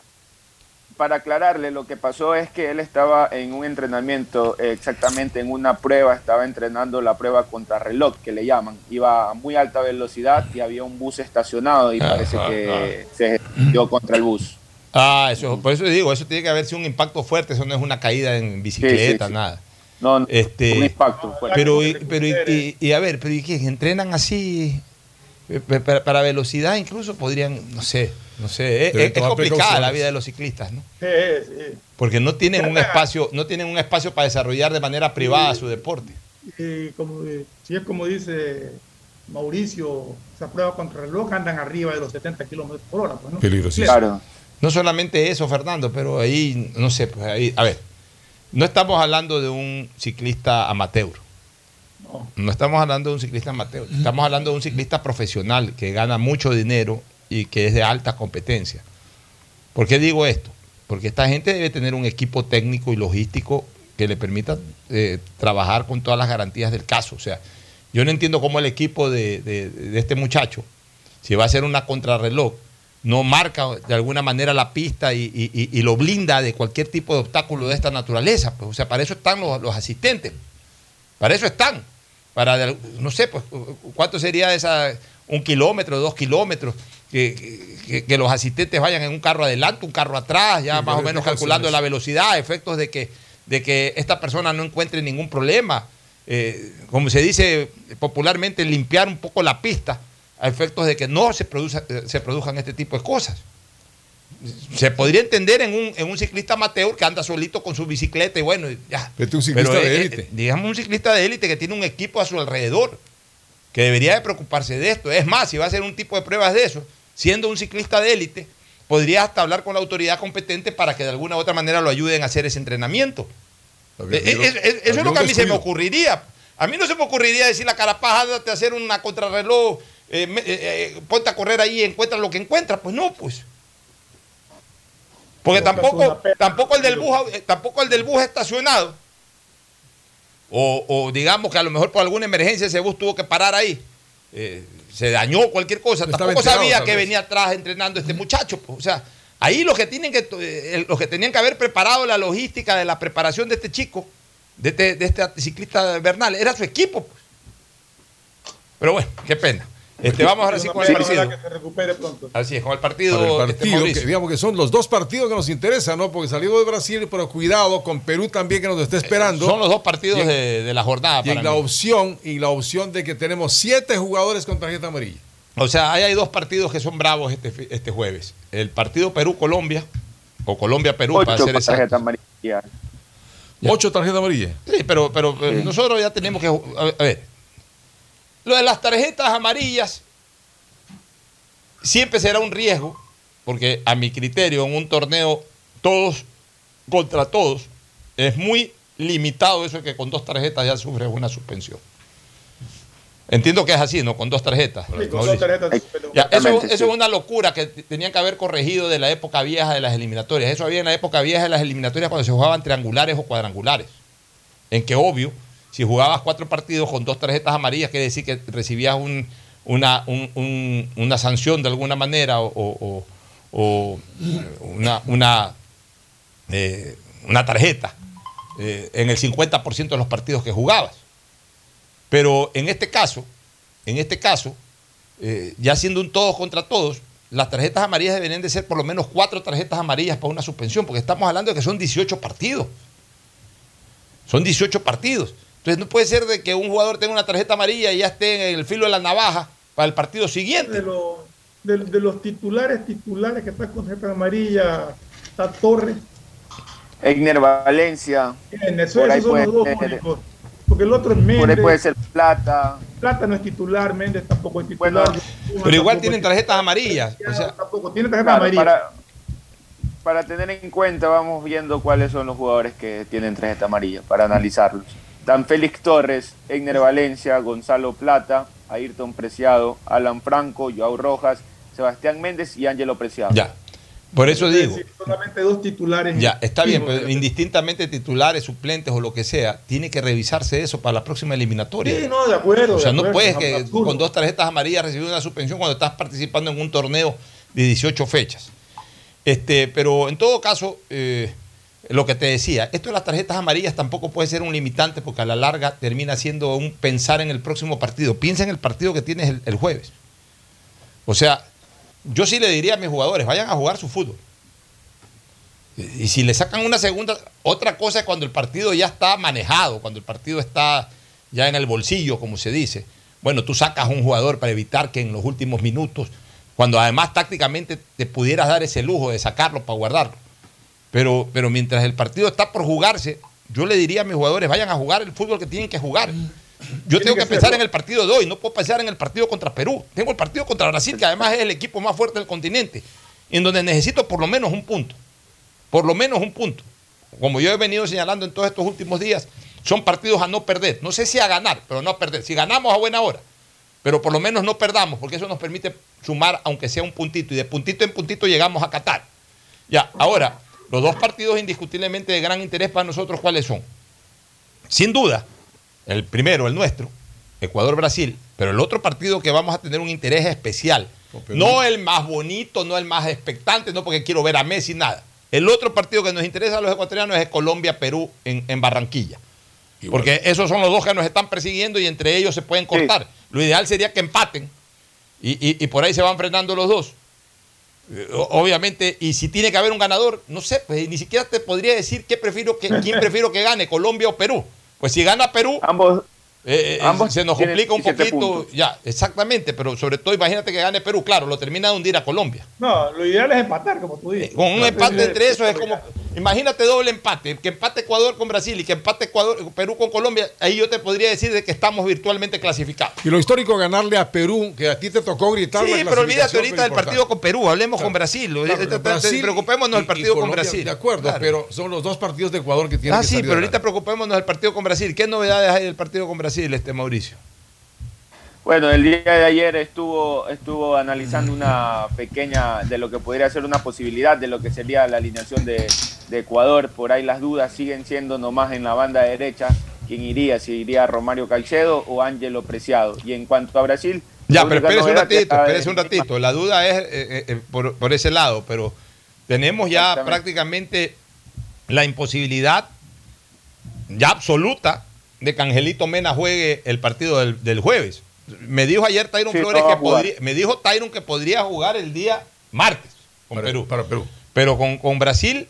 [SPEAKER 20] para aclararle, lo que pasó es que él estaba en un entrenamiento, eh, exactamente en una prueba, estaba entrenando la prueba contra reloj, que le llaman. Iba a muy alta velocidad y había un bus estacionado y parece
[SPEAKER 8] Ajá,
[SPEAKER 20] que se dio contra el bus.
[SPEAKER 8] Ah, eso, por eso digo, eso tiene que haber sido un impacto fuerte, eso no es una caída en bicicleta,
[SPEAKER 20] sí.
[SPEAKER 8] nada.
[SPEAKER 20] No,
[SPEAKER 8] Este,
[SPEAKER 20] un impacto fuerte.
[SPEAKER 8] Pero, y- pero y, y- y a ver, pero ¿y qué? ¿Entrenan así pa- para, para velocidad incluso? Podrían, no sé, no sé. Es,
[SPEAKER 19] Deben
[SPEAKER 8] es- complicada la vida de los ciclistas, ¿no?
[SPEAKER 9] Sí, sí.
[SPEAKER 8] Porque no tienen un espacio, no tienen un espacio para desarrollar de manera privada su deporte.
[SPEAKER 9] Y como, eh, si es como dice Mauricio, esa prueba contra reloj andan arriba de los 70 kilómetros por hora. Pues, ¿no?
[SPEAKER 19] Peligrosísimo.
[SPEAKER 20] Claro.
[SPEAKER 8] No solamente eso, Fernando, pero ahí, no sé, pues ahí, a ver, no estamos hablando de un ciclista amateur. No estamos hablando de un ciclista amateur, estamos hablando de un ciclista profesional que gana mucho dinero y que es de alta competencia. ¿Por qué digo esto? Porque esta gente debe tener un equipo técnico y logístico que le permita eh, trabajar con todas las garantías del caso. O sea, yo no entiendo cómo el equipo de, de- este muchacho, si va a hacer una contrarreloj, no marca de alguna manera la pista y, y- y- lo blinda de cualquier tipo de obstáculo de esta naturaleza. Pues, o sea, para eso están los, los asistentes. Para eso están. Para, no sé, pues, ¿cuánto sería esa, un kilómetro, dos kilómetros? Que, que- que los asistentes vayan en un carro adelante, un carro atrás, ya
[SPEAKER 19] Sí,
[SPEAKER 8] más o menos calculando la velocidad, efectos de que, de que esta persona no encuentre ningún problema. Eh, como se dice popularmente, limpiar un poco la pista a efectos de que no se, produza- eh, se produzcan este tipo de cosas. Se podría entender en un, en un ciclista amateur que anda solito con su bicicleta y bueno, ya.
[SPEAKER 19] Vete un ciclista
[SPEAKER 8] Pero,
[SPEAKER 19] de
[SPEAKER 8] eh,
[SPEAKER 19] élite.
[SPEAKER 8] digamos un ciclista de élite que tiene un equipo a su alrededor, que debería de preocuparse de esto. Es más, si va a hacer un tipo de pruebas de eso, siendo un ciclista de élite, podría hasta hablar con la autoridad competente para que de alguna u otra manera lo ayuden a hacer ese entrenamiento. Eh, eh, es- es- eso es lo que a mí se me ocurriría. A mí no se me ocurriría decir la carapaz, ándate a hacer una contrarreloj, eh, eh, eh, ponte a correr ahí y encuentra lo que encuentras. Pues no, pues. Porque tampoco, tampoco el del bus, eh, tampoco el del bus estacionado. O, o digamos que a lo mejor por alguna emergencia ese bus tuvo que parar ahí. Eh, se dañó cualquier cosa. Tampoco sabía que venía atrás entrenando este muchacho. pues. O sea, ahí los que tienen que eh, los que tenían que haber preparado la logística de la preparación de este chico, de este, de este ciclista Bernal, era su equipo. pues. Pero bueno, qué pena. Este, vamos ahora sí con el partido.
[SPEAKER 9] que se recupere pronto.
[SPEAKER 8] Así es, con el partido.
[SPEAKER 19] El
[SPEAKER 8] este,
[SPEAKER 19] partido, que, digamos que son los dos partidos que nos interesan, ¿no? Porque salimos de Brasil, pero cuidado con Perú también que nos está esperando.
[SPEAKER 8] Son los dos partidos
[SPEAKER 19] en-
[SPEAKER 8] de, de la jornada.
[SPEAKER 19] Y
[SPEAKER 8] para
[SPEAKER 19] la
[SPEAKER 8] mí.
[SPEAKER 19] opción, y la opción de que tenemos siete jugadores con tarjeta amarilla.
[SPEAKER 8] O sea, ahí hay dos partidos que son bravos este, este jueves. El partido Perú-Colombia, o Colombia-Perú, para
[SPEAKER 20] Ocho
[SPEAKER 8] ser
[SPEAKER 20] con tarjeta
[SPEAKER 8] exacto.
[SPEAKER 20] amarilla.
[SPEAKER 19] Ocho tarjetas amarillas.
[SPEAKER 8] Sí, pero, pero eh, nosotros ya tenemos que... a ver, lo de las tarjetas amarillas siempre será un riesgo, porque a mi criterio en un torneo todos contra todos es muy limitado eso de que con dos tarjetas ya sufres una suspensión. Entiendo que es así, ¿no? Con dos tarjetas.
[SPEAKER 9] Sí, con dos tarjetas,
[SPEAKER 8] Ya, eso, eso es una locura que tenían que haber corregido de la época vieja de las eliminatorias. Eso había en la época vieja de las eliminatorias cuando se jugaban triangulares o cuadrangulares. En que, obvio, si jugabas cuatro partidos con dos tarjetas amarillas, quiere decir que recibías un- una, un- un- una sanción de alguna manera o, eh, una tarjeta eh, en el 50% de los partidos que jugabas. Pero en este caso, en este caso, eh, ya siendo un todos contra todos, las tarjetas amarillas deberían de ser por lo menos cuatro tarjetas amarillas para una suspensión, porque estamos hablando de que son 18 partidos. Son 18 partidos. Entonces no puede ser de que un jugador tenga una tarjeta amarilla y ya esté en el filo de la navaja para el partido siguiente.
[SPEAKER 9] De, los- de- de los titulares, titulares que están con tarjeta amarilla, está Torres.
[SPEAKER 20] Egner Valencia.
[SPEAKER 9] En eso,
[SPEAKER 20] Por ahí
[SPEAKER 9] esos son los dos únicos. Porque el otro es
[SPEAKER 20] Por ahí
[SPEAKER 9] Méndez.
[SPEAKER 20] puede ser Plata.
[SPEAKER 9] Plata no es titular, Méndez tampoco es titular.
[SPEAKER 8] Pero igual tienen tarjetas amarillas. O sea,
[SPEAKER 9] tampoco tiene tarjeta
[SPEAKER 20] Claro,
[SPEAKER 9] amarilla.
[SPEAKER 20] para, para tener en cuenta, vamos viendo cuáles son los jugadores que tienen tarjeta amarilla para analizarlos. Dan Félix Torres, Egner Valencia, Gonzalo Plata, Ayrton Preciado, Alan Franco, Joao Rojas, Sebastián Méndez y Ángelo Preciado.
[SPEAKER 8] Ya. Por eso
[SPEAKER 9] Es
[SPEAKER 8] digo,
[SPEAKER 9] decir, solamente dos titulares.
[SPEAKER 8] ya, está bien, pero indistintamente titulares, suplentes o lo que sea, tiene que revisarse eso para la próxima eliminatoria.
[SPEAKER 9] Sí, no, de acuerdo.
[SPEAKER 8] O sea, no
[SPEAKER 9] acuerdo,
[SPEAKER 8] puedes que
[SPEAKER 9] absurdo.
[SPEAKER 8] con dos tarjetas amarillas recibir una suspensión cuando estás participando en un torneo de 18 fechas. Este, pero en todo caso, eh, lo que te decía, esto de las tarjetas amarillas tampoco puede ser un limitante porque a la larga termina siendo un pensar en el próximo partido. Piensa en el partido que tienes el, jueves. O sea, yo sí le diría a mis jugadores, vayan a jugar su fútbol. Y si le sacan una segunda, otra cosa es cuando el partido ya está manejado, cuando el partido está ya en el bolsillo, como se dice. Bueno, tú sacas un jugador para evitar que en los últimos minutos, cuando además tácticamente te pudieras dar ese lujo de sacarlo para guardarlo. Pero, pero mientras el partido está por jugarse, yo le diría a mis jugadores, vayan a jugar el fútbol que tienen que jugar. Yo tengo que,
[SPEAKER 9] que
[SPEAKER 8] pensar en el partido de hoy, no puedo pensar en el partido contra Perú. Tengo el partido contra Brasil, que además es el equipo más fuerte del continente, en donde necesito por lo menos un punto. Por lo menos un punto. Como yo he venido señalando en todos estos últimos días, son partidos a no perder. No sé si a ganar, pero no a perder. Si ganamos a buena hora, pero por lo menos no perdamos, porque eso nos permite sumar, aunque sea un puntito, y de puntito en puntito llegamos a Qatar. Ya, ahora, los dos partidos indiscutiblemente de gran interés para nosotros, ¿cuáles son? Sin duda, el primero, el nuestro, Ecuador-Brasil, pero el otro partido que vamos a tener un interés especial, no el más bonito, no el más expectante, no porque quiero ver a Messi, nada. El otro partido que nos interesa a los ecuatorianos es Colombia-Perú en, en Barranquilla. Porque esos son los dos que nos están persiguiendo y entre ellos se pueden cortar. Lo ideal sería que empaten y, y- y por ahí se van frenando los dos. Eh, Obviamente, y si tiene que haber un ganador, no sé, pues ni siquiera te podría decir qué prefiero que, quién prefiero que gane, Colombia o Perú. Pues si gana Perú,
[SPEAKER 20] Ambos,
[SPEAKER 8] eh, eh,
[SPEAKER 20] ambos
[SPEAKER 8] se nos complica un
[SPEAKER 20] 17
[SPEAKER 8] poquito.
[SPEAKER 20] puntos.
[SPEAKER 8] Ya, exactamente, pero sobre todo imagínate que gane Perú, claro, lo termina de hundir a Colombia.
[SPEAKER 9] No, lo ideal es empatar, como tú dices.
[SPEAKER 8] Con un
[SPEAKER 9] No,
[SPEAKER 8] empate entre esos es como, imagínate doble empate, que empate Ecuador con Brasil y que empate Ecuador, Perú con Colombia, ahí yo te podría decir de que estamos virtualmente clasificados.
[SPEAKER 19] Y lo histórico ganarle a Perú, que a ti te tocó gritar
[SPEAKER 8] Sí,
[SPEAKER 19] la
[SPEAKER 8] pero olvídate ahorita del partido con Perú, hablemos con Brasil.
[SPEAKER 19] Claro,
[SPEAKER 8] Ahorita
[SPEAKER 19] pero
[SPEAKER 8] te- te-
[SPEAKER 19] Brasil
[SPEAKER 8] preocupémonos del partido con Brasil.
[SPEAKER 19] De acuerdo,
[SPEAKER 8] Claro.
[SPEAKER 19] pero son los dos partidos de Ecuador que tienen
[SPEAKER 8] Ah,
[SPEAKER 19] que
[SPEAKER 8] sí,
[SPEAKER 19] salir
[SPEAKER 8] pero ahorita preocupémonos del partido con Brasil. ¿Qué novedades hay del partido con Brasil, este Mauricio?
[SPEAKER 20] Bueno, el día de ayer estuvo, estuvo analizando una pequeña, de lo que podría ser una posibilidad de lo que sería la alineación de, de Ecuador. Por ahí las dudas siguen siendo nomás en la banda derecha. ¿Quién iría? Si iría Romario Caicedo o Ángelo Preciado. Y en cuanto a Brasil...
[SPEAKER 8] Ya, pero espérese un ratito, espérese un ratito. La duda es eh, eh, eh, por, por ese lado, pero tenemos ya prácticamente la imposibilidad ya absoluta de que Angelito Mena juegue el partido del, del jueves. Me dijo ayer Tyron
[SPEAKER 20] Sí,
[SPEAKER 8] Flores
[SPEAKER 20] no
[SPEAKER 8] que podría, me dijo Tyron que podría jugar el día martes con
[SPEAKER 19] Para-
[SPEAKER 8] Perú.
[SPEAKER 19] para Perú.
[SPEAKER 8] Pero con, con Brasil,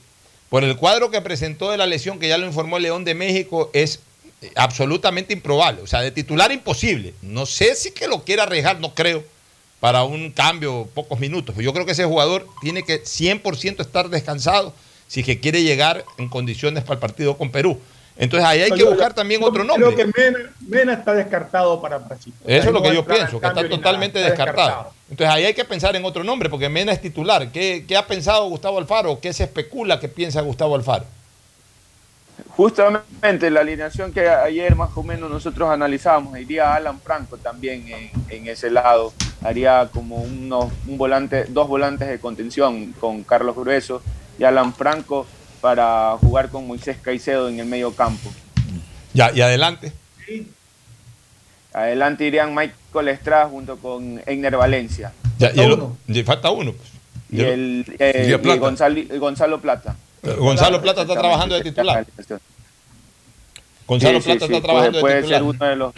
[SPEAKER 8] por el cuadro que presentó de la lesión que ya lo informó León de México, es eh, absolutamente improbable. O sea, de titular imposible. No sé si que lo quiera arriesgar, no creo, para un cambio, pocos minutos. Yo creo que ese jugador tiene que 100% estar descansado si es que quiere llegar en condiciones para el partido con Perú. Entonces ahí hay que buscar también otro
[SPEAKER 9] Creo
[SPEAKER 8] nombre.
[SPEAKER 9] que Mena, Mena está descartado para Brasil.
[SPEAKER 8] Eso es lo que yo pienso, que está totalmente
[SPEAKER 9] nada, está
[SPEAKER 8] descartado. Entonces ahí hay que pensar en otro nombre, porque Mena es titular. ¿Qué, qué ha pensado Gustavo Alfaro? ¿Qué se especula que piensa Gustavo Alfaro?
[SPEAKER 20] Justamente la alineación que ayer más o menos nosotros analizábamos, iría Alan Franco también en, en ese lado, haría como unos, un volante, dos volantes de contención con Carlos Grueso y Alan Franco para jugar con Moisés Caicedo en el medio campo.
[SPEAKER 8] Ya, y adelante.
[SPEAKER 20] Adelante irían Michael Estrada junto con Egner Valencia.
[SPEAKER 8] Ya, y el- y falta uno. pues.
[SPEAKER 20] Y, el, eh, y
[SPEAKER 8] Plata.
[SPEAKER 20] Gonzalo, Gonzalo Plata.
[SPEAKER 8] Eh, Gonzalo Plata está trabajando de titular. Gonzalo
[SPEAKER 20] Sí, sí,
[SPEAKER 8] Plata
[SPEAKER 20] sí,
[SPEAKER 8] está trabajando
[SPEAKER 20] puede,
[SPEAKER 8] de
[SPEAKER 20] puede
[SPEAKER 8] titular.
[SPEAKER 20] ser uno de los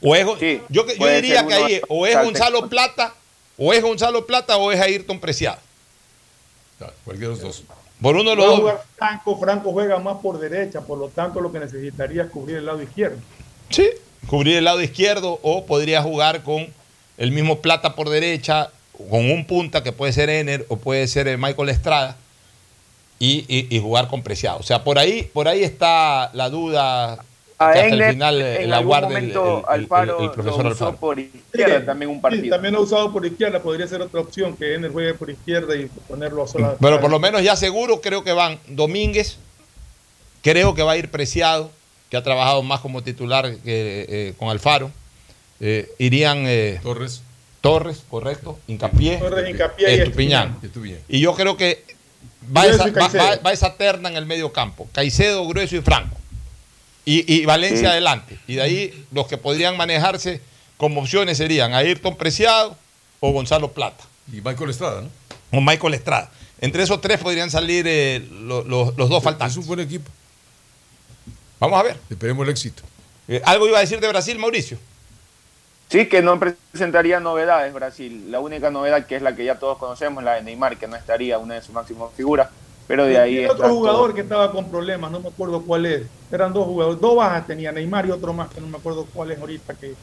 [SPEAKER 8] O es, yo, que- yo
[SPEAKER 20] puede
[SPEAKER 8] diría que
[SPEAKER 20] uno
[SPEAKER 8] ahí o es Gonzalo Plata, o es Gonzalo Plata o es Ayrton Preciado.
[SPEAKER 19] Cualquiera de los dos.
[SPEAKER 8] Por uno de los dos.
[SPEAKER 9] Franco, Franco juega más por derecha, por lo tanto lo que necesitaría es cubrir el lado izquierdo.
[SPEAKER 8] Sí, cubrir el lado izquierdo o podría jugar con el mismo Plata por derecha, con un punta que puede ser Ener o puede ser eh, Michael Estrada y, y- y jugar con Preciado. O sea, por ahí, por ahí está la duda
[SPEAKER 20] A
[SPEAKER 8] que hasta el final eh,
[SPEAKER 20] en
[SPEAKER 8] la
[SPEAKER 20] algún momento,
[SPEAKER 8] el- el-
[SPEAKER 20] Alfaro
[SPEAKER 8] el profesor
[SPEAKER 20] lo usó
[SPEAKER 8] Alfaro.
[SPEAKER 20] por izquierda también un partido.
[SPEAKER 9] Sí, también lo ha usado por izquierda, podría ser otra opción que Ener juegue por izquierda y ponerlo a sola.
[SPEAKER 8] Pero por lo menos ya seguro creo que van Domínguez, creo que va a ir Preciado, que ha trabajado más como titular que eh, con Alfaro. Eh, irían eh,
[SPEAKER 19] Torres.
[SPEAKER 8] Torres, correcto,
[SPEAKER 9] Torres, y
[SPEAKER 8] Estupiñán.
[SPEAKER 19] Estupiñán.
[SPEAKER 8] Y yo creo que va esa, va esa terna en el medio campo. Caicedo, Grueso y Franco. Y, y Valencia
[SPEAKER 20] Sí.
[SPEAKER 8] adelante. Y de ahí los que podrían manejarse como opciones serían Ayrton Preciado o Gonzalo Plata.
[SPEAKER 19] Y Michael Estrada, ¿no?
[SPEAKER 8] O Michael Estrada. Entre esos tres podrían salir eh, lo- lo- los dos faltantes.
[SPEAKER 19] Es un buen equipo.
[SPEAKER 8] Vamos a ver.
[SPEAKER 19] Esperemos el éxito.
[SPEAKER 8] Eh, algo iba a decir de Brasil, Mauricio.
[SPEAKER 20] Sí, que no presentaría novedades Brasil. La única novedad que es la que ya todos conocemos, la de Neymar, que no estaría una de sus máximas figuras. Pero de ahí
[SPEAKER 9] otro
[SPEAKER 20] todo.
[SPEAKER 9] jugador que estaba con problemas, no me acuerdo cuál es. Eran dos jugadores, dos bajas tenía Neymar y otro más, que no me acuerdo cuál es ahorita que,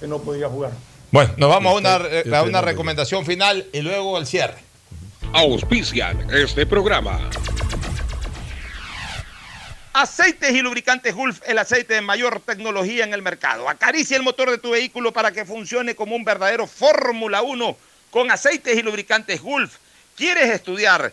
[SPEAKER 9] que no podía jugar.
[SPEAKER 8] Bueno, nos vamos a una, a una recomendación final y luego el cierre.
[SPEAKER 18] Auspician este programa.
[SPEAKER 1] Aceites y lubricantes Gulf, el aceite de mayor tecnología en el mercado. Acaricia el motor de tu vehículo para que funcione como un verdadero Fórmula 1 con aceites y lubricantes Gulf. ¿Quieres estudiar,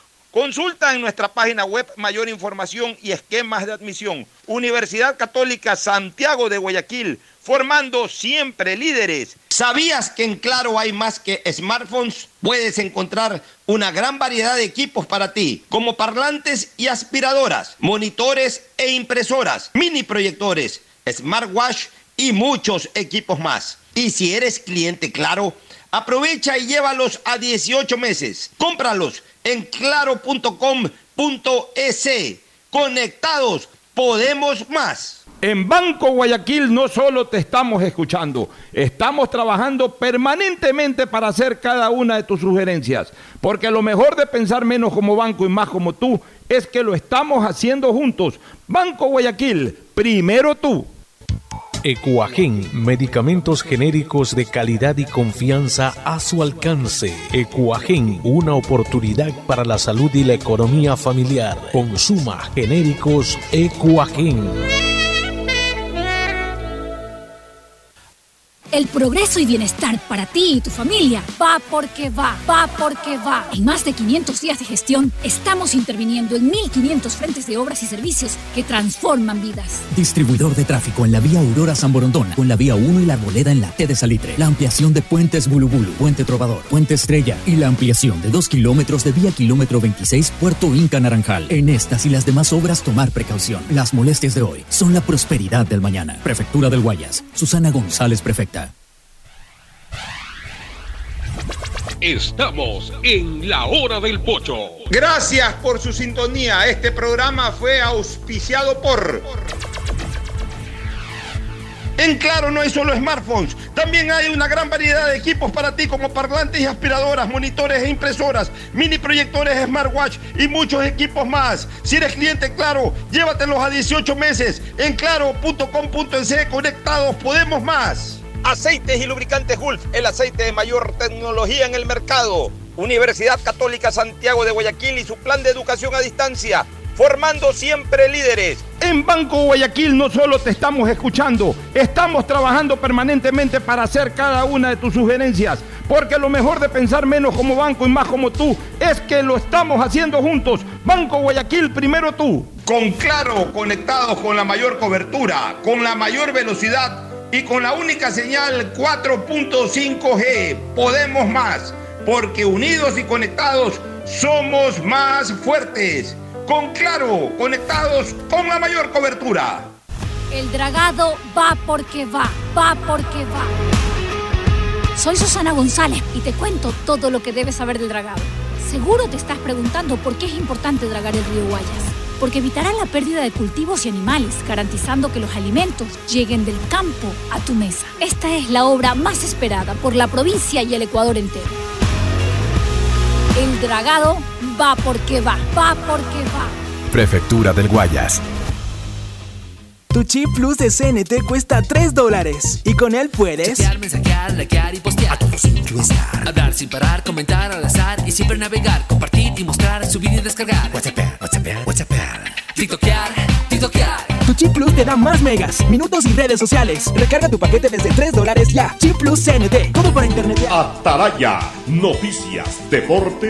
[SPEAKER 1] Consulta en nuestra página web mayor información y esquemas de admisión. Universidad Católica Santiago de Guayaquil, formando siempre líderes. ¿Sabías que en Claro hay más que smartphones? Puedes encontrar una gran variedad de equipos para ti, como parlantes y aspiradoras, monitores e impresoras, mini proyectores, smartwatch y muchos equipos más. Y si eres cliente Claro, aprovecha y llévalos a 18 meses. Cómpralos en claro.com.es. Conectados, podemos más.
[SPEAKER 13] En Banco Guayaquil no solo te estamos escuchando, estamos trabajando permanentemente para hacer cada una de tus sugerencias, porque lo mejor de pensar menos como banco y más como tú es que lo estamos haciendo juntos. Banco Guayaquil, primero tú.
[SPEAKER 12] Ecuagen, medicamentos genéricos de calidad y confianza a su alcance. Ecuagen, una oportunidad para la salud y la economía familiar. Consuma genéricos Ecuagen.
[SPEAKER 2] El progreso y bienestar para ti y tu familia va porque va, va porque va. En más de 500 días de gestión, estamos interviniendo en 1.500 frentes de obras y servicios que transforman vidas.
[SPEAKER 11] Distribuidor de tráfico en la vía Aurora San Borondona, con la vía 1 y la arboleda en la T de Salitre. La ampliación de puentes Bulubulu, Puente Trovador, Puente Estrella y la ampliación de 2 kilómetros de vía kilómetro 26 Puerto Inca Naranjal. En estas y las demás obras tomar precaución. Las molestias de hoy son la prosperidad del mañana. Prefectura del Guayas. Susana González, prefecta.
[SPEAKER 18] Estamos en la hora del pocho.
[SPEAKER 1] Gracias por su sintonía. Este programa fue auspiciado por... En Claro no hay solo smartphones, también hay una gran variedad de equipos para ti como parlantes y aspiradoras, monitores e impresoras, mini proyectores smartwatch y muchos equipos más. Si eres cliente Claro, llévatelos a 18 meses. En claro.com.es conectados podemos más. Aceites y lubricantes Gulf, el aceite de mayor tecnología en el mercado. Universidad Católica Santiago de Guayaquil y su plan de educación a distancia, formando siempre líderes.
[SPEAKER 13] En Banco Guayaquil no solo te estamos escuchando, estamos trabajando permanentemente para hacer cada una de tus sugerencias, porque lo mejor de pensar menos como banco y más como tú es que lo estamos haciendo juntos. Banco Guayaquil, primero tú.
[SPEAKER 1] Con Claro, conectados con la mayor cobertura, con la mayor velocidad y con la única señal 4.5G. Podemos más, porque unidos y conectados somos más fuertes. Con Claro, conectados con la mayor cobertura.
[SPEAKER 2] El dragado va porque va, va porque va. Soy Susana González y te cuento todo lo que debes saber del dragado. Seguro te estás preguntando por qué es importante dragar el río Guayas. Porque evitará la pérdida de cultivos y animales, garantizando que los alimentos lleguen del campo a tu mesa. Esta es la obra más esperada por la provincia y el Ecuador entero. El dragado va porque va, va porque va.
[SPEAKER 3] Prefectura del Guayas.
[SPEAKER 4] Tu chip plus de CNT cuesta 3 dólares y con él puedes
[SPEAKER 5] Chatear, mensajear, likear y postear. A todos influenciar. Hablar sin parar, comentar al azar y siempre navegar, compartir y mostrar, subir y descargar. WhatsApp, WhatsApp, WhatsApp. TikTokear, TikTokear.
[SPEAKER 4] Tu chip plus te da más megas, minutos y redes sociales. Recarga tu paquete desde 3 dólares ya. Chip plus CNT, todo para internet.
[SPEAKER 18] Atalaya, noticias, deportes.